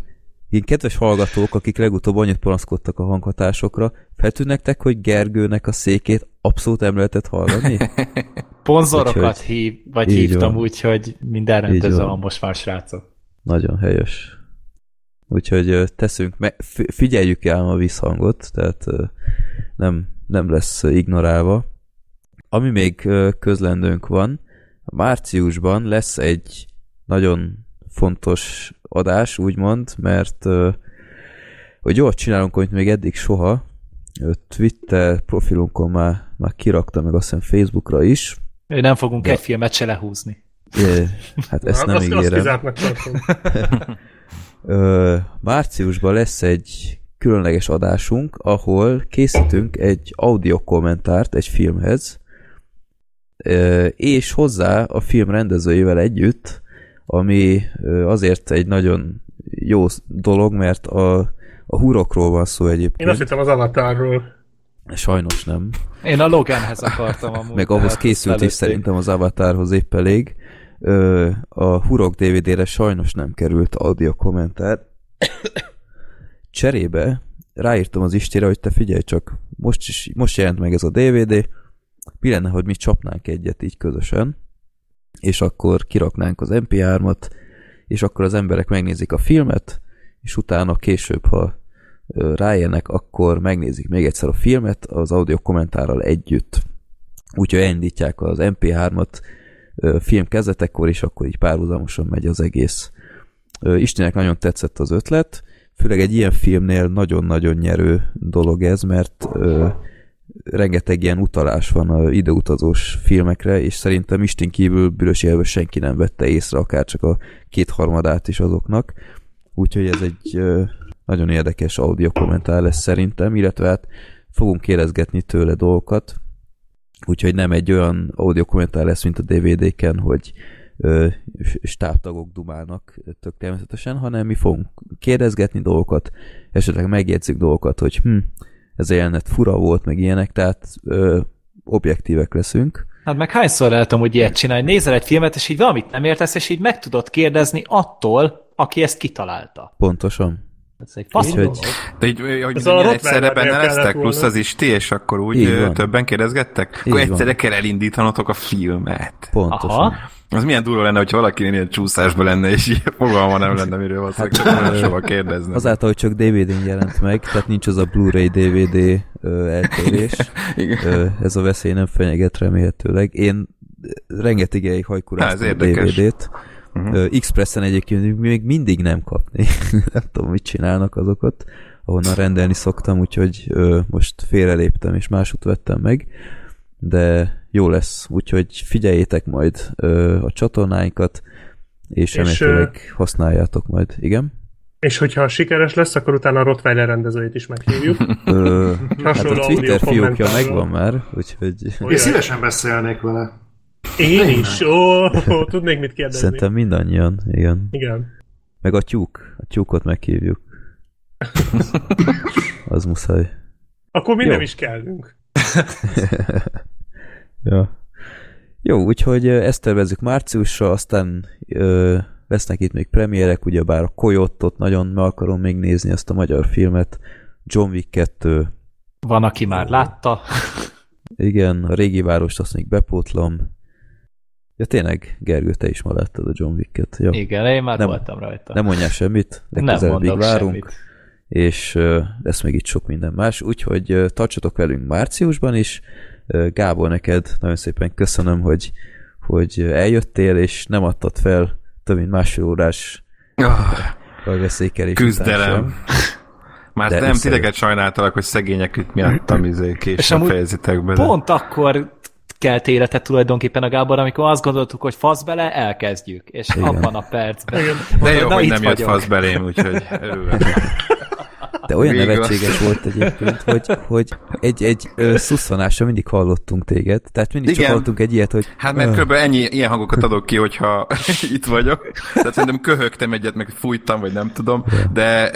Én kedves hallgatók, akik legutóbb annyit panaszkodtak a hanghatásokra, feltűnt nektek, hogy Gergőnek a székét abszolút nem lehetett hallani? <laughs> Ponzorokat Úgyhogy- hív, vagy hívtam van. úgy, hogy minden van. van most már, srácok. Nagyon helyes. Úgyhogy teszünk, figyeljük el a visszhangot, tehát nem, nem lesz ignorálva. Ami még közlendőnk van, márciusban lesz egy nagyon fontos adás, úgymond, mert hogy jól csinálunk, amit még eddig soha, Twitter profilunkon már, már kirakta, meg azt hiszem Facebookra is. Nem fogunk Ja. egy filmet se lehúzni. É, hát ezt nem azt, azt ígérem. tartom. <laughs> Ö, márciusban lesz egy különleges adásunk, ahol készítünk egy audio kommentárt egy filmhez, ö, és hozzá a film rendezőjével együtt, ami ö, azért egy nagyon jó dolog, mert a, a hurokról van szó Én egyébként. azt hittem az avatarról. Sajnos nem. Én a Loganhez akartam amúgy. Meg ahhoz készült is előtték. szerintem az Avatarhoz épp elég. Ö, a Hurok DVD-re sajnos nem került audio kommentár. <coughs> cserébe ráírtam az Istére, hogy te figyelj csak, most, is, most jelent meg ez a DVD, mi lenne, hogy mi csapnánk egyet így közösen, és akkor kiraknánk az MP3-at, és akkor az emberek megnézik a filmet, és utána később, ha rájönnek, akkor megnézik még egyszer a filmet az audio kommentárral együtt. Úgyhogy elindítják az MP3-at film kezdetekor, és akkor így párhuzamosan megy az egész. Istenek nagyon tetszett az ötlet, főleg egy ilyen filmnél nagyon-nagyon nyerő dolog ez, mert ö, rengeteg ilyen utalás van a ideutazós filmekre, és szerintem Isten kívül bűrös senki nem vette észre, akár csak a kétharmadát is azoknak. Úgyhogy ez egy ö, nagyon érdekes audio kommentár lesz szerintem, illetve hát fogunk kérdezgetni tőle dolgokat, úgyhogy nem egy olyan audio kommentár lesz, mint a DVD-ken, hogy ö, stábtagok dumálnak tök természetesen, hanem mi fogunk kérdezgetni dolgokat, esetleg megjegyzik dolgokat, hogy hm, ez a jelenet fura volt, meg ilyenek, tehát ö, objektívek leszünk. Hát meg hányszor lehetem hogy ilyet csinálni, nézel egy filmet, és így valamit nem értesz, és így meg tudod kérdezni attól, aki ezt kitalálta. Pontosan. Ez egy De így, hogy Ez egyszerre Rottweilernél benne lesztek, kellett plusz az Isti, és akkor úgy Így van. többen kérdezgettek? Így Akkor van. egyszerre kell elindítanotok a filmet. Pontosan. Aha. Az milyen durva lenne, hogyha valaki ilyen csúszásban lenne, és ilyen fogalma nem lenne, miről van Hát, soha kérdezne. Azáltal, hogy csak DVD-n jelent meg, tehát nincs az a Blu-ray DVD ö, eltérés, <laughs> Igen. ö, ez a veszély nem fenyeget remélhetőleg. Én rengeteg ideig hajkuráztam a érdekes. DVD-t. Ö, Expressen egyébként még mindig nem kapni. <laughs> nem tudom, mit csinálnak azokat, ahonnan rendelni szoktam, úgyhogy ö, most félreléptem és másút vettem meg, de jó lesz, úgyhogy figyeljétek majd ö, a csatornáinkat, és, És, remélhetőleg használjátok majd. Igen? És hogyha sikeres lesz, akkor utána a Rottweiler rendezőjét is meghívjuk. Ö, hát a Twitter fiókja megvan már, úgyhogy Én szívesen beszélnék vele. Én is. Ó, tudnék mit kérdezni. szerintem mindannyian, igen. Igen. Meg a tyúk, a tyúkot meghívjuk. <laughs> Az muszáj. Akkor mi Jó. nem is kellünk. <laughs> Ja. Jó, úgyhogy ezt tervezzük márciusra, aztán ö, lesznek itt még premierek, ugyebár a Coyote-ot nagyon meg akarom még nézni ezt a magyar filmet, John Wick 2, Van, aki már látta. igen, a régi várost azt még bepótlom. Ja tényleg, Gergő, te is ma láttad a John Wick-et. Jó. Igen, én már Nem- voltam rajta. Nem mondjál semmit, nem legközelebb mondok várunk. semmit. és ö, lesz még itt sok minden más, úgyhogy ö, tartsatok velünk márciusban is. Ö, Gábor, neked nagyon szépen köszönöm, hogy, hogy eljöttél, és nem adtad fel több mint másfél órás után Küzdelem. sem. Már De nem, titeket sajnáltalak, hogy szegények itt miattam izé És később fejezitek be. Pont akkor kelt életet tulajdonképpen a Gábor, amikor azt gondoltuk, hogy fasz bele, elkezdjük. És Igen. abban a percben. Igen. De jó, na, hogy nem jött vagyok. fasz belém, úgyhogy örülök. <laughs> De olyan Végül. nevetséges volt egyébként, hogy, hogy egy, egy ö, szusszanásra mindig hallottunk téged, tehát mindig csak Igen. hallottunk egy ilyet, hogy Hát mert "Öh, kb. ennyi ilyen hangokat adok ki, hogyha <laughs> itt vagyok. Tehát szerintem köhögtem egyet, meg fújtam, vagy nem tudom, de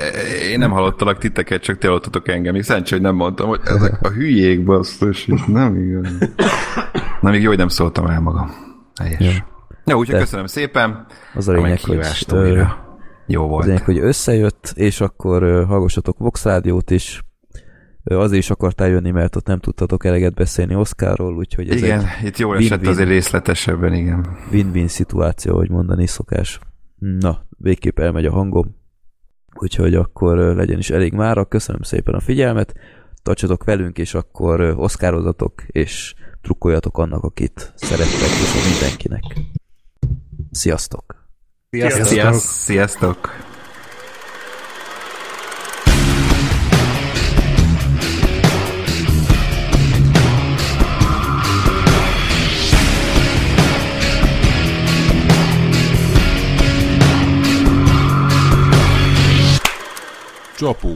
én nem hallottalak titeket, csak ti hallottatok engem. Még szerencsé, hogy nem mondtam, hogy ezek a hülyék basszus, nem igaz. Na, még jó, hogy nem szóltam el magam. Helyes. Ja. Jó, úgyhogy köszönöm szépen. az a lényeg, hogy, újra. Jó az volt. lényeg, hogy összejött, és akkor hallgassatok Vox Rádiót is, azért is akartál jönni, mert ott nem tudtatok eleget beszélni Oscarról, úgyhogy ez Igen, itt jól esett win-win. azért részletesebben, igen. win-win szituáció, hogy mondani szokás. Na, végképp elmegy a hangom, úgyhogy akkor legyen is elég mára. Köszönöm szépen a figyelmet, tartsatok velünk, és akkor oszkározatok, és trukkoljatok annak, akit szerettek, és a mindenkinek. Sziasztok! Sziasztok. Sziasztok! Sziasztok! Csapó.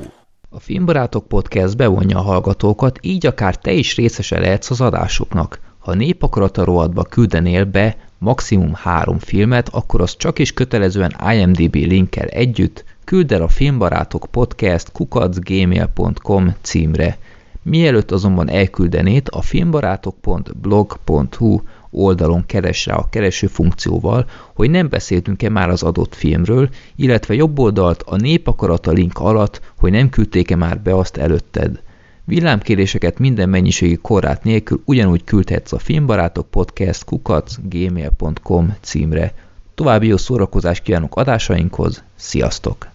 A Filmbarátok Podcast bevonja a hallgatókat, így akár te is részese lehetsz az adásoknak. Ha népakarata rovatba küldenél be maximum három filmet, akkor az csak is kötelezően IMDB linkkel együtt küld el a Filmbarátok Podcast kukacgmail.com címre. Mielőtt azonban elküldenéd, a filmbarátok.blog.hu oldalon keres rá a kereső funkcióval, hogy nem beszéltünk-e már az adott filmről, illetve jobb oldalt a népakarata link alatt, hogy nem küldték-e már be azt előtted. Villámkéréseket minden mennyiségi korrát nélkül ugyanúgy küldhetsz a filmbarátok podcast kukac gmail.com címre. További jó szórakozást kívánok adásainkhoz, sziasztok!